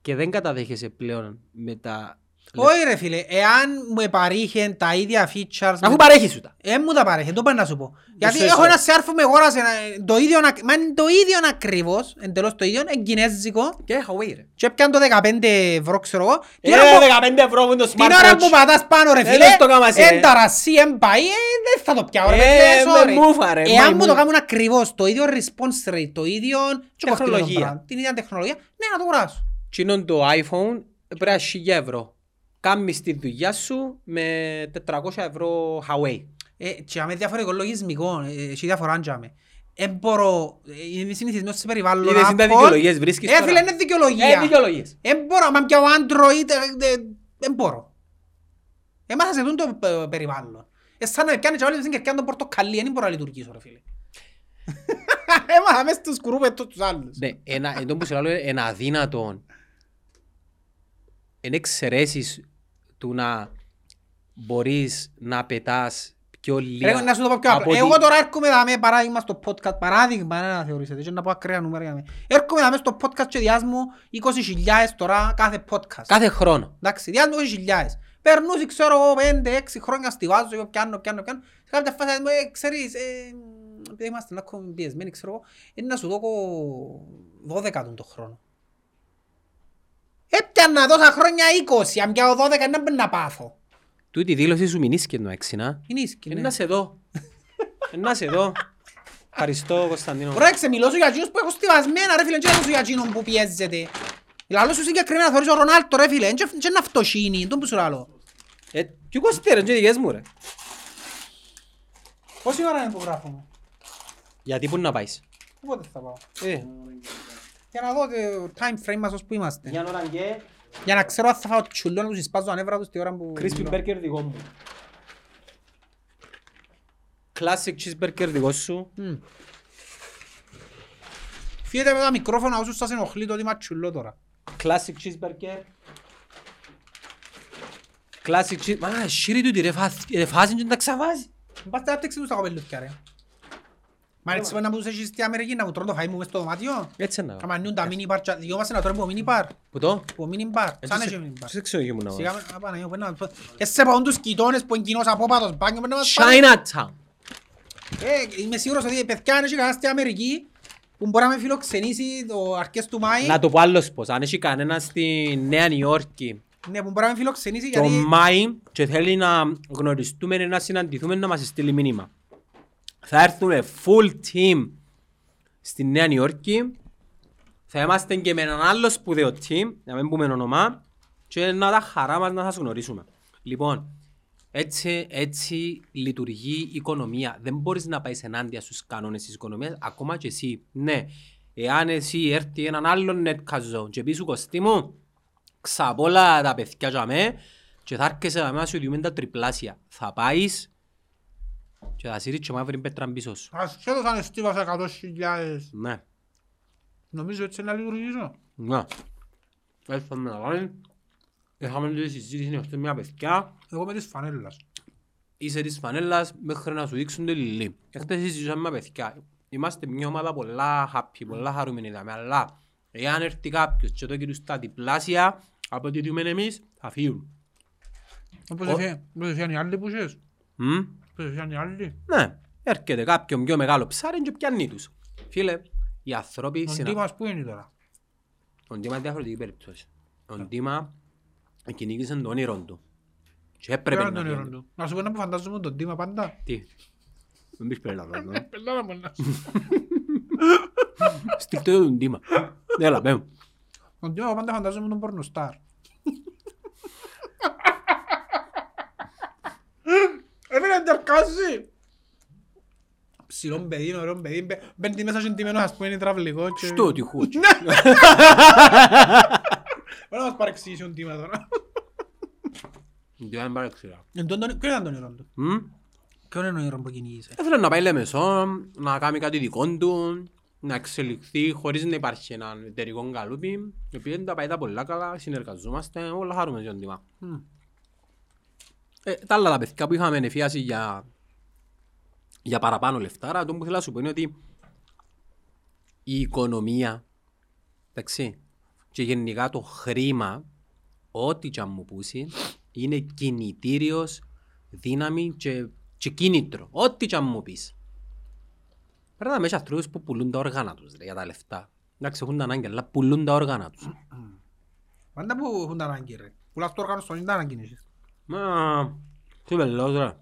Και δεν καταδέχεσαι πλέον με τα... Όχι ρε φίλε, εάν μου παρήχε τα ίδια features... Αφού με- παρέχεις σου τα. Ε, μου τα παρέχει, το πάω να σου πω. Γιατί σε έχω εσένα. ένα σάρφο με αγόρασε ένα- το ίδιο, ακ- μα είναι το ίδιο ακριβώς, εντελώς το ίδιο, είναι κινέζικο Και Huawei ρε. και έπιαν το 15 ευρώ ξέρω εγώ. Την Ε, ώρα που- 15 ευρώ που είναι το Την ώρα που smartwatch. πατάς πάνω ρε Ε, φίλε, δεν το κάμας, ε. εν ταρασί, εν πάει, ε, δεν θα το πιάω ρε Ε, παιδιά, με sorry. μούφα, ρε, Εάν μαϊμού. μου το κάνουν ακριβώς, το ίδιο response rate, το ίδιο και κοστίζει το Τεχνολογία. πράγμα, την ίδια τεχνολογία, ναι να το αγοράσω. Τι είναι το iPhone πρέπει να έχει 1000 ευρώ. Κάμεις τη δουλειά σου με 400 ευρώ Huawei. Ε, και με διαφορετικό λογισμικό, ε, έχει διαφορά τζάμε. Ε, μπορώ, ε, είναι συνηθισμένος σε περιβάλλον Είδες, είναι τα Apple. δικαιολογίες, βρίσκεις Ε, τώρα. φίλε, είναι δικαιολογία. Ε, δικαιολογίες. Ε, μπορώ, μα πιάω Android, ε, ε, δεν μπορώ. Έμαθα σε τούτο ε, περιβάλλον. Ε, σαν να πιάνει και όλοι στην κερκιά τον πορτοκαλί, δεν μπορώ να λειτουργήσω, ρε φίλε. <laughs> Έμαθα μες στους κουρούπες τους άλλους. Ναι, ένα, εν τω που σε λέω, είναι αδύνατο. Είναι εξαιρέσεις του να μπορείς να πετάς πιο λίγα. Ρε, να σου το πω πιο από απλά. τη- Εγώ τώρα έρχομαι δάμε παράδειγμα στο podcast, παράδειγμα να θεωρήσετε, και να πω ακραία νούμερα για μένα. Έρχομαι δάμε στο podcast και διάσμου 20.000 τώρα κάθε podcast. Κάθε χρόνο. Εντάξει, διάσμου 20.000. Περνούσε, ξέρω εγώ, 5-6 χρόνια στιβάζω, εγώ πιάνω, πιάνω, πιάνω. Σε κάποια φάση, μου, ε, ξέρεις, ε, επειδή είμαστε ακόμη πιεσμένοι, ξέρω εγώ, είναι να σου δω 12 τον το χρόνο. Έπιανα τόσα χρόνια 20, αν πιάω 12 να μπει να πάθω. Τούτη η δήλωση σου μηνύσκει εννοώ έξι, να. Είναι ίσκη, Είναι ναι. να σε δω. Είναι να σε δω. Ευχαριστώ, Κωνσταντίνο. Πρόεξε, μιλώ σου για εκείνους που έχω στιβασμένα ρε φίλε, δεν σου για εκείνον που πιέζεται. Λαλό σου συγκεκριμένα θωρείς ο Ρονάλτο ρε φίλε, δεν είναι αυτοσύνη, τον που σου λαλώ. Ε, κι εγώ στέρε, και δικές μου, ρε. Πόση ώρα είναι που γράφω μου, Γιατί πού να πάεις. πότε θα πάω; Ε, Για να δω το time frame μας ως που είμαστε. μια ώρα και Για να ξέρω αν θα φάω τσουλό να τους εισπάζω ανέβρα τους τη ώρα που... crispy burger δικό μου. Classic cheeseburger δικό σου. Μμ. Φύγετε με τα μικρόφωνα όσους σας ενοχλεί το ότι είμαι τσουλό τώρα. Classic cheeseburger. Classic cheese... Μα, σύρι του τη ρε φάση- ρε φάση και τα ξαβάζει. Πάστε να πτύξετε τους τα κοπελούθια ρε. Μα έτσι να μου τους έχεις στην Αμερική να μου τρώνε το φαΐ μου μες στο δωμάτιο. Έτσι να. Άμα νιούν τα mini bar, και δικαιούμαστε να τρώμε από mini bar. Που το; Από mini bar, σαν έχει mini bar. Σε ξέρω να Σιγά βάζω. με- Απαναγιώ, πού να- Εσύ σε παούν τους κοιτώνες που είναι κοινός απόπατος μπάνιο, πρέπει να μας πάρει. Chinatown. Ε, είμαι σίγουρος ότι παιδιά αν έχει κανένα στην Αμερική που μπορεί να με φιλοξενήσει το αρχές του Μάη. Να το πω άλλος πως, αν έχει κανένα στη Νέα Νιόρκη Ναι, που μπορεί να με φιλοξενήσει το γιατί... Μάη και θέλει να γνωριστούμε, να συναντηθούμε, να μας στείλει μήνυμα. Θα έρθουμε full team στη Νέα Νιόρκη. Θα είμαστε και με έναν άλλο σπουδαίο team, να μην πούμε όνομα, και να τα χαρά μας να σας γνωρίσουμε. Λοιπόν, έτσι, έτσι λειτουργεί η οικονομία. Δεν μπορείς να πάεις ενάντια στους κανόνες της οικονομίας, ακόμα και εσύ. Ναι, εάν εσύ έρθει έναν άλλον netcast και πει σου κοστί μου, ξαπόλα τα παιδιά για με και θα έρχεσαι να μας σου διούμε τα τριπλάσια. Θα πάεις και θα σύρεις και μαύρη πέτρα πίσω σου. Ασχέτως αν εστίβασα 100.000, Ναι. νομίζω έτσι να λειτουργήσω. Ναι. Έτσι θα με να κάνει. Είχαμε τη συζήτηση με μια παιδιά. Εγώ με της φανέλλας. Είσαι της φανέλας μέχρι να σου δείξουν το λιλί. Εχθές συζητήσαμε με παιδιά. Είμαστε μια ομάδα πολλά happy, πολλά χαρούμενοι δάμε, αλλά εάν έρθει κάποιος και το κύριο στα διπλάσια από ό,τι δούμε εμείς, θα φύγουν. Όπως Ο- έφυγε- όπως έφυγαν οι άλλοι που είχες. Μμ. Όπως έφυγαν οι άλλοι. Ναι, έρχεται κάποιον πιο μεγάλο ψάρι και πιάνει τους. Φίλε, οι άνθρωποι... Ο συνα- Ντίμας που είναι τώρα; Ο Ντίμας είναι διαφορετική περίπτωση. Ο Ντίμα κυνήγησε το όνειρο του. Και έπρεπε Ποιο να είναι το κάνει. όνειρο του; Να σου πω να που φαντάζομαι τον Ντίμα πάντα. Τι; Δεν πεις πέρα να δω. <laughs> Πελάρα μου να Στείλτε το τον Ντίμα. Έλα, πέ μου. Τον Ντίμα εγώ πάντα φαντάζομαι τον πορνοστάρ. Έφυγε εντερκάζει. Ψηλό παιδί, ωραίο παιδί. μπαι- Μπαίνει μέσα και εντυμένος ας πούμε είναι τραυλικό. και- Στο τυχούτσι. Μπορεί να μας παρεξηγήσει ο Ντίμα τώρα. Ντίμα είναι παρεξήρα. Εν τόν τον- Ποιο ήταν το όνειρο του. Μμ; Ποιο είναι το όνειρο που κυνήγησε. Έθελε να πάει λεμεσό, να κάνει κάτι δικό του, να εξελιχθεί χωρίς να υπάρχει ένα εταιρικό καλούπι. Επειδή τα πάει τα πολλά καλά, συνεργαζόμαστε, όλα χαρούμε για τον Ντίμα. Μμ. Ε, τα άλλα τα παιδιά που είχαμε εφίαση για, για παραπάνω λεφτά, το που θέλω να σου πω είναι ότι η οικονομία, εντάξει, και γενικά το χρήμα, ό,τι και αν μου πούσει, είναι κινητήριος δύναμη και, και κίνητρο. Ό,τι και αν μου πεις. Πρέπει να μέσα ανθρώπους που πουλούν τα όργανα τους ρε, για τα λεφτά. Εντάξει, έχουν τα ανάγκη, αλλά πουλούν τα όργανα τους. Πάντα που έχουν τα ανάγκη ρε. Πουλάς το όργανο στον είναι ανάγκη έχεις. Μα, τι με λέω τώρα.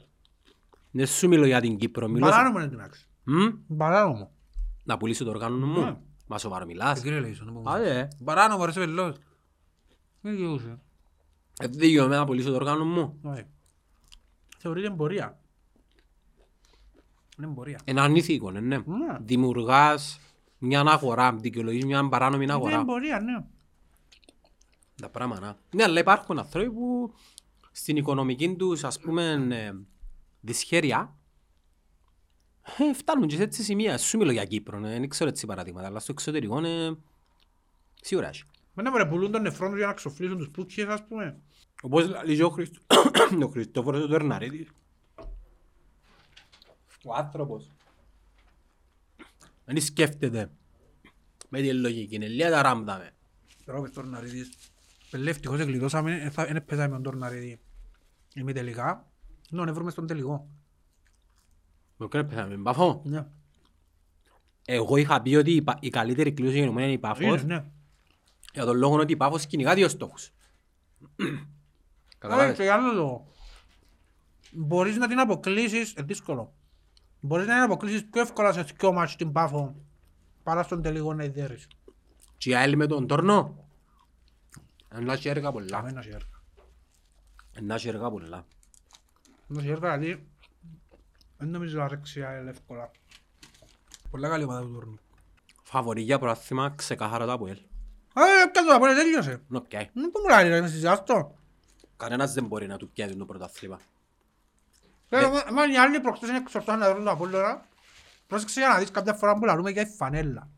Δεν σου μιλώ για την Κύπρο, μιλώ... σε- Παράνομο είναι την άξη. Μμ, Παράνομο. Να πουλήσω το όργανο Ναι. μου. Μα σοβαρό μιλάς. Κύριε Λέησον, να πούμε. Άντε, Παράνομο ρε σε βελός. Δεν δικαιούσε. ε, δικαιούμαι να πουλήσω το όργανο μου. Όχι. Θεωρείται εμπορία. Είναι εμπορία. Είναι ανήθικο, ναι, ναι. Ναι. Δημιουργάς μια αγορά, δικαιολογείς μια παράνομη Είναι αγορά. εμπορία, ναι. Τα πράγματα. Ναι, αλλά υπάρχουν άνθρωποι που στην οικονομική τους, ας πούμε, ε, δυσχέρεια, ε, φτάνουν και σε έτσι σημεία. Σου μιλώ για Κύπρο, ε, δεν ξέρω έτσι παραδείγματα, αλλά στο εξωτερικό είναι σίγουρα έχει. Μα ναι, μωρέ, πουλούν τον νεφρό τους για να ξοφλήσουν τους πούτσιες, ας πούμε. Όπως λέει και ο Χριστ- <coughs> ο Χριστόφορος ο Τερναρίδης. Ο άνθρωπος. Δεν σκέφτεται με τη λογική, είναι λίγα τα ράμπτα με. Τώρα πες τον Ναρίδης. Πελέ, ευτυχώς εγκλειδώσαμε, δεν έπαιζαμε με τον Ναρίδη. Είμαι τελικά. Ναι, να βρούμε στον τελικό. Με ποιον έπαιζαμε, με Πάφο. Ναι. Εγώ είχα πει ότι η Πα- η καλύτερη κλήρωση για είναι η Πάφος, Είναι, ναι. για τον λόγο ότι η Πάφος κυνηγά δύο στόχους. Άρα <clears throat> Καταλάβες. και για άλλο λόγο. Μπορείς να την αποκλείσεις, ε, δύσκολο. Μπορείς να την αποκλείσεις πιο εύκολα σε δυο μάτς την Πάφο παρά στον τελικό να ιδέρεις. Και η άλλη με τον Τόρνο. Ένα έχει έργα πολλά. Καμένα σε έργα. Ένα έχει έργα πολλά. Να σε έργα δηλαδή, δεν νομίζω να ρέξει η ΑΕΛ εύκολα. Πολλά καλή ομάδα του τουρνού. Φαβορή για προάθλημα ξεκάθαρα το Αποέλ. Α, ε, πιάτο το Απόλλων, τέλειωσε. Να πιάει. Δεν που μου λέει ρε, με συζητάς αυτό. Κανένας δεν μπορεί να του πιάσει το πρωτάθλημα. Λέω, μα- Μα οι άλλοι προχτές είναι εξορτός να δουν το Απόλλωνα. Πρόσεξε για να δεις κάποια φορά που λαλούμε για η φανέλα.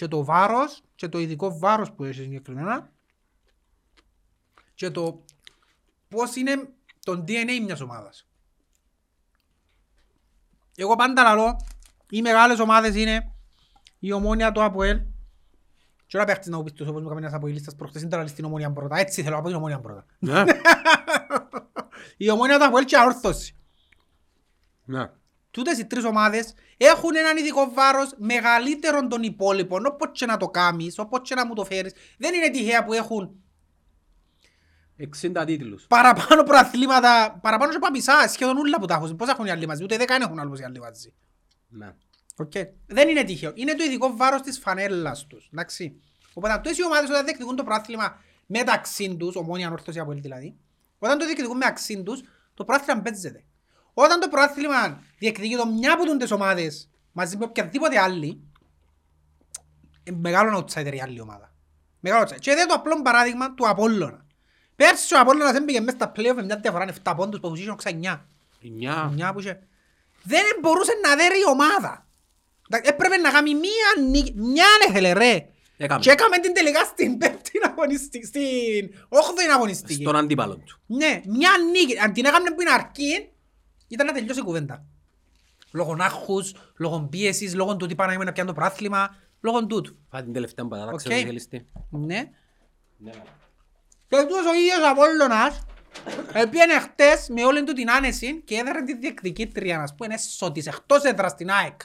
Και το βάρος, και το ειδικό βάρος που έχει συγκεκριμένα. Και το πώς είναι το DNA μιας ομάδας. Εγώ πάντα λαλώ, οι μεγάλες ομάδες είναι η Ομόνια, το ΑΠΟΕΛ. Και ώρα παίχτης να μου πεις τους όπως μου έκαμε ένας αποελίστας προχτές, είναι τώρα στην Ομόνια πρώτα. Έτσι θέλω από την Ομόνια πρώτα. Ναι. <laughs> Η Ομόνια, το ΑΠΟΕΛ και η Αόρθωση. Ναι. Τούτες οι τρεις ομάδες έχουν έναν ειδικό βάρος μεγαλύτερον των υπόλοιπων, όπως και να το κάνεις, όπως και να μου το φέρεις. Δεν είναι τυχαία που έχουν 60 τίτλους. παραπάνω προαθλήματα, παραπάνω και από μισά, σχεδόν όλα που τα έχουν. Πώς έχουν οι άλλοι μαζί, ούτε δέκα έχουν άλλους οι άλλοι μαζί. Ναι. Okay. Δεν είναι τυχαίο. Είναι το ειδικό βάρος της φανέλας τους. Εντάξει. Οπότε αυτές οι ομάδες όταν διεκδικούν το πρόθλημα μεταξύ τους, ομόνια ανόρθωση από ελ δηλαδή, όταν το διεκδικούν μεταξύ τους, το πρόθλημα παίζεται. Όταν το πρόθλημα διεκδικεί το μια από τις ομάδες μαζί με οποιαδήποτε άλλη, είναι μεγάλο outsider η άλλη ομάδα. Μεγάλο outsider. Και εδώ το απλό παράδειγμα του Απόλλωνα. Πέρσι ο Απόλλωνας έμπαιγε μέσα στα play-off με μια διαφορά 7 πόντους που είχε 9. 9. Μια που είχε. Δεν μπορούσε να δέρει η ομάδα. Εντάξει, Έπρεπε να κάνει μία νίκη. Μια έθελε ρε. Έκαμε. Και έκαμε την τελικά στην πέμπτη αγωνιστική, στην όγδοη αγωνιστική. Στον αντίπαλο του. Ναι, μια νίκη. Αν την έκαμε που είναι αρκή, ήταν να τελειώσει η κουβέντα. Λόγω άγχους, λόγω πίεσης, λόγω του ότι πάνε να πιάνει το πρωτάθλημα, λόγω τούτου. Φάει την τελευταία πατάτα, Οκ. ξέρω τι θέλεις τι. Ναι. Ναι. Και τούτος ο ίδιος Απόλλωνας έπιανε χτες με όλη του την άνεση και έδερε τη διεκδικήτρια να πούμε έσω της εκτός έδρας στην ΑΕΚ.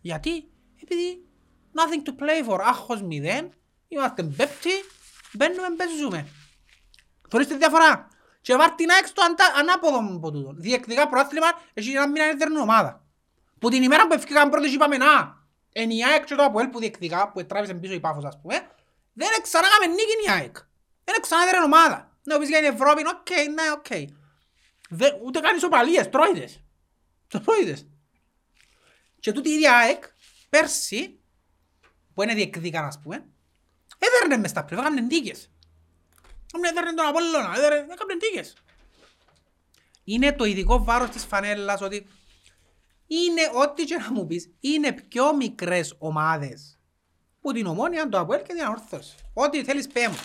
Γιατί; Επειδή nothing to play for, άγχος μηδέν, είμαστε πέπτοι, μπαίνουμε, παίζουμε. Θωρείς τη διαφορά. Και βάρ την ΑΕΚ στο αντα- ανάποδο από τούτο. Διεκδικά πρωτάθλημα, έχει ένα μήνα έδερνε ομάδα. Που την ημέρα που ευκήκαν πρώτοι και είπαμε να, εν η ΑΕΚ και το Αποέλ που διεκδικά, που τράβησε πίσω η Πάφος ας πούμε, δεν ξανάκαμε νίκη η ΑΕΚ. Δεν ξανάδερε ομάδα. Να πεις για την Ευρώπη, οκ, ναι, οκ. Δε- Ούτε καν ισοπαλίες, τρώει τες. Τρώει τες. Και τούτη η ίδια ΑΕΚ, πέρσι, που είναι διεκδικά ας πούμε, έδερνε μες στα πλευρά, έκαναν νίκες. Έδερνε τον Απόλλωνα, έδερνε, έκαναν νίκες. Είναι το ειδικό βάρος της φανέλας ότι είναι ό,τι και να μου πεις, είναι πιο μικρές ομάδες που την ομόνια, το Αποέλ και την Ανόρθωση. Ό,τι θέλεις πέ μου.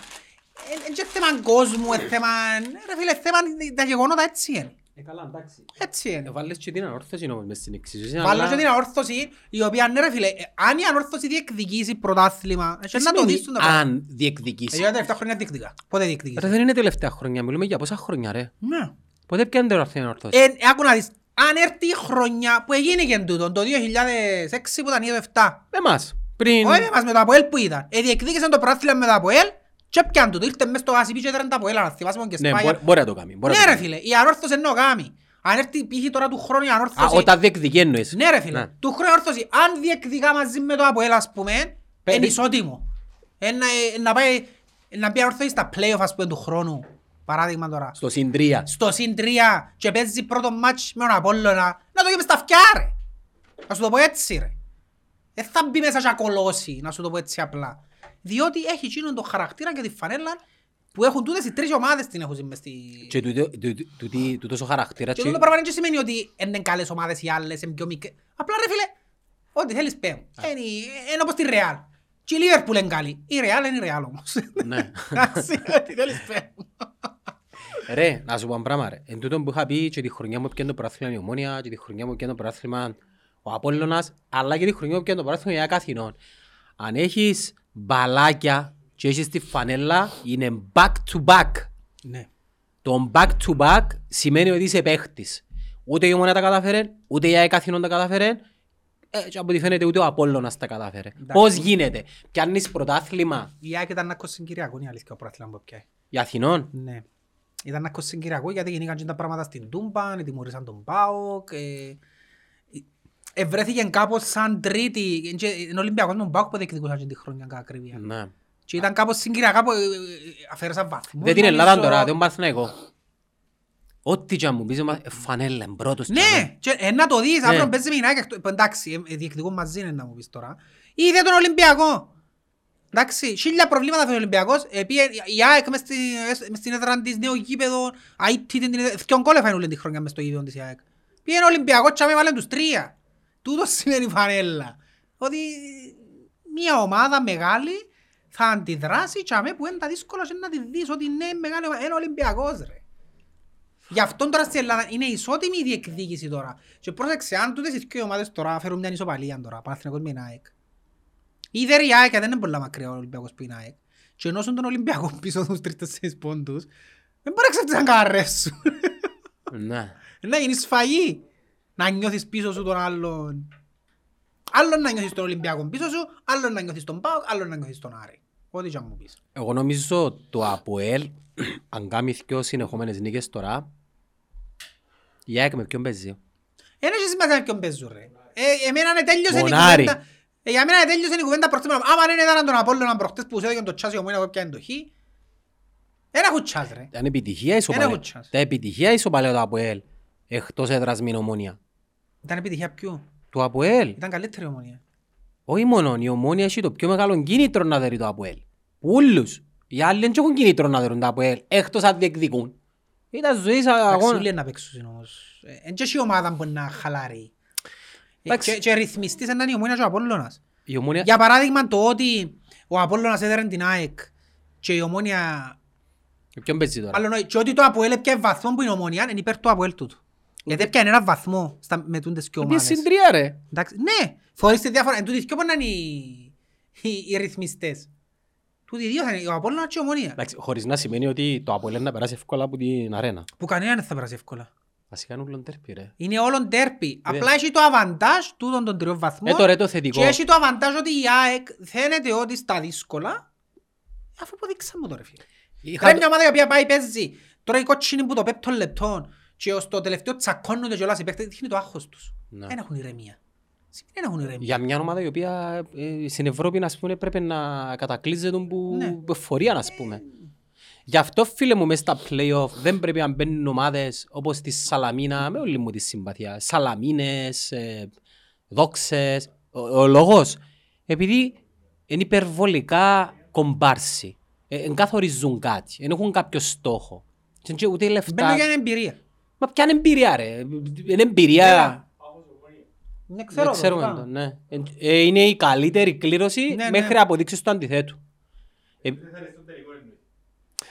Είναι και θέμα κόσμου, είναι θέμα... Ρε φίλε, θέμα τα γεγονότα έτσι είναι. Ε, καλά, εντάξει. Έτσι είναι. Ε, βάλες και την ανόρθωση όμως μες στην εξίσωση. Βάλω αλλά- και την ανόρθωση, η οποία ναι ρε φίλε, ε, αν η ανόρθωση διεκδικήσει πρωτάθλημα, Τι έχει να το σημαίνει δεις τον το πράγμα. Αν διεκδικήσει. Ε, Για τα 7 χρόνια διεκδικά. Πότε διεκδικήσει; Ρε δεν είναι τελευταία χρόνια, μιλούμε για πόσα χρόνια ρε. Ναι. Πότε πιάνε την ορθή ανόρθωση; Ε, άκου να δεις, αν έρθει η χρονιά που έγινε και τούτο, το 2006 που ήταν ή το 7, Εμάς. Πριν... όχι εμάς με το Αποέλ που ήταν, ε, διεκδίκησαν το πρωτάθλημα με το Αποέλ και πιάνε τούτο, ήρθε μες στο ACP και έδεραν το Αποέλ, αν θυμάσαι μόνο και Ναι, σπάγια. μπορεί- μπορεί να το κάνει. μπορεί να Ναι το ρε κάνει. φίλε, η ανόρθωση εννοώ κάμει. Αν έρθει π.χ. τώρα του χρόνου η Α, ανόρθωση... όταν διεκδικεί εννοείς. Ναι ρε φίλε, Ναι. του χρόνου η ανόρθωση, αν διεκδικά μαζί με το Αποέλ ας πούμε, Πέ- είναι ισότιμο. Ε, να- ε, Να πάει, να πει η ανόρθωση στα play-off ας πούμε του χρόνου, παράδειγμα τώρα. Στο συν τρία. Στο συν τρία και παίζει πρώτο μάτς με τον Απόλλωνα, να το γίνει στα αυτιά ρε. Να σου το πω έτσι ρε. Δεν θα μπει μέσα και ακολώσει, να σου το πω έτσι απλά. Διότι έχει εκείνον το χαρακτήρα και τη φανέλα που έχουν τούτες οι τρεις ομάδες την έχουν μες στη... Και τούτο- τούτο- τούτη- τούτος ο χαρακτήρας Και και- αυτό το πράγμα δεν σημαίνει ότι είναι καλές ομάδες οι άλλες, είναι πιο μικρές. Απλά ρε φίλε, ό,τι θέλεις πέ μου. Είναι είναι όπως τη Ρεάλ. Και η Λίβερπουλ είναι καλή. Η Ρεάλ είναι η Ρεάλ όμως. Ναι. Εντάξει, ό,τι θέλεις πέ μου. Ρε, να σου πω ένα πράγμα ρε. Εν τούτον που είχα πει και τη χρονιά μου πιάνε το πρωτάθλημα η Ομόνια και τη χρονιά μου πιάνε το πρωτάθλημα ο Απόλλωνας αλλά και τη χρονιά μου πιάνε το πρωτάθλημα η ΑΕΚ Αθηνών. Αν έχεις μπαλάκια και έχεις τη φανέλα είναι back to back. Ναι. Το back to back σημαίνει ότι είσαι παίχτης. Ούτε η Ομόνια τα κατάφερε, ούτε η ΑΕΚ Αθηνών τα κατάφερε ε, και από ό,τι φαίνεται ούτε ο Απόλλωνας τα κατάφερε. Πώς γίνεται; Πιάνεις πρωτάθλημα; Η ΑΕΚ ήταν να κόψει Κυριακό, είναι αλήθεια ο πρόθυλα που πιάει. για Αθηνών; Ναι. Ήταν να κόψει Κυριακό γιατί γεννήκαν και τα πράγματα στην Τούμπα, τιμωρήσαν τον ΠΑΟΚ. Ε, ευρέθηκε κάπως σαν τρίτη, και είναι Ολυμπιακός με τον ΠΑΟΚ που διεκδικούσαν και τη χρόνια κατά ακρίβεια. Ναι. Και ήταν κάπως συγκυριακά που ε, ε, αφαίρεσαν βαθμούς. Δεν την Ελλάδα νομίζω. τώρα, δεν πάθαινα εγώ. Ό,τι και αν μου πεις, μα- ε, φανέλα, είναι πρώτος. Ναι, και, ε, να το δεις, Ναι. αύριο παίζει με την ΑΕΚ, εκτός- εντάξει, ε, ε, διεκδικούν μαζί είναι να μου πεις τώρα. Είδε τον Ολυμπιακό. Εντάξει, χίλια προβλήματα φέρει ο Ολυμπιακός, επίε, η ΑΕΚ μες στη- μες στην έδρα της νέο γήπεδο, αίτητη την έδρα, δυο γκολ έφανε όλη τη χρονιά μες στο γήπεδο της η ΑΕΚ. Πήγαινε ο Ολυμπιακός και άμε βάλε τους τρία. Τούτος σημαίνει φανέλα. Ότι μια ομάδα μεγάλη θα αντιδράσει και άμε που είναι τα δύσκολα και να τη δεις ότι είναι μεγάλη ομάδα, είναι ο Ολυμπιακός ρε. Γι' αυτό τώρα στην Ελλάδα είναι ισότιμη η διεκδίκηση τώρα. Και πρόσεξε, αν τούτες οι δύο ομάδες τώρα φέρουν μια ισοπαλία τώρα, Παναθηναϊκός με την ΑΕΚ. Ήδη η ΑΕΚ δεν είναι πολλά μακριά ο Ολυμπιακός που είναι η ΑΕΚ. Και ενώ τον Ολυμπιακό πίσω τους τρεις-τέσσερις πόντους, δεν μπορεί να ξεφτύσαν καρές σου. Ναι. <laughs> Να γίνει σφαγή. Να νιώθεις πίσω σου τον άλλον. Άλλον να νιώθεις τον Ολυμπιακό πίσω σου, άλλον να νιώθεις τον ΠΑΟΚ, άλλον να νιώθεις τον Άρη. Ό,τι και αν μου πεις. Εγώ νομίζω το ΑΠΟΕΛ, <clears throat> αν κάνει δυο συνεχόμενες νίκες τώρα, η ΑΕΚ με ποιον παίζει; Εν έχει σημασία με ποιον παίζουν ρε. Ε, εμένα ναι τέλειωσε η Μονάρι. κουβέντα. Ε, για μένα ναι τέλειωσε η κουβέντα προχτές. Άμα δεν ήταν τον Απόλλωνα προχτές που σου έδωκε το τσάσιο μου, εγώ πιάνε το χ. Ένα έχουν τσάς ρε. Ήταν επιτυχία Ένα ισοπαλέ. έχω chance. Τα επιτυχία ισοπαλέ το ΑΠΟΕΛ, εκτός έδρας με την ομόνια. Ήταν επιτυχία ποιου; Το ΑΠΟΕΛ, Ήταν καλύτερη ομονία. όχι μόνο, η ομόνια έχει το πιο μεγάλο κίνητρο να δερεί το ΑΠΟΕΛ. Ούλους. Οι άλλοι δεν έχουν κίνητρο να δερούν το ΑΠΟΕΛ, εκτός αν διεκδικούν. Ήταν ζωή σαν Εντάξει, αγώνας. όλοι να παίξουν όμως. Ε, Εν και έχει ομάδα που να χαλάρει. Ε, Εντάξει. Και, και ρυθμιστής ήταν η ομόνια και ο Απόλλωνας. Η ομόνια... Για παράδειγμα το ότι ο Απόλλωνας έδερε την ΑΕΚ και η ομόνια... Ποιον παίζει τώρα; Άλλο νόη, και ότι το Αποέλ έπιανε βαθμό που είναι η ομόνια είναι υπέρ του Αποέλ τούτου. Γιατί έπιανε ένα βαθμό στα, με τούντες και Είναι ομάδες. συντρία ρε. Εντάξει, ναι, φορείς τη διάφορα. Εν τούτοις δυο μπορεί να είναι οι, οι, οι ρυθμιστές. Τούτοι δύο θα είναι ο Απόλλωνας και η ομόνια. Εντάξει, χωρίς να σημαίνει ότι το ΑΠΟΕΛ να περάσει εύκολα από την αρένα. Που κανέναν δεν θα περάσει εύκολα. Βασικά είναι ούλον τέρπι ρε. Είναι όλον τέρπι. Απλά έχει το αβαντάζ τούτων των τριών βαθμών. Ε, τώρα το θετικό. Και έχει το αβαντάζ ότι η ΑΕΚ φαίνεται ότι στα δύσκολα, αφού αποδείξαμε το ρε φίλε. Είχα- Ρε μια ομάδα η οποία πάει παίζει, τώρα οι κότσινοι που το πέπτον λεπτόν και ως το τελευταίο τσακώνονται κιόλας οι παίκτες, δείχνει το άγχος τους. Ναι. Δεν έχουν ηρεμία. Δεν έχουν ηρεμία. Για μια ομάδα η οποία ε, στην Ευρώπη να πούμε, πρέπει να κατακλείζεται που Ναι. που εφορία να πούμε. Γι' αυτό φίλε μου μέσα στα play-off δεν πρέπει να μπαίνουν ομάδες όπως τη Σαλαμίνα με όλη μου τη συμπαθία. Σαλαμίνες, ε, δόξες. Ο, ο λόγος επειδή είναι υπερβολικά κομπάρσι. Ε, εν καθορίζουν κάτι. Δεν έχουν κάποιο στόχο. Και και ούτε λεφτά. Μπαίνω για εμπειρία. Μα ποια είναι εμπειρία ρε; Είναι εμπειρία. Έλα. Δεν Δεν ξέρω. ξέρουμε το, το, ναι. Ε, ε, είναι η καλύτερη κλήρωση Ναι, μέχρι ναι. αποδείξεις του αντιθέτου. Ε,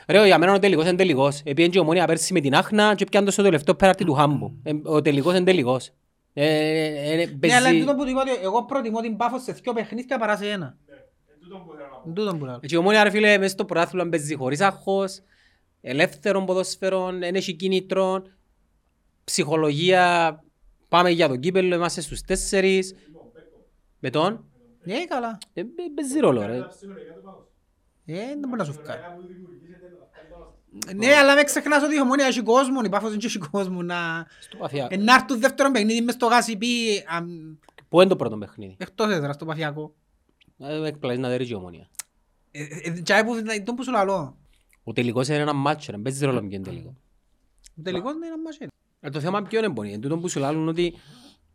Ρε, για μένα ο τελικός είναι τελικός. Επειδή και η ομόνια πέρσι με την Άχνα και πιάνε το στο τελευταίο πέραρτη του Χάμπου. Ε, Ο τελικός είναι τελικός. Ε, ε, ε, Ναι, παίζει- αλλά τούτο που του είπα ότι εγώ προτιμώ την Πάφο σε δύο παιχνίδια παρά σε ένα. Τούτο που λέω. Και η ομόνια ρε φίλε μέσα στο πρωτάθλημα παίζει χωρίς άγχος, ελεύθερων ποδοσφαιρών, δεν έχει κίνητρο, ψυχολογία, πάμε για το κύπελλο, είμαστε στους τέσσερις. Με τον, Ναι, καλά. ε, ε, παίζει ρόλο ρε. Ε, δεν μπορεί να σου φκάρει. Ναι, αλλά με ξεχνάς ότι η ομόνια έχει κόσμο, η Πάφος δεν έχει κόσμο να... Στο Παθιά. Ε, Να έρθουν δεύτερο παιχνίδι μες στο γάσιπι, Πού είναι το πρώτο παιχνίδι; εκτός έδρας, στο Παθιακό. Ε, Εκπλαγείς να δέρεις η ομόνια. Ε, ε, Τζάι που τον που σου λαλώ. Ο τελικός είναι ένα μάτσο, ρε, παίζει ρόλο με ποιον τελικό. Ο τελικός είναι ένα μachete. Ε, Το θέμα ποιο είναι πονή, εν τούτο που σου λάλλουν ότι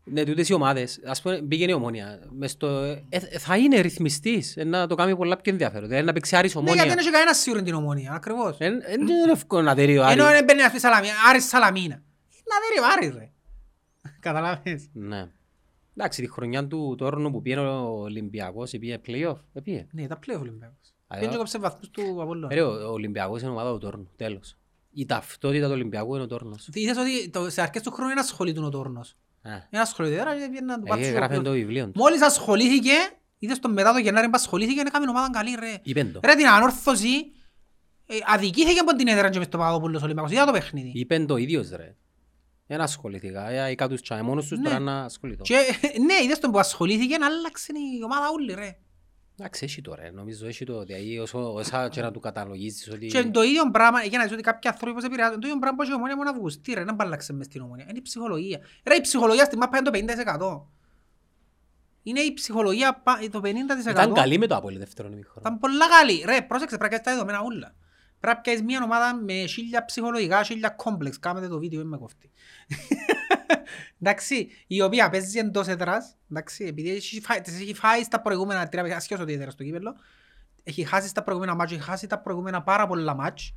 ναι, τούτες οι ομάδες, ας πούμε πήγαινε η ομόνια, μες στο, ε, ε, θα είναι ρυθμιστής, ε, να το κάνει πολλά πιο ενδιαφέρον, δηλαδή να παίξει Άρης Ναι, γιατί ομόνια. δεν έχει κανένας σίγουρος την ομόνια, ακριβώς. Ε, ε, Δεν είναι εύκολο να δέρει ο Ενώ Άρης. δεν μπαίνει να πει Σαλαμίνα, Άρης Σαλαμίνα. Να δέρει ο Άρης ρε. <laughs> Καταλάβες. Ναι. Εντάξει, τη χρονιά του τόρνου που πήγαινε ο Ολυμπιακός, πήγε play-off, ε, πήγε. Ναι, τα πλέον Ολυμπιακός. Α, Πήγαινε ε, και κόψε βαθμούς του Απόλλωνα. Ρε, ο ο Ολυμπιακός είναι ομάδα του τόρνου, τέλος. Η ταυτότητα του Ολυμπιακού είναι ο τόρνος. Είδες ότι το- σε αρχές του χρόνου είναι ασχολείται ο Τόρνος. Α, Είναι ασχολείται, τώρα πήγαινε να του ε, πάτσουν ο Έγραφε το οποίος. βιβλίο του. Μόλις ασχολήθηκε, είδες τον μετά το Γενάρη που ασχολήθηκε, έκαμε ομάδα καλή ρε. Είπεν το. Ρε την ανόρθωση, ε, αδικήθηκε από την έδρα και μες στο Παπαδόπουλος Ολυμπιακός. Είδα το παιχνίδι. Είπεν το ίδιος ρε. Δεν ασχολήθηκα, ε, είχα τους τσάι μόνος τους Ναι. τώρα να ασχοληθώ. Και ναι, είδες τον που ασχολήθηκε, άλλαξε η ομάδα όλη ρε. Εντάξει, έχει το ρε, νομίζω έχει το, δηλαδή όσο, όσα και να του καταλογίσεις ότι... Και το ίδιο πράγμα, για να δεις ότι κάποιοι άνθρωποι πώς επηρεάζουν, το ίδιο πράγμα που έχει η ομόνια μόνο Αυγουστή ρε, δεν μπαλλάξε μες στην ομόνια. Είναι η ψυχολογία. Ρε, η ψυχολογία στην μάπα είναι το 50%. Είναι η ψυχολογία πα- το 50%. Ήταν καλή με το Απόλλη δεύτερον ημίχρονο. Ήταν πολλά καλή. Ρε, πρόσεξε, πρέπει να κάνεις τα δεδομένα όλα. Πρέπει να κάνεις μια ομάδα με χίλια ψυχολογικά, χίλια κόμπλεξ. Κάμετε το βίντεο, είμαι κοφτή. <laughs> εντάξει, η οποία παίζει εντός έδρας, εντάξει, επειδή έχει φάει, τις έχει φάει στα προηγούμενα τρία παιχνίδια, ασχέτως ότι έδρας στο κύπελλο, έχει χάσει στα προηγούμενα μάτς, έχει χάσει τα προηγούμενα πάρα πολλά μάτς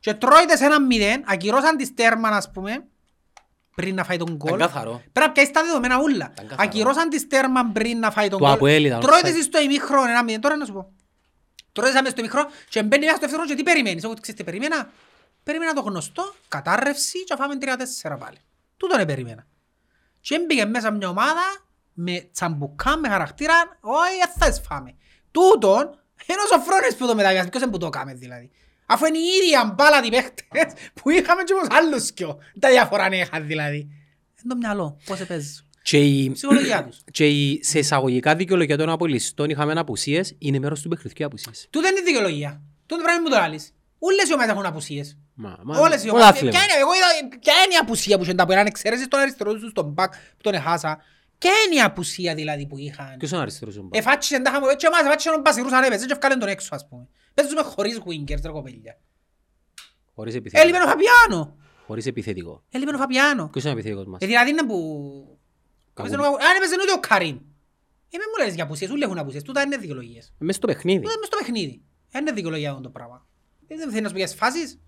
και τρώει σε ένα μηδέν, ακυρώσαν τη στέρμαν, ας πούμε, πριν να φάει τον γκολ. Ήταν καθαρό. Πρέπει να πιάσεις τα δεδομένα όλα. Ήταν καθαρό. Ακυρώσαν τη στέρμαν πριν να φάει τον Το γκολ. Αποέλ ήταν Τρώει offside. της στο ημίχρονο ένα μηδέν. Τώρα να σου πω. Τρώει της μες στο ημίχρονο και μπαίνει μέσα στο δεύτερο και τι περιμένεις. Εγώ ξέρεις τι περίμενα; Περίμενα το γνωστό, κατάρρευση και φάμε 3-4 πάλι. Τούτον είναι περίμενα. Και έμπηκε μέσα μια ομάδα με τσαμπουκά, με χαρακτήρα, όχι δεν θα τις φάμε. Τούτον, είναι ο Σοφρόνης που το μεταβιάζει, ποιος είναι που το κάμε δηλαδή. Αφού είναι η ίδια μπάλα οι παίχτες που είχαμε και όμως άλλους κοιό. Τα διαφορά να είχαν δηλαδή. Είναι το μυαλό, πώς παίζεις. Και η, Ψυχολογία τους. <clears throat> και η, σε εισαγωγικά δικαιολογία των απολυστών είχαμε απουσίες, είναι μέρος του παιχνιδιού οι απουσίες. Τούτο είναι δικαιολογία. Τούτο πράγμα μου το λάλλεις. Όλες οι ομάδες έχουν απουσίες. Μα, μα, Όλες οι όλα ομάδες. άθλημα. Ποια είναι, εγώ είδα, ποια είναι η απουσία που είχαν τα πέραν εξαίρεσης τον αριστερό τους στον μπακ που τον έχασα; Ποια είναι η απουσία δηλαδή που είχαν; Ποιος είναι ο αριστερός ο Μπακ; Εφάτσισε τα χαμω, έτσι ομάδες, εφάτσισε τον Πασιρούς αν έπαιζε και ευκάλεν τον έξω ας πούμε. Παίζουμε χωρίς wingers ρε κοπέλια. Χωρίς Έλειπε επιθετικό. ο Φαπιάνο. Χωρίς επιθετικό. Έλειπε ο Φαπιάνο. Ποιος είναι ο επιθετικός μας; Ε, δηλαδή είναι που... Κακούλη. Έπαιζε ο- Αν έπαιζε ούτε ο Καρίμ. Ε, με μου λες για απουσίες, όλοι έχουν απουσίες. Τούτα είναι δικαιολογίες. Μες στο παιχνίδι. Τούτα είναι στο παιχνίδι. Δεν είναι δικαιολογία αυτό το πράγμα. Ε, Δεν θέλεις να σου πει για τις φάσεις.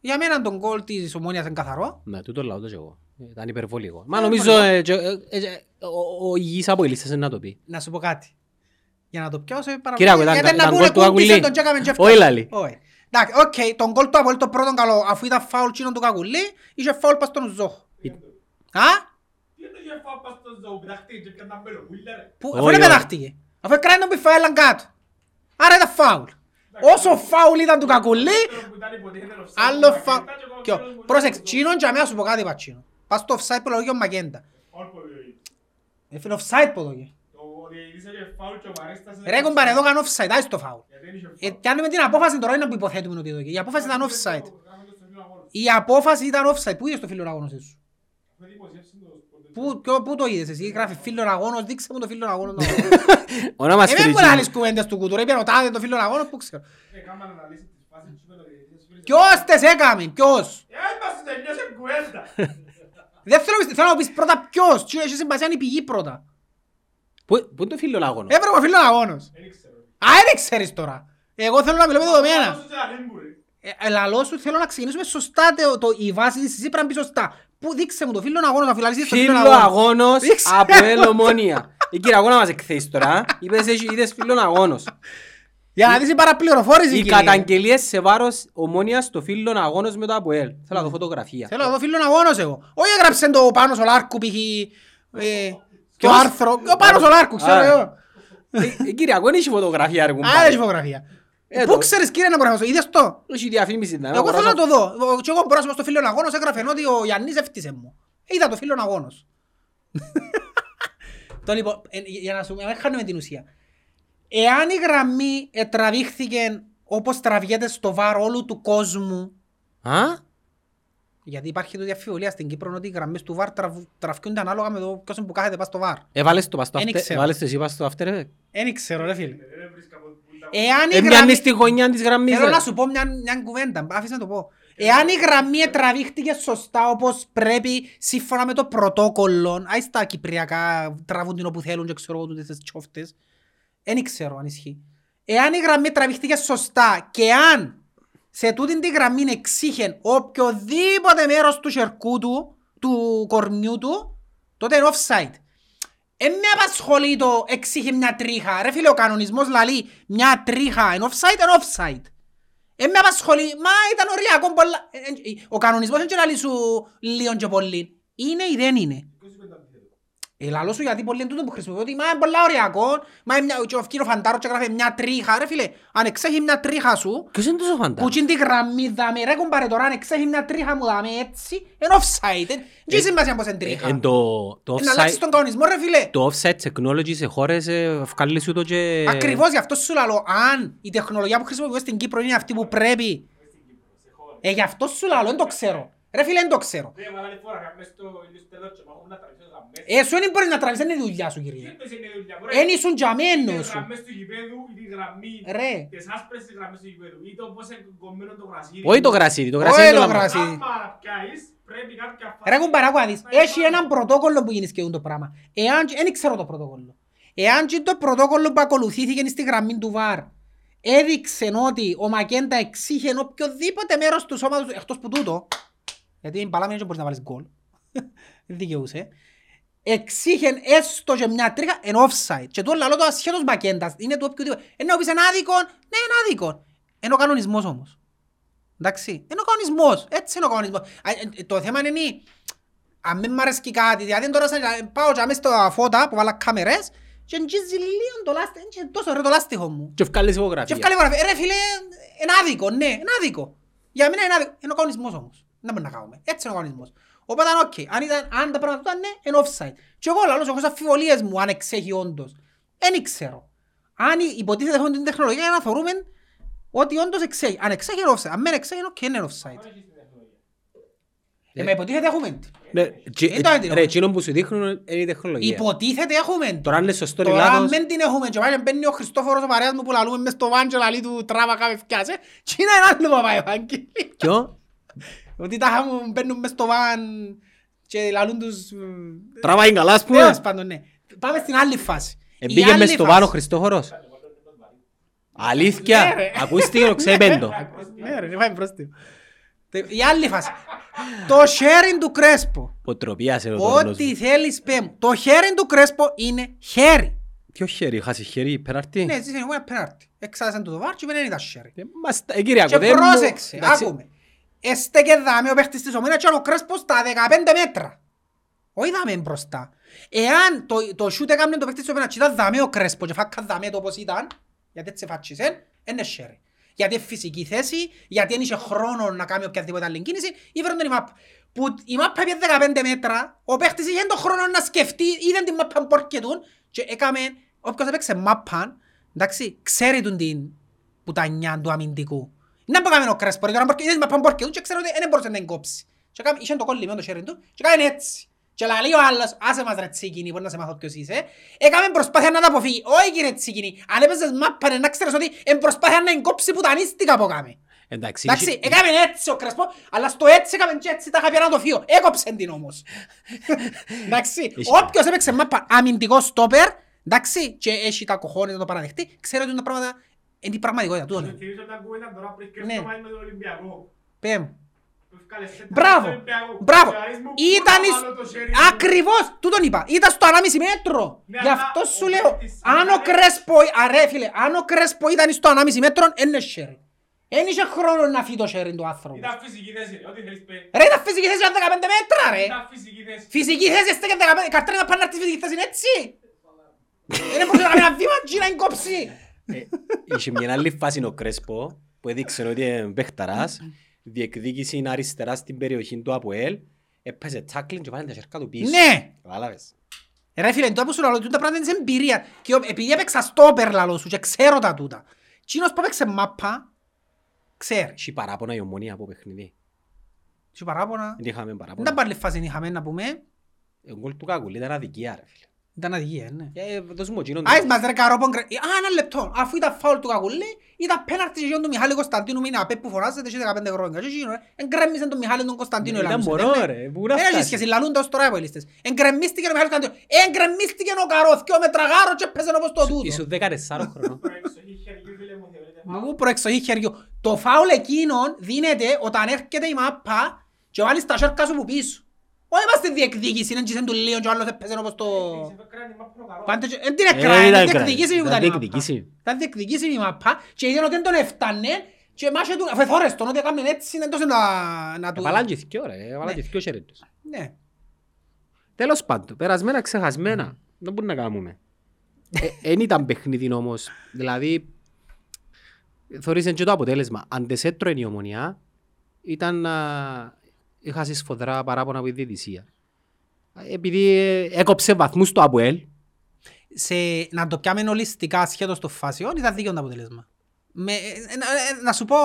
Για μένα τον γκολ της Ομόνιας είναι καθαρό. Ναι, τούτο λαό το και εγώ. Ε, Ήταν υπερβολικό. Μα Ε, νομίζω υπερβολικό. ε, και- ε, ε, ο- ο υγιής αποελίστας είναι να το πει. Να σου πω κάτι. Για να το πιάσω πάρα Κύριε, πολύ. ήταν- Γιατί ήταν να γκολ πούνε του κούμπησε Κακουλή. τον και έκαμε και Όχι, έφτασε. λαλή. Όχι. Εντάξει, οκ, τον γκολ του Απολ το πρώτο καλό, αφού ήταν φάουλ τσίνον του Κακουλή, είχε φάουλ πας στον Ζόχο. Α, Τι είναι για φάω πας στο ζώο, πεταχτεί και πιάνε τα μπέλο, ούλα ρε. που, Όχι, αφού δεν όχι. πετάχτηκε. Αφού έκρανε τον πιφαέλαν κάτω. Άρα ήταν φάουλ. Όσο φάουλ ήταν του Κακουλή, Που ήταν υποτίθεται offside, άλλο ο φάουλ. Μακέντα και ο Ποιο, Κοκκίνος μου πρόσεξε, λέει, τσίνον και αμέσως σου πω κάτι πατσίνο. Πας στο offside που λόγει ο Μακέντα. «Φάουλ που λέει». Έφερε offside που λόγει. Ο διαιτητής έκανε φάουλ και ο Μαρίστας Ρε έκανε κομπάρε, εδώ offside. κάνω offside, άσε το φάουλ. Γιατί δεν είχε Ε, φάουλ. Κάνουμε την απόφαση τώρα είναι που υποθέτουμε ότι εδώ. Η απόφαση ήταν offside. Γράφω το στο φίλο αγώνος. Η απόφαση ήταν offside. Πού είδες το φίλο αγώνος σου. Έχω δημοσιεύσει το σπορτ. Πού, ποιο- πού το είδες εσύ, γράφει φίλο αγώνος, δείξε μου το φίλο αγώνος. <laughs> Όνομα Εμένα μου στρίτζι. άλλες κουβέντες του κουτού, ρε είπε ρωτάτε το φίλο αγώνος, πού ξέρω. Ε, κάμαν να αναλύσει τις φάσεις του με το διαιτητής, φίλες. Ποιος τες έκαμε, ποιος; Ε, έμασε τελειώσε κουβέντα. <laughs> Δεν θέλω, να πεις- θέλω να μου πεις πρώτα ποιος, τι έχει σημασία είναι η πηγή πρώτα. Πού πού είναι το φίλο λάγωνο. Έπρεπε ο φίλο αγώνος. Δεν ήξερα. Α, δεν ξέρεις τώρα. Εγώ θέλω να μιλώ με δεδομένα. Όσο και να μην μπορεί. Ε, λαλό σου θέλω να ξεκινήσουμε σωστά το, το, η βάση της συζήτησης πρέπει να μπει σωστά. Πού δείξε μου το φίλο αγώνος, να φιλαλήσεις το Φίλο φίλο αγώνος. αγώνος Δείξε. από ελομόνια. Η κυρία αγώνα μας εκθέσεις τώρα. Είπες εσύ είδες φίλον αγώνος. Για να δεις η παραπληροφόρηση Οι κύριε. καταγγελίες σε βάρος ομόνιας στο φίλον αγώνος με το ΑΠΟΕΛ. Θέλω να δω φωτογραφία. Θέλω να δω φίλον αγώνος εγώ. Όχι έγραψε το πάνω στο Λάρκου π.χ. ε, το Ποιος; άρθρο. Ο πάνω στο Λάρκου, ξέρω Α. εγώ. Ε, Κύριε αγώνα έχει φωτογραφία ρε Α, κουμπάρε. έχει φωτογραφία. Ε, Πού το- ξέρεις κύριε να μπορώ να σου είδες το; Έχει διαφήμιση. να Εγώ αγοράσω. θέλω να το δω. Ο- Και εγώ μπορώ να σου πω στο φίλον αγώνος έγραφε ότι ο Γιάννης έφτιασε μου. Είδα το φίλον αγώνος. <laughs> Το λοιπόν, ε, για να σου να μην χάνουμε την ουσία. Εάν η γραμμή τραβήχθηκε όπως τραβιέται στο βάρ όλου του κόσμου, Α, γιατί υπάρχει το διαφιβολία στην Κύπρο ότι οι γραμμές του βάρ τραβ, τραβιούνται ανάλογα με το ποιος είναι που κάθεται πας στο βάρ. έβαλες το πας στο Εν after- ξέρω. έβαλες το εσύ πας στο after effect. Δεν ξέρω ρε φίλε. Δεν βρίσκα από πού τα- Εάν η Ε, γραμμή... μοιάνει στη γωνιά της γραμμής. Θέλω ρε. να σου πω μια, μια κουβέντα, άφησε να το πω. Εάν η γραμμή τραβήχτηκε σωστά όπως πρέπει, σύμφωνα με το πρωτόκολλο, άι στα κυπριακά τραβούν την όπου θέλουν και ξέρω εγώ τούτες τις τσόφτες, δεν ξέρω αν ισχύει. Εάν η γραμμή τραβήχτηκε σωστά και αν σε τούτη τη γραμμή εξήχεν οποιοδήποτε μέρος του χερκού του, του κορμιού του, τότε είναι offside. Εν με απασχολεί το εξήχε μια τρίχα. Ρε φίλε, ο κανονισμός λαλεί μια τρίχα είναι offside, είναι offside. Εν με απασχολεί, μα ήταν οριακό πολλά. Ε, ε, Ο κανονισμός δεν λαλεί σου λίγο και πολύ. Είναι ή δεν είναι. Ε, λαλός σου γιατί πολύ είναι τούτο που χρησιμοποιώ, ότι μα είναι πολλά οριακό, μα είναι μια, και ο κύριος Φαντάρος και γράφει μια τρίχα, ρε φίλε, αν εξέχει μια τρίχα σου, Ποιος είναι τόσο φαντά. που τσιν τη γραμμή δάμε, ρε κομπάρε τώρα, αν εξέχει μια τρίχα μου δάμε έτσι, είναι offside, δεν έχει σημασία πως είναι τρίχα; Ε, εν το- το Ε, Να αλλάξεις offside- τον κανονισμό ρε φίλε. Το offset technology σε χώρες ε, βγάλεις σου το και... Ακριβώς γι' αυτό σου λαλώ, αν η τεχνολογία που χρησιμοποιούμε στην Κύπρο είναι αυτή που πρέπει, ε, γι' αυτό σου λαλώ, δεν το ξέρω. Ρε φίλε, δεν το ξέρω. Δεν έβαλα φορά γραμμές στο ίδιο στέλνο και μάχομαι να τραβήσω γραμμές. Ε, σου δεν μπορείς να τραβείς, δεν είναι η δουλειά σου, κύριε. Ποιος είναι η δουλειά μου, ρε. Εν ήσουν για μένο Είναι σου. γραμμές του γηπέδου ή τη γραμμή, Ρε. τις άσπρες τις γραμμές του γηπέδου ή το πώς είναι κομμένο το γρασίδι. Όχι το γρασίδι, το Όχι γρασίδι το το λαμπρό. γρασίδι. Άμα να πιάσεις, πρέπει κάποια φάση... Ρε κουμπαράκου να δεις, να έχει υπάρχει. έναν πρωτόκολλο που γίνεις σχεδόν το πράγμα. Εάν, δεν ξέρω το πρωτόκολλο. Εάν και το πρωτόκολλο που ακολουθήθηκε στη γραμμή του ΒΑΡ έδειξε ότι ο Μακέντα εξήχε οποιοδήποτε μέρος του σώματος του, εκτός που τούτο, γιατί είναι παλάμι δεν μπορείς να βάλεις γκολ, δεν <laughs> δικαιούσε, εξήχε έστω και μια τρίχα εν offside. Και το λαλό το ασχέτως Μακέντας, είναι του οποιοδήποτε. Ενώ πεις είναι άδικο, ναι είναι άδικο. Είναι ο κανονισμός όμως. Εντάξει, είναι ο κανονισμός, έτσι είναι ο κανονισμός. Α, ε, ε, Το θέμα είναι αν δεν μ' αρέσκει κάτι, δηλαδή τώρα σαν να πάω και μέσα στα φώτα που βάλα κάμερες και εγγύζει λίγο το λάστιχο, είναι τόσο ωραίο το λάστιχο μου. Και βγάλεις Και υπογραφία. ευκάλλει φωτογραφία. Ρε φίλε, είναι άδικο, ναι, είναι άδικο. Για μένα είναι άδικο. Είναι ο κανονισμός όμως. Δεν μπορεί να κάνουμε. Έτσι είναι ο κανονισμός. Οπότε αν, οκ, αν, ήταν, αν τα πράγματα ήταν ναι, είναι offside. Και εγώ λαλώ σ', έχω τις αμφιβολίες μου αν εξέχει όντως. Δεν ξέρω. Αν υποτίθεται έχουμε την τεχνολογία για να θεωρούμε ότι όντως εξέχει. Αν εξέχει είναι offside. Αν δεν εξέχει είναι οκ, είναι offside. Ε, με υποτίθεται έχουμε την. Ναι, τσι- Ε, το έντυνο. Ρε, εκείνο που σου δείχνουν είναι η τεχνολογία. Υποτίθεται έχουμε την. Τώρα αν είναι σωστό ή Τώρα λάθος, μεν την έχουμε και πάλι μπαίνει ο Χριστόφορος ο παρέας μου που λαλούμε μες στο βάν και λαλεί του τράβα κάμε φτιάσε και είναι ένα άλλο παπά Ευάγγελη. ποιο; Ότι τα χάμουν μπαίνουν μες στο βάν και λαλούν τους... μ, Τραβάει καλά, ας Τέλος πούμε. πάντων, ναι. Πάμε στην άλλη φάση. Η Εμπήκε άλλη μες στο φάση- βάνο Χριστόφορος. Ναι, Αλήθεια. ρε. Ακούστηκε το ξέπεντο. Ναι ρε, <laughs> πάει πρόστιμο. Η άλλη φάση. Το sharing του Κρέσπο. Ποτροπία σε ο τόρνος Ό,τι μου. θέλεις πέ μου. Το sharing του Κρέσπο είναι χέρι. Ποιο χέρι, χάσει χέρι, πέναρτη. Ναι, εσύ είναι ένα πέναρτι. Εξάσαν του το βάρ και δεν ήταν sharing. Ε, μας- ε, Κυριακό, Και δεν μου- πρόσεξε, εντάξει, άκουμε. Εστέκε δάμε ο παίχτης της ομόνιας και ο Κρέσπος στα 15 μέτρα. Όχι δάμε μπροστά. Εάν το, το σούτ έκαμε το παίχτης της ομόνιας και ήταν δάμε ο Κρέσπο και φάκα δάμε το όπως ήταν, γιατί έτσι φάτσισε, είναι σέρι. Γιατί είναι φυσική θέση, γιατί δεν είχε χρόνο να κάνει οποιαδήποτε άλλη κίνηση, ήφεραν τον η μάπ. Που η μάπα πήγε 15 μέτρα, ο παίχτης είχε τον χρόνο να σκεφτεί, είδε την μάπα μπορκετούν και έκαμε, όποιος έπαιξε μάπα, εντάξει, ξέρει τον την πουτανιά του αμυντικού. Να που έκαμε ο Κρέσπο, ρε, τώρα μπορκε- είδες μάπα μπορκετούν και ξέρω ότι δεν μπορούσε να την κόψει. Και έκαμε, είχε το κόλλημα το χέρι του και έκαμε έτσι. Και λέει ο άλλος, άσε μας ρε τσίκινη, μπορεί να σε μάθω ποιος είσαι. Έκαμε προσπάθεια να τα αποφύγει. Όχι κύριε τσίκινη, αν έπαιζες μάπα να ξέρεις ότι είναι προσπάθεια να την κόψει πουτανίστικα που έκαμε. Εντάξει, Εντάξει, είχε- έκαμε έτσι ο Κρέσπο, αλλά στο έτσι έκαμε και έτσι τα είχα πει να το φύγω. Έκοψε την όμως. <laughs> Εντάξει, Έχει- όποιος έπαιξε μάπα αμυντικό στόπερ, εντάξει, και έχει τα κοχώνες να το παραδεχτεί, ξέρω ότι είναι τα πράγματα, είναι η πραγματικότητα. Τούτο είναι. Θυμίζω τα κουβέντα τώρα πριν και Ναι. στο μάτι με τον Ολυμπιακό. Πέ μου. Που ευκάλεσε τα Μπράβο, στον Ολυμπιακό. μπράβο. Και αρέσει μου Ήταν πού να εις- βάλω το χέρι μου. Ακριβώς, τούτον είπα. Ήταν στο 1,5 μέτρο. Ναι, Γι' αλλά αυτό ο σου λέω, παίκτης αν ο ήταν- Κρέσπο, αρέ φίλε, αν ο Κρέσπο ήταν στο 1,5 μέτρο, είναι σέρι. Εν είχε χρόνο να φύγει το σέρι του άνθρωπου. Ήταν φυσική θέση, ό,τι θέλεις πέ. Ρε, ήταν φυσική θέση για 15 μέτρα, ρε. Ήταν φυσική θέση. Φυσική θέση, έστε και 15, καρτέρα να πάνε να έρθει φυσική θέση, είναι έτσι. <laughs> Δεν μπορούσε να κάνει ένα βήμα και να την κόψει. Ε, Είχε μια άλλη φάση ο Κρέσπο που έδειξε ότι είναι παίχταρας, διεκδίκησε αριστερά στην περιοχή του ΑΠΟΕΛ, έπαιζε τσάκλιν και πάνε τα χέρια του πίσω. Ναι. Κατάλαβες. Ρε φίλε, τώρα που σου λέω, τούτα πράγματα είναι εμπειρία. Και ο- επειδή έπαιξα στόπερ λαλό σου και ξέρω τα τούτα. Τσίνος που έπαιξε μάπα, ξέρει. Έχει παράπονα η ομονία από παιχνίδι. Τι παράπονα. Δεν είχαμε Δεν παράπονα. τα πάλι φάση είχαμε να πούμε. Ο γκολ του Κακουλή ήταν αδικία ρε φίλε. Ήταν αδικία, ναι. Ε, δώσ' μου εκείνον Άις το- μας ρε καρόπον κρε... Α, ένα λεπτό. Αφού ήταν φάουλ του Κακουλή, ήταν πέναρτη και του Μιχάλη Κωνσταντίνου με είναι απέ που φωνάζεται και 15 χρόνια. Και εκείνο, ρε, εγκρέμμισε τον Μιχάλη τον Κωνσταντίνου. Ήταν ελάλουσε, μωρό, ναι. ρε, πού να Δεν έχει φτάσει. σχέση, λαλούν τα ως τώρα οι πολίστες. Εγκρεμίστηκε ο Μιχάλης Κωνσταντίνου. Εγκρεμίστηκε ο Καρόθκιο με τραγάρο και έπαιζε όπως το τούτο. Ήσουν 14 χρόνο. Προεξοχή χεριού, φίλε μου, θεωρείται Μα πού προεξοχή χεριού. Το φάουλ εκείνον δίνεται όταν έρχεται η μάπα και βάλεις τα σέρκα σου που πίσω. Όχι είμαστε διεκδίκηση, είναι και του Λίον και ο άλλος έπαιζε όπως το... Πάντε και- εν την Ε, έκρανε, ήταν είναι έκρανε. διεκδικήσιμη που Ήταν ήταν η μάπα. διεκδικήσιμη. Ήταν διεκδικήσιμη η μάπα και είδαν ότι δεν τον έφτανε και μάσε του... Αφού εθώρες τον ότι έκαμε έτσι δεν τόσο να... να του... Έβαλαν και θκυο ρε, έβαλαν Ναι. και θκυο χαιρέτους. Ναι. Τέλος πάντων, περασμένα ξεχασμένα. Δεν μπορούμε να κάνουμε. Εν ήταν παιχνίδι όμως. Δηλαδή, θωρίζαν και το αποτέλεσμα. Αν δεν σε έτρωε η ομονιά, ήταν να είχα σφοδρά παράπονα από τη διαιτησία. Επειδή ε, έκοψε βαθμούς το ΑΠΟΕΛ, σε, να το πιάμε ολιστικά σχέτως των φάσεων ήταν δίκαιο το αποτέλεσμα. Με, ε, ε, ε, να σου πω,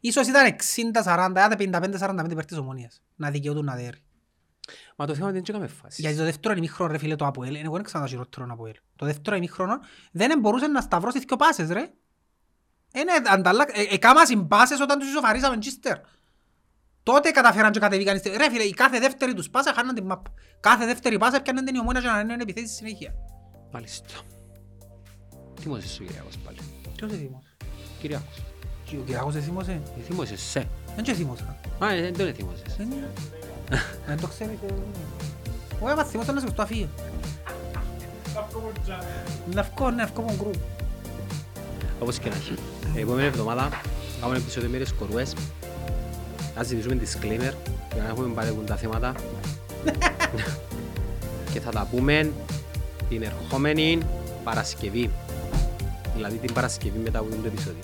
ίσως ήταν 60-40, άντε 55-45 υπέρ της ομονίας. Να δικαιούτουν να δέρει. μα το θέμα δεν έκαμε φάση. Γιατί το δεύτερο ημίχρονο ρε φίλε το Αποέλ, εγώ δεν ξέρω το χειρότερο από Αποέλ. Το δεύτερο ημίχρονο δεν μπορούσε να σταυρώσει δυο πάσες ρε. Είναι ανταλλα... ε, Εκάμα συμπάσες όταν τους ισοφαρίσαμε τσίστερ. Τότε καταφέραν και κατεβήκαν. στη- Ρε φίλε, η κάθε δεύτερη τους πάσα χάναν την μαπ. Κάθε δεύτερη πάσα πιάνε την η ομόνια και να είναι επιθέσεις συνέχεια. Μάλιστα. Θύμωσες σου Κυριάκος πάλι; Ποιος εθίμωσε. Κυριάκος. Και ο Κυριακός εθίμωσε. Ε, Θύμωσες σε. Δεν και εθίμωσα. Α, ε, δεν τον θύμωσες. Δεν είναι. Δεν το ξέρει. και- Ο έμαθ θυμόταν να σε το αφήγε. Να βγω, να βγω από γκρουπ. Όπως και να έχει. Επόμενη εβδομάδα θα κάνουμε επεισόδιο με τις κορούες. Να ζητήσουμε disclaimer για να έχουμε παρέχουν τα θέματα. και θα τα πούμε την ερχόμενη Παρασκευή. Δηλαδή την Παρασκευή μετά από το επεισόδιο.